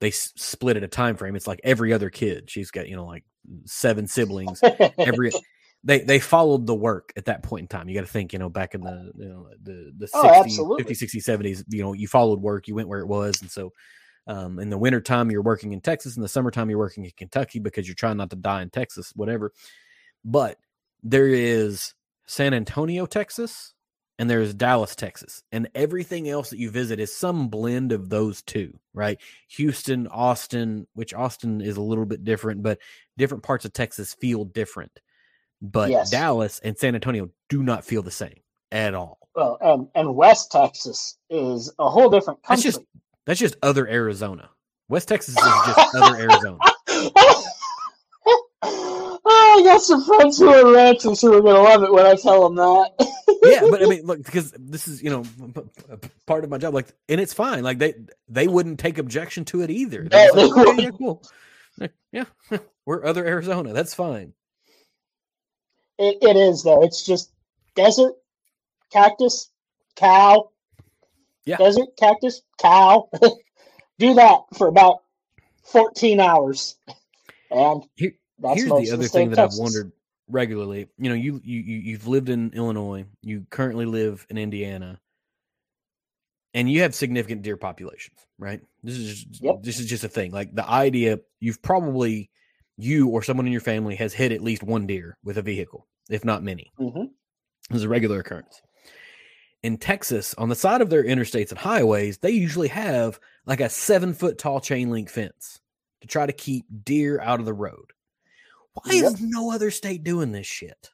they s- split at a time frame. It's like every other kid. She's got you know like seven siblings. Every (laughs) they they followed the work at that point in time. You got to think, you know, back in the you know the the Oh, 60s, absolutely. 50s, 60s, 70s, you know, you followed work, you went where it was, and so um, in the wintertime you're working in Texas, in the summertime you're working in Kentucky because you're trying not to die in Texas, whatever. But there is San Antonio, Texas, and there's Dallas, Texas, and everything else that you visit is some blend of those two, right? Houston, Austin, which Austin is a little bit different, but different parts of Texas feel different. But Yes. Dallas and San Antonio do not feel the same at all. well, and, and West Texas is a whole different That's country. just that's just other Arizona. West Texas is just other (laughs) Arizona. (laughs) oh, I got some friends who are ranchers who are going to love it when I tell them that. yeah, but I (laughs) mean, look, because this is you know part of my job, like, and it's fine. Like they they wouldn't take objection to it either. No, like, "Okay, yeah, cool. Like, Yeah, (laughs) we're other Arizona. That's fine. It, it is though. It's just desert, cactus, cow. Yeah. Desert, cactus, cow. (laughs) Do that for about fourteen hours, and Here- that's Here's the other state thing that I've wondered regularly. You know, you you you- you've lived in Illinois. You currently live in Indiana, and you have significant deer populations, right? This is just, Yep. this is just a thing. Like the idea, you've probably you or someone in your family has hit at least one deer with a vehicle, if not many. Mhm. This is a regular occurrence. In Texas, on the side of their interstates and highways, they usually have like a seven foot tall chain link fence to try to keep deer out of the road. Why Yep. is no other state doing this shit?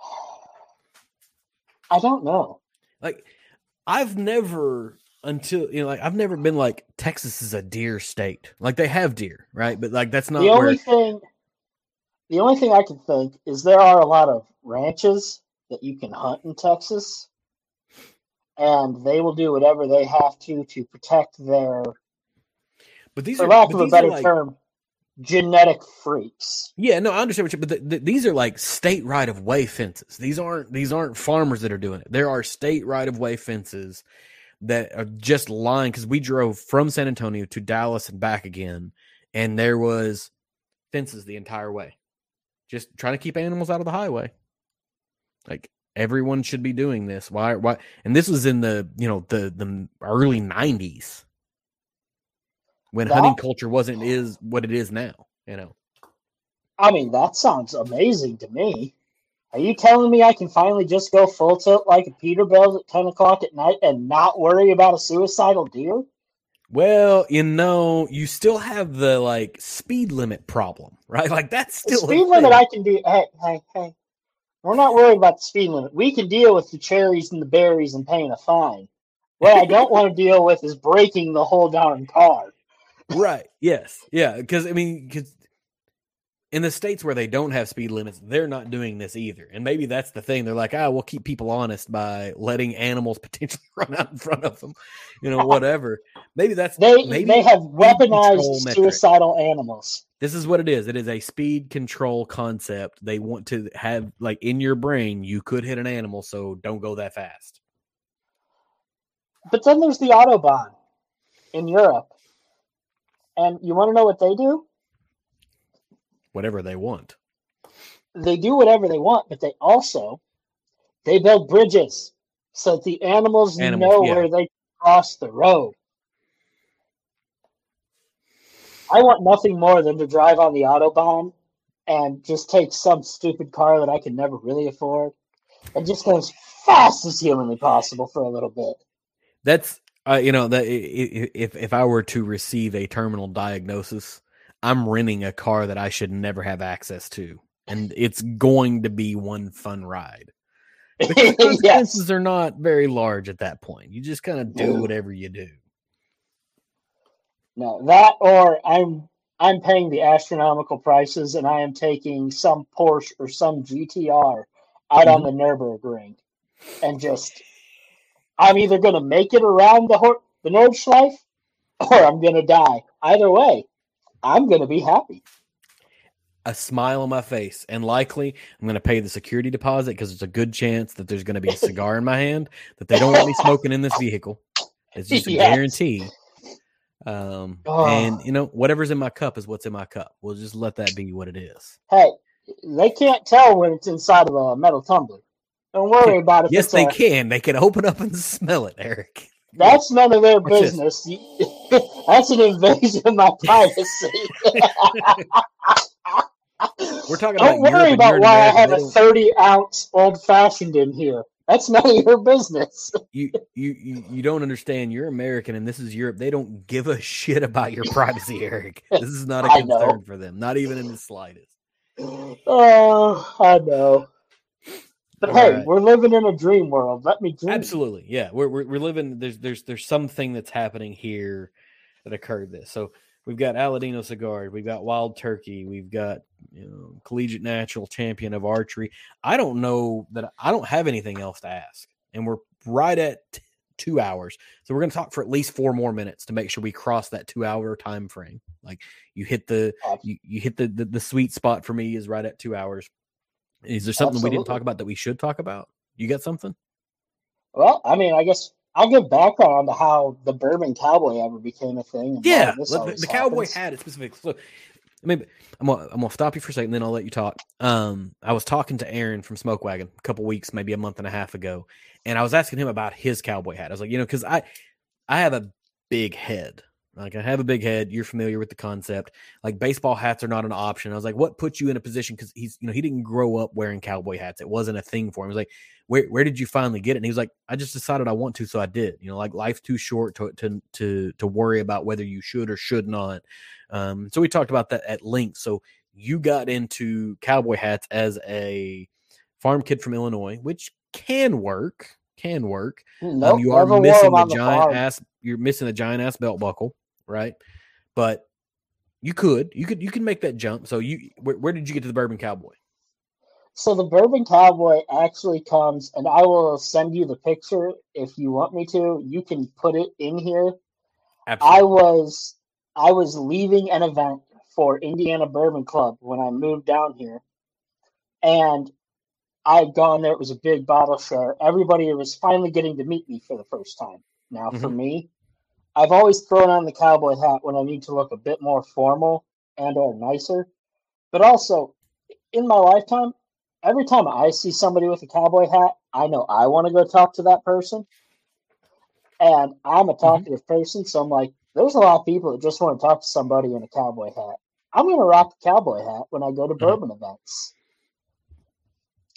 (sighs) I don't know. Like, I've never until you know, like I've never been like Texas is a deer state. Like they have deer, right? But like that's not the where. only thing, the only thing I can think is there are a lot of ranches that you can hunt in Texas, and they will do whatever they have to to protect their, but these for are, lack of a better like- term, genetic freaks. Yeah, no, I understand what you. But th th these are like state right of way fences. These aren't these aren't farmers that are doing it. There are state right of way fences that are just lying because we drove from San Antonio to Dallas and back again, and there was fences the entire way, just trying to keep animals out of the highway. Like everyone should be doing this. Why? Why? And this was in the you know the the early '90s when hunting culture wasn't is what it is now. You know. I mean, that sounds amazing to me. Are you telling me I can finally just go full tilt like a Peterbilt at ten o'clock at night and not worry about a suicidal deer? Well, you know, you still have the like speed limit problem, (laughs) right? Like that's The still a speed limit. I can do. Hey, hey, hey. We're not worried about the speed limit. We can deal with the cherries and the berries and paying a fine. What I don't want to deal with is breaking the whole darn car. Right? Yes, yeah. Because I mean, because in the states where they don't have speed limits, they're not doing this either. And maybe that's the thing. They're like, ah, we'll keep people honest by letting animals (laughs) potentially run out in front of them, you know, (laughs) whatever. Maybe that's They maybe they have weaponized metric. suicidal animals. this is what it is. It is a speed control concept. They want to have like in your brain, you could hit an animal, so don't go that fast. But then there's the autobahn in Europe, and you want to know what they do? Whatever they want. They do whatever they want, but they also they build bridges so that the animals, Animals, know yeah. where they cross the road. I want nothing more than to drive on the autobahn and just take some stupid car that I can never really afford and just go as fast as humanly possible for a little bit. That's uh, you know that if if I were to receive a terminal diagnosis, I'm renting a car that I should never have access to, and it's going to be one fun ride. The (laughs) yes. are not very large at that point. You just kind of do No. whatever you do. No, that or I'm I'm paying the astronomical prices and I am taking some Porsche or some GTR out mm-hmm. on the Nürburgring and just I'm either going to make it around the Hor- the Nordschleife or I'm going to die. Either way, I'm going to be happy. A smile on my face, and likely I'm going to pay the security deposit because there's a good chance that there's going to be a (laughs) cigar in my hand that they don't want me smoking in this vehicle. It's just a yes. guarantee. Um, oh. and you know, whatever's in my cup is what's in my cup. We'll just let that be what it is. Hey, they can't tell when it's inside of a metal tumbler. Don't worry (laughs) about it. Yes, they a, can. They can open up and (laughs) smell it, Eric. That's none of their (laughs) Watch business. That's an invasion of my privacy. We're talking Don't about worry about why I have a 30 ounce old fashioned in here. That's none of your business. you, you you you don't understand. You're American and this is Europe. They don't give a shit about your privacy, Eric. This is not a concern for them, not even in the slightest. (sighs) Oh, I know. But hey, right. we're living in a dream world. Let me dream. Absolutely, yeah. We're, we're we're living. There's there's there's something that's happening here that occurred. This so we've got Aladino cigar, we've got Wild Turkey, we've got you know collegiate natural champion of archery. I don't know that I don't have anything else to ask, and we're right at two hours. So we're going to talk for at least four more minutes to make sure we cross that two hour time frame. Like you hit the you, you hit the, the the sweet spot for me is right at two hours. Is there something Absolutely. we didn't talk about that we should talk about? You got something? Well, I mean, I guess I'll give background on how the bourbon cowboy ever became a thing. Yeah, the, the cowboy hat is specific. So, I mean, I'm gonna, I'm gonna stop you for a second, then I'll let you talk. Um, I was talking to Aaron from Smoke Wagon a couple weeks, maybe a month and a half ago, and I was asking him about his cowboy hat. I was like, you know, because I I have a big head, like I have a big head. You're familiar with the concept. Like baseball hats are not an option. I was like, what puts you in a position? Because he's, you know, he didn't grow up wearing cowboy hats. It wasn't a thing for him. He was like, where where did you finally get it? And he was like, I just decided I want to, so I did. You know, like life's too short to to to to worry about whether you should or should not. Um, so we talked about that at length. So you got into cowboy hats as a farm kid from Illinois, which can work. Can work. Hmm, nope, um, you are missing the giant ass. You're missing a giant ass belt buckle right? But you could, you could, you can make that jump. So you, where, where did you get to the Bourbon Cowboy? So the Bourbon Cowboy actually comes, and I will send you the picture if you want me to. You can put it in here. Absolutely. I was I was leaving an event for Indiana Bourbon Club when I moved down here, and I had gone there. It was a big bottle share. Everybody was finally getting to meet me for the first time. Now, mm-hmm. for me, I've always thrown on the cowboy hat when I need to look a bit more formal and or nicer. But also, in my lifetime, every time I see somebody with a cowboy hat, I know I want to go talk to that person. And I'm a mm-hmm. talkative mm-hmm. person, so I'm like, there's a lot of people that just want to talk to somebody in a cowboy hat. I'm going to rock the cowboy hat when I go to mm-hmm. bourbon events.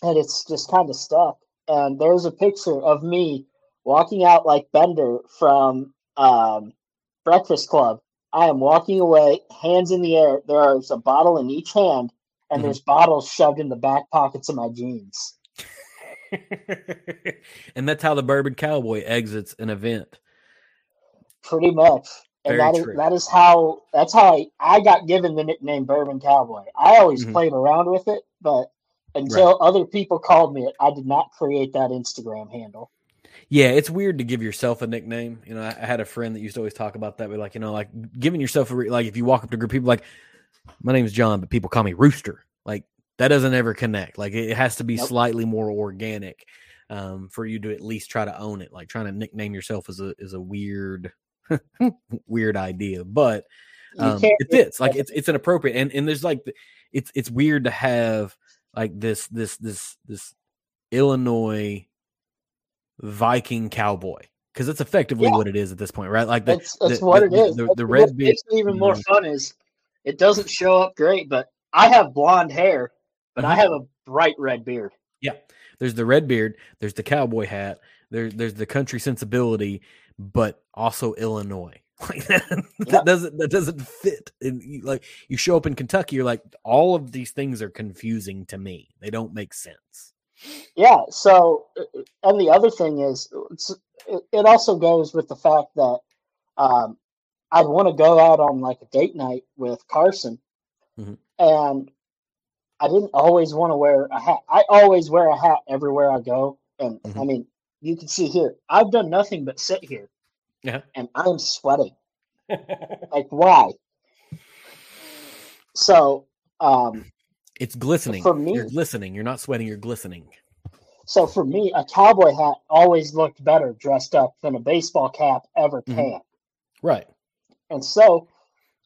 And it's just kind of stuck. And there's a picture of me walking out like Bender from um, Breakfast Club. I am walking away, hands in the air. There's a bottle in each hand, and mm-hmm. there's bottles shoved in the back pockets of my jeans. (laughs) and that's how the Bourbon Cowboy exits an event. Pretty much. And Very that is, that is how that's how I, I got given the nickname Bourbon Cowboy. I always mm-hmm. played around with it, but until right. other people called me it, I did not create that Instagram handle. Yeah, it's weird to give yourself a nickname. You know, I, I, had a friend that used to always talk about that, but like, you know, like giving yourself a like if you walk up to a group of people like, my name is John, but people call me Rooster. Like that doesn't ever connect. Like it has to be nope. slightly more organic um, for you to at least try to own it. Like trying to nickname yourself is a is a weird (laughs) weird idea, but um, it fits. Like it's it's an appropriate and and there's like it's it's weird to have like this this this this Illinois Viking cowboy because that's effectively yeah. what it is at this point, right? Like the, that's, that's the, what the, it is. The, the red what makes it even more fun is it doesn't show up great, but I have blonde hair, but I mm-hmm. have a bright red beard. Yeah, there's the red beard, there's the cowboy hat, there's there's the country sensibility, but also Illinois. (laughs) Like that, that doesn't that doesn't fit. And like you show up in Kentucky, you're like all of these things are confusing to me. They don't make sense. Yeah. So, and the other thing is, it also goes with the fact that um, I'd want to go out on like a date night with Carson, Mhm. and I didn't always want to wear a hat. I always wear a hat everywhere I go, and I Mhm. mean, you can see here, I've done nothing but sit here, Yeah. and I'm sweating. (laughs) Like, why? So, um, it's glistening. For me- you're glistening. You're not sweating. You're glistening. so for me, a cowboy hat always looked better dressed up than a baseball cap ever Mhm. can. Right. And so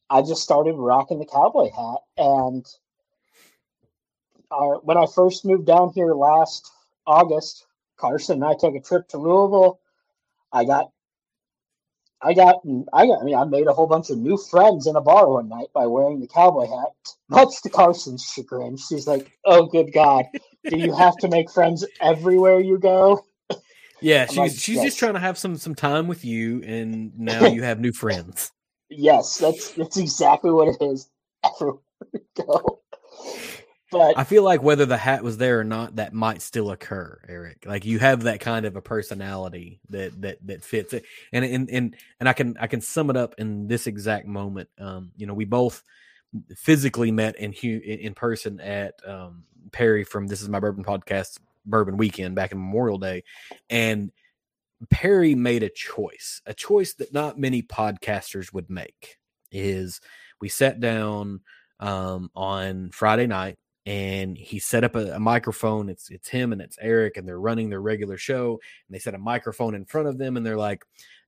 I just started rocking the cowboy hat. And uh, when I first moved down here last August, Carson and I took a trip to Louisville. I got, I got, I got, I mean, I made a whole bunch of new friends in a bar one night by wearing the cowboy hat, much to Carson's chagrin. She's like, oh, good God, do you have to make friends everywhere you go? Yeah, I'm she's like, she's yes. just trying to have some some time with you, and now (laughs) you have new friends. Yes, that's that's exactly what it is. (laughs) Everywhere you go. But I feel like whether the hat was there or not, that might still occur, Eric. Like you have that kind of a personality that that that fits it, and and and and I can I can sum it up in this exact moment. Um, you know, we both physically met in in person at um, Perry from This Is My Bourbon podcast Bourbon Weekend back in Memorial Day, and Perry made a choice, a choice that not many podcasters would make. Is we sat down um, on Friday night and he set up a, a microphone. It's it's him and it's Eric, and they're running their regular show. And they set a microphone in front of them, and they're like,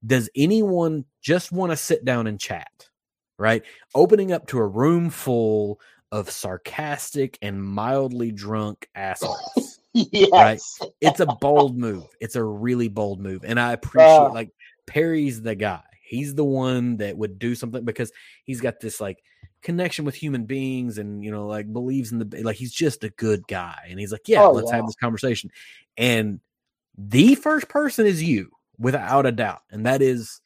"Does anyone just want to sit down and chat?" Right, opening up to a room full of sarcastic and mildly drunk assholes (laughs) yes, it's a bold move. It's a really bold move, and I appreciate Uh. like Perry's the guy. He's the one that would do something because he's got this like connection with human beings, and you know, like believes in the like he's just a good guy, and he's like, yeah, Oh, let's yeah. have this conversation. And the first person is you, without a doubt, and that is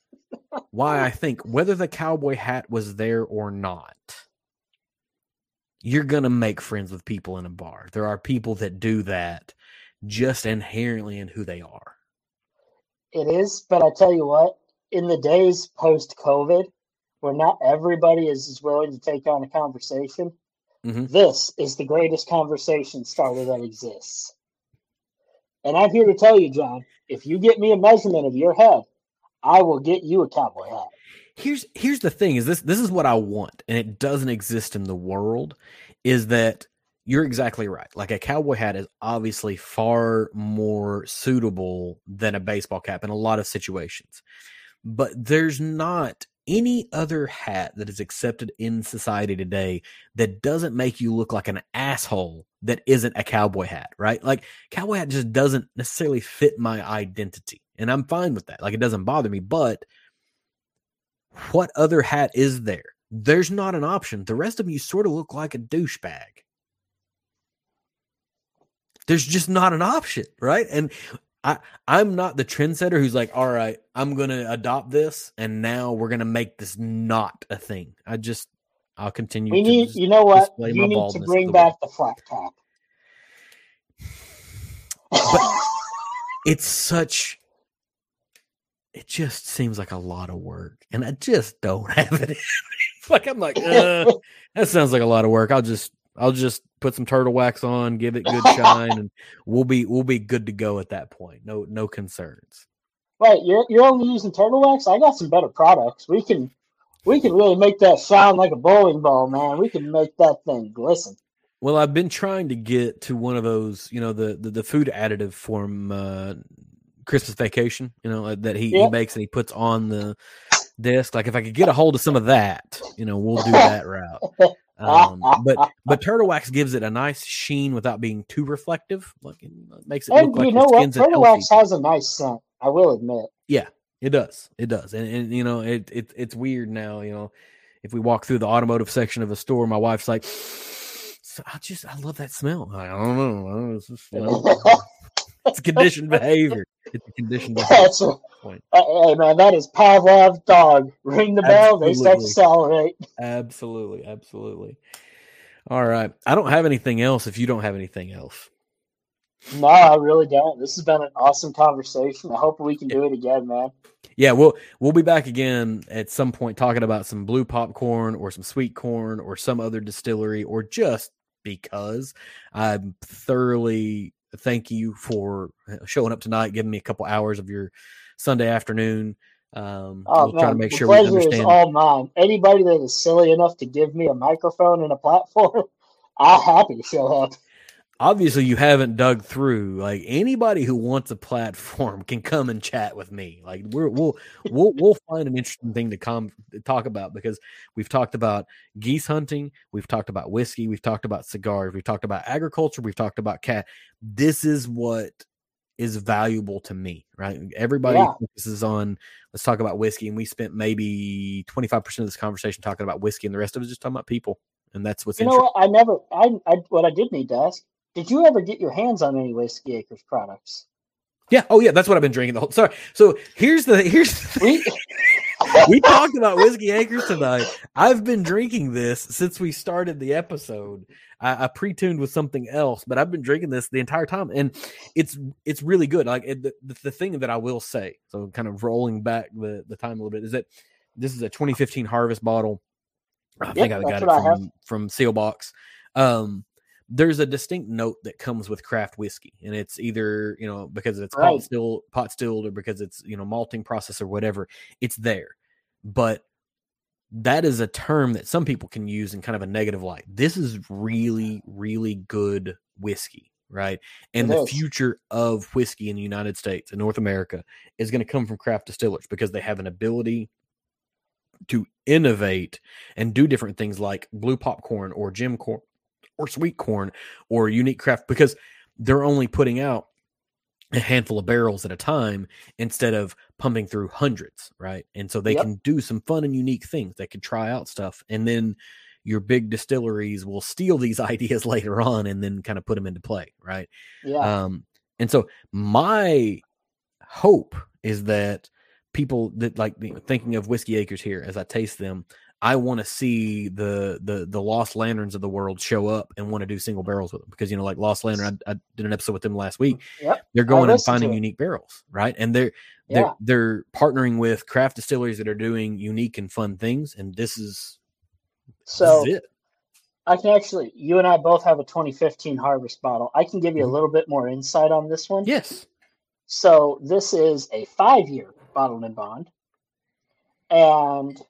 why I (laughs) think whether the cowboy hat was there or not. You're gonna make friends with people in a bar. There are people that do that just inherently in who they are. it is. But I tell you what, in the days post COVID, where not everybody is as willing to take on a conversation, Mhm. this is the greatest conversation starter that exists. And I'm here to tell you, John, if you get me a measurement of your head, I will get you a cowboy hat. Here's here's the thing is this this is what I want and it doesn't exist in the world is that you're exactly right. Like a cowboy hat is obviously far more suitable than a baseball cap in a lot of situations. But there's not any other hat that is accepted in society today that doesn't make you look like an asshole that isn't a cowboy hat, right? Like cowboy hat just doesn't necessarily fit my identity. And I'm fine with that. Like it doesn't bother me, but what other hat is there? There's not an option. The rest of you sort of look like a douchebag. There's just not an option, right? And I I'm not the trendsetter who's like, all right, I'm gonna adopt this, and now we're gonna make this not a thing. I just I'll continue. We to need, you know what? You need to bring the back the flat. But- (laughs) it's such it just seems like a lot of work and i just don't (laughs) have it like i'm like uh, that sounds like a lot of work i'll just i'll just put some turtle wax on give it good shine and we'll be we'll be good to go at that point no no concerns Right, you're you're only using turtle wax. I got some better products. We can we can really make that shine like a bowling ball, man. We can make that thing glisten. well i've been trying to get to one of those you know the the, the food additive from uh christmas vacation you know that he, he makes and he puts on the disc like if i could get a hold of some of that you know we'll do that route (laughs) Um, (laughs) but but turtle wax gives it a nice sheen without being too reflective. Like it makes it And look like you the know what? Turtle wax has a nice scent. I will admit. Yeah, it does, it does, and, and you know it, it it's weird now. You know, if we walk through the automotive section of a store, my wife's like, "So I just I love that smell." I don't know, I don't know, it's, just, you know, (laughs) it's conditioned behavior. It's a conditioned (laughs) behavior. That's a, point. uh, hey man, that is Pavlov's dog. Ring the bell, they start to celebrate. (laughs) Absolutely, absolutely. All right, I don't have anything else. If you don't have anything else. No, I really don't. This has been an awesome conversation. I hope we can do it again, man. Yeah, we'll we'll be back again at some point talking about some blue popcorn or some sweet corn or some other distillery or just because I'm thoroughly thank you for showing up tonight, giving me a couple hours of your Sunday afternoon. Um, Oh we'll try to make the sure we pleasure is understand. all mine. Anybody that is silly enough to give me a microphone and a platform, (laughs) I'm happy to show up. Obviously you haven't dug through like anybody who wants a platform (laughs) can come and chat with me like we're, we'll we'll we'll find an interesting thing to come talk about because we've talked about geese hunting we've talked about whiskey we've talked about cigars we've talked about agriculture we've talked about cat this is what is valuable to me right everybody Yeah. focuses on let's talk about whiskey and we spent maybe 25% of this conversation talking about whiskey and the rest of it is just talking about people and that's what's You know what? I never. I, I what I did need to ask. Did you ever get your hands on any Whiskey Acres products? Yeah. Oh, yeah. That's what I've been drinking the whole. Sorry. So here's the here's the, We we talked about whiskey acres tonight. I've been drinking this since we started the episode. I, I pre-tuned with something else, but I've been drinking this the entire time, and it's it's really good. Like it, the, the thing that I will say, so kind of rolling back the the time a little bit, is that this is a 2015 Harvest bottle. I think I got it from from Seelbach's. Um, there's a distinct note that comes with craft whiskey, and it's either you know because it's pot still pot stilled or because it's you know malting process or whatever. It's there, but that is a term that some people can use in kind of a negative light. This is really, really good whiskey, right? And It the is. future of whiskey in the United States and North America is going to come from craft distillers because they have an ability to innovate and do different things like blue popcorn or gem corn or sweet corn or unique craft because they're only putting out a handful of barrels at a time instead of pumping through hundreds, right? And so they Yep. can do some fun and unique things. They can try out stuff and then your big distilleries will steal these (laughs) ideas later on and then kind of put them into play, right? yeah. Um, and so my hope is that people that like you know, thinking of whiskey acres here as I taste them, I want to see the the the Lost Lanterns of the world show up and want to do single barrels with them because you know like Lost Lantern, I, I did an episode with them last week. Yep. They're going and finding unique barrels, right? And they're they're Yeah. they're partnering with craft distilleries that are doing unique and fun things, and this is So this is it. I can actually, you and I both have a 2015 Harvest bottle. I can give you a mm-hmm. little bit more insight on this one. Yes. So this is a five-year bottled in bond, and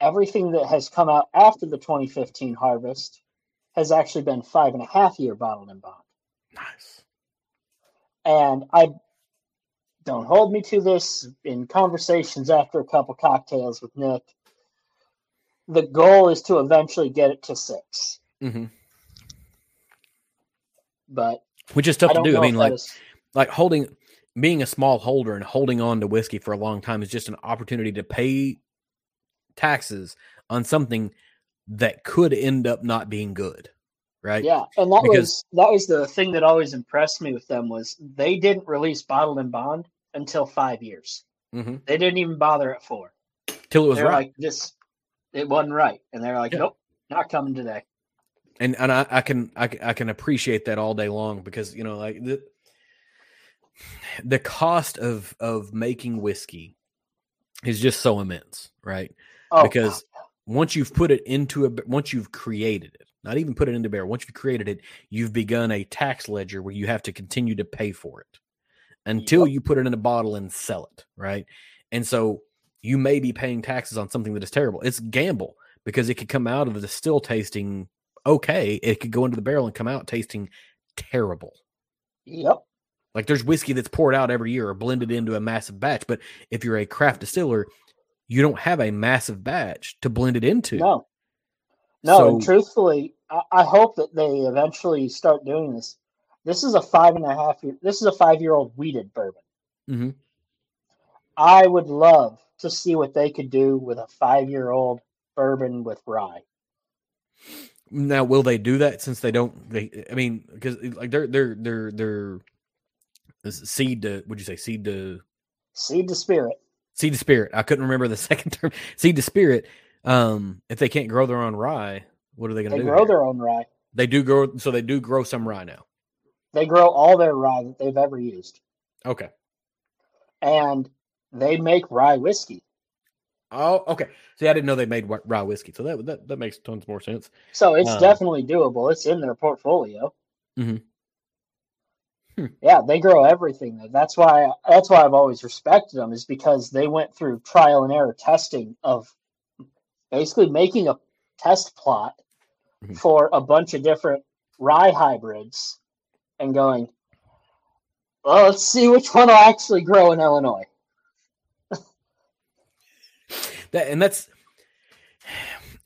everything that has come out after the 2015 Harvest has actually been five and a half year bottled in bond. Nice. And I don't hold me to this in conversations after a couple cocktails with Nick. The goal is to eventually get it to six, mm-hmm. but Which is tough to do. I mean, like is- like holding being a small holder and holding on to whiskey for a long time is just an opportunity to pay taxes on something that could end up not being good right Yeah, and that Because- was that was the thing that always impressed me with them was they didn't release bottled in bond until five years. hmm They didn't even bother at four. till it was They're right like, this, it wasn't right, and they're like, Yeah. nope, not coming today. and and I, I can I, can- I can appreciate that all day long because you know like the the cost of of making whiskey is just so immense right Oh, because once you've put it into a once you've created it not even put it into barrel once you've created it you've begun a tax ledger where you have to continue to pay for it until Yep. you put it in a bottle and sell it right? And so you may be paying taxes on something that is terrible. It's gamble because it could come out of the still tasting okay it could go into the barrel and come out tasting terrible. Yep, like there's whiskey that's poured out every year or blended into a massive batch but if you're a craft distiller you don't have a massive batch to blend it into no, no. and truthfully, I, I hope that they eventually start doing this. This is a five and a half year. This is a five year old wheated bourbon. Mm-hmm. I would love to see what they could do with a five year old bourbon with rye. Now, will they do that since they don't? They, I mean, because like they're they're they're they're seed to would you say seed to Seed to spirit. Seed to spirit? I couldn't remember the (laughs) second term. Seed to spirit. Um, if they can't grow their own rye, what are they going to do? grow here? their own rye. They do grow, so they do grow some rye now. They grow all their rye that they've ever used, Okay. and they make rye whiskey. Oh, okay. See, I didn't know they made rye whiskey, so that that, that makes tons more sense. So it's Um, definitely doable. It's in their portfolio. Mhm. (laughs) Yeah, they grow everything. That's why that's why I've always respected them is because they went through trial and error testing of basically making a test plot Mhm. for a bunch of different rye hybrids and going, well, let's see which one will actually grow in Illinois. That and that's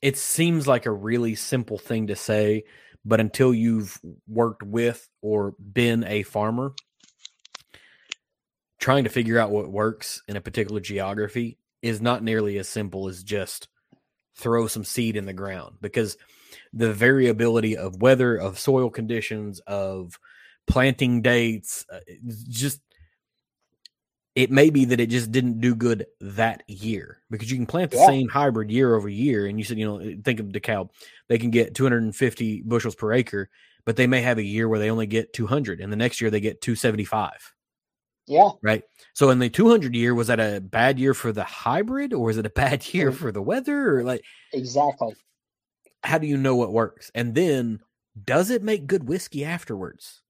it seems like a really simple thing to say, but until you've worked with or been a farmer, trying to figure out what works in a particular geography is not nearly as simple as just throw some seed in the ground because the variability of weather, of soil conditions, of planting dates, uh, just it may be that it just didn't do good that year because you can plant the Yeah. same hybrid year over year. And you said, you know, think of DeKalb, they can get 250 bushels per acre, but they may have a year where they only get 200, and the next year they get 275. Yeah, Right. So in the 200 year, was that a bad year for the hybrid, or is it a (laughs) bad year Mm. for the weather, or like exactly. how do you know what works? And then does it make good whiskey afterwards?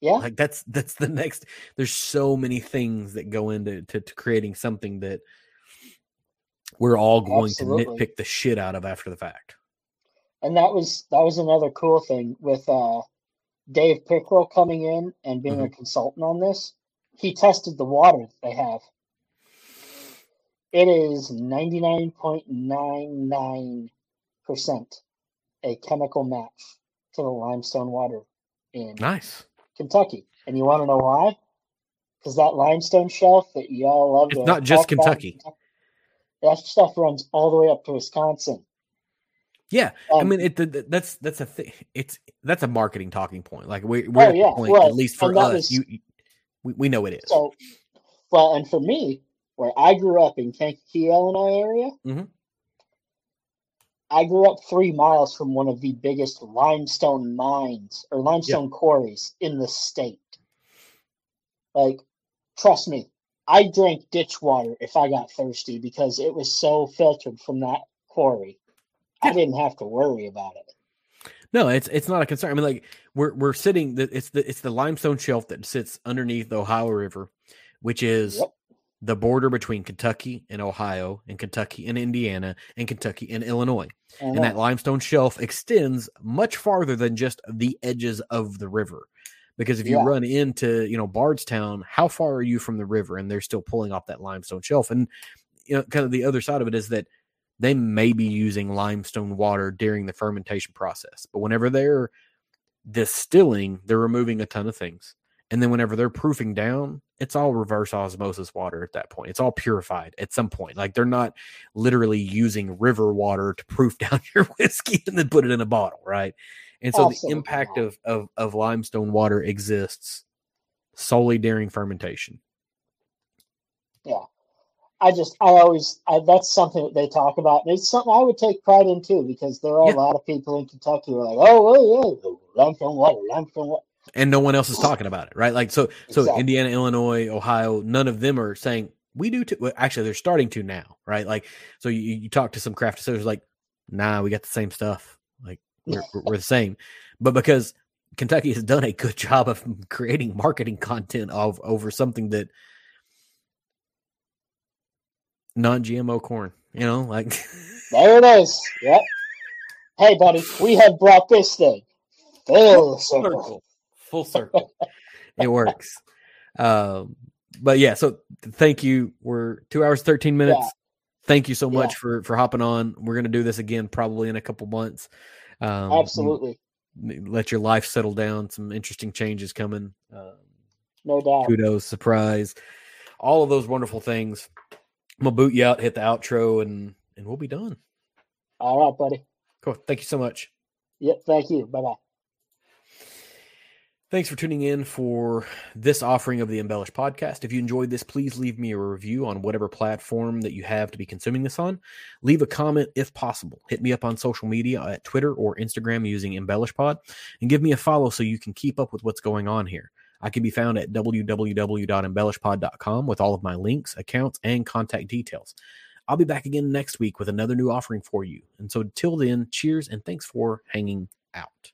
Yeah, Like that's that's the next. There's so many things that go into to, to creating something that we're all going Absolutely. to nitpick the shit out of after the fact. and that was that was another cool thing with uh, Dave Pickerell coming in and being a consultant on this. He tested the water that they have. It is ninety nine point nine nine percent a chemical match to the limestone water in Nice. Kentucky. And you want to know why? Because that limestone shelf that y'all love It's not just in Kentucky. That stuff runs all the way up to Wisconsin. Yeah, I Um, mean, it, th- th- that's that's a thing. It's that's a marketing talking point. Like we, we're Oh, at yeah. point, Well, at least for us, was- you, you- we, we know it is. So, well, and for me, where I grew up in Kankakee, Illinois area, Mhm. I grew up three miles from one of the biggest limestone mines or limestone quarries in the state. Like, trust me, I drank ditch water if I got thirsty because it was so filtered from that quarry. I didn't have to worry about it. No, it's it's not a concern. I mean, like we're we're sitting. The, it's the it's the limestone shelf that sits underneath the Ohio River, which is Yep. The border between Kentucky and Ohio, and Kentucky and Indiana, and Kentucky and Illinois. And And that uh-huh. limestone shelf extends much farther than just the edges of the river. Because if you Yeah. run into, you know, Bardstown, how far are you from the river? And they're still pulling off that limestone shelf. And you know, kind of the other side of it is that they may be using limestone water during the fermentation process. But whenever they're distilling, they're removing a ton of things. And then whenever they're proofing down, it's all reverse osmosis water at that point. It's all purified at some point. Like they're not literally using river water to proof (laughs) down your whiskey and then put it in a bottle, right? And so Absolutely the impact of, of of limestone water exists solely during fermentation. Yeah. I just, I always, I, that's something that they talk about. And it's something I would take pride in too, because there are Yeah. a lot of people in Kentucky who are like, oh, oh, oh, oh limestone water, limestone water. And no one else is talking about it, right? Like so so Exactly. Indiana, Illinois, Ohio, none of them are saying we do too. Well, actually, they're starting to now, right? Like so you, you talk to some craft distillers like, nah, we got the same stuff. Like we're, we're- we're the same. But because Kentucky has done a good job of creating marketing content of over something that non-GMO corn, you know, like (laughs) There it is. Yep. Hey, buddy, we have brought this thing full circle. Full circle. it works. Um, but yeah, so thank you. We're two hours thirteen minutes. Yeah. Thank you so much Yeah. for for hopping on. We're gonna do this again probably in a couple months. Um, Absolutely. Let your life settle down. Some interesting changes coming. Um, No doubt. kudos, surprise, all of those wonderful things. I'm gonna boot you out, hit the outro, and and we'll be done. All right, buddy. Cool. Thank you so much. Yep. Thank you. Bye bye. Thanks for tuning in for this offering of the Embellish podcast. If you enjoyed this, please leave me a review on whatever platform that you have to be consuming this on. Leave a comment if possible. Hit me up on social media at Twitter or Instagram using EmbellishPod and give me a follow so you can keep up with what's going on here. I can be found at www.embellishpod.com with all of my links, accounts, and contact details. I'll be back again next week with another new offering for you. And so, till then, cheers and thanks for hanging out.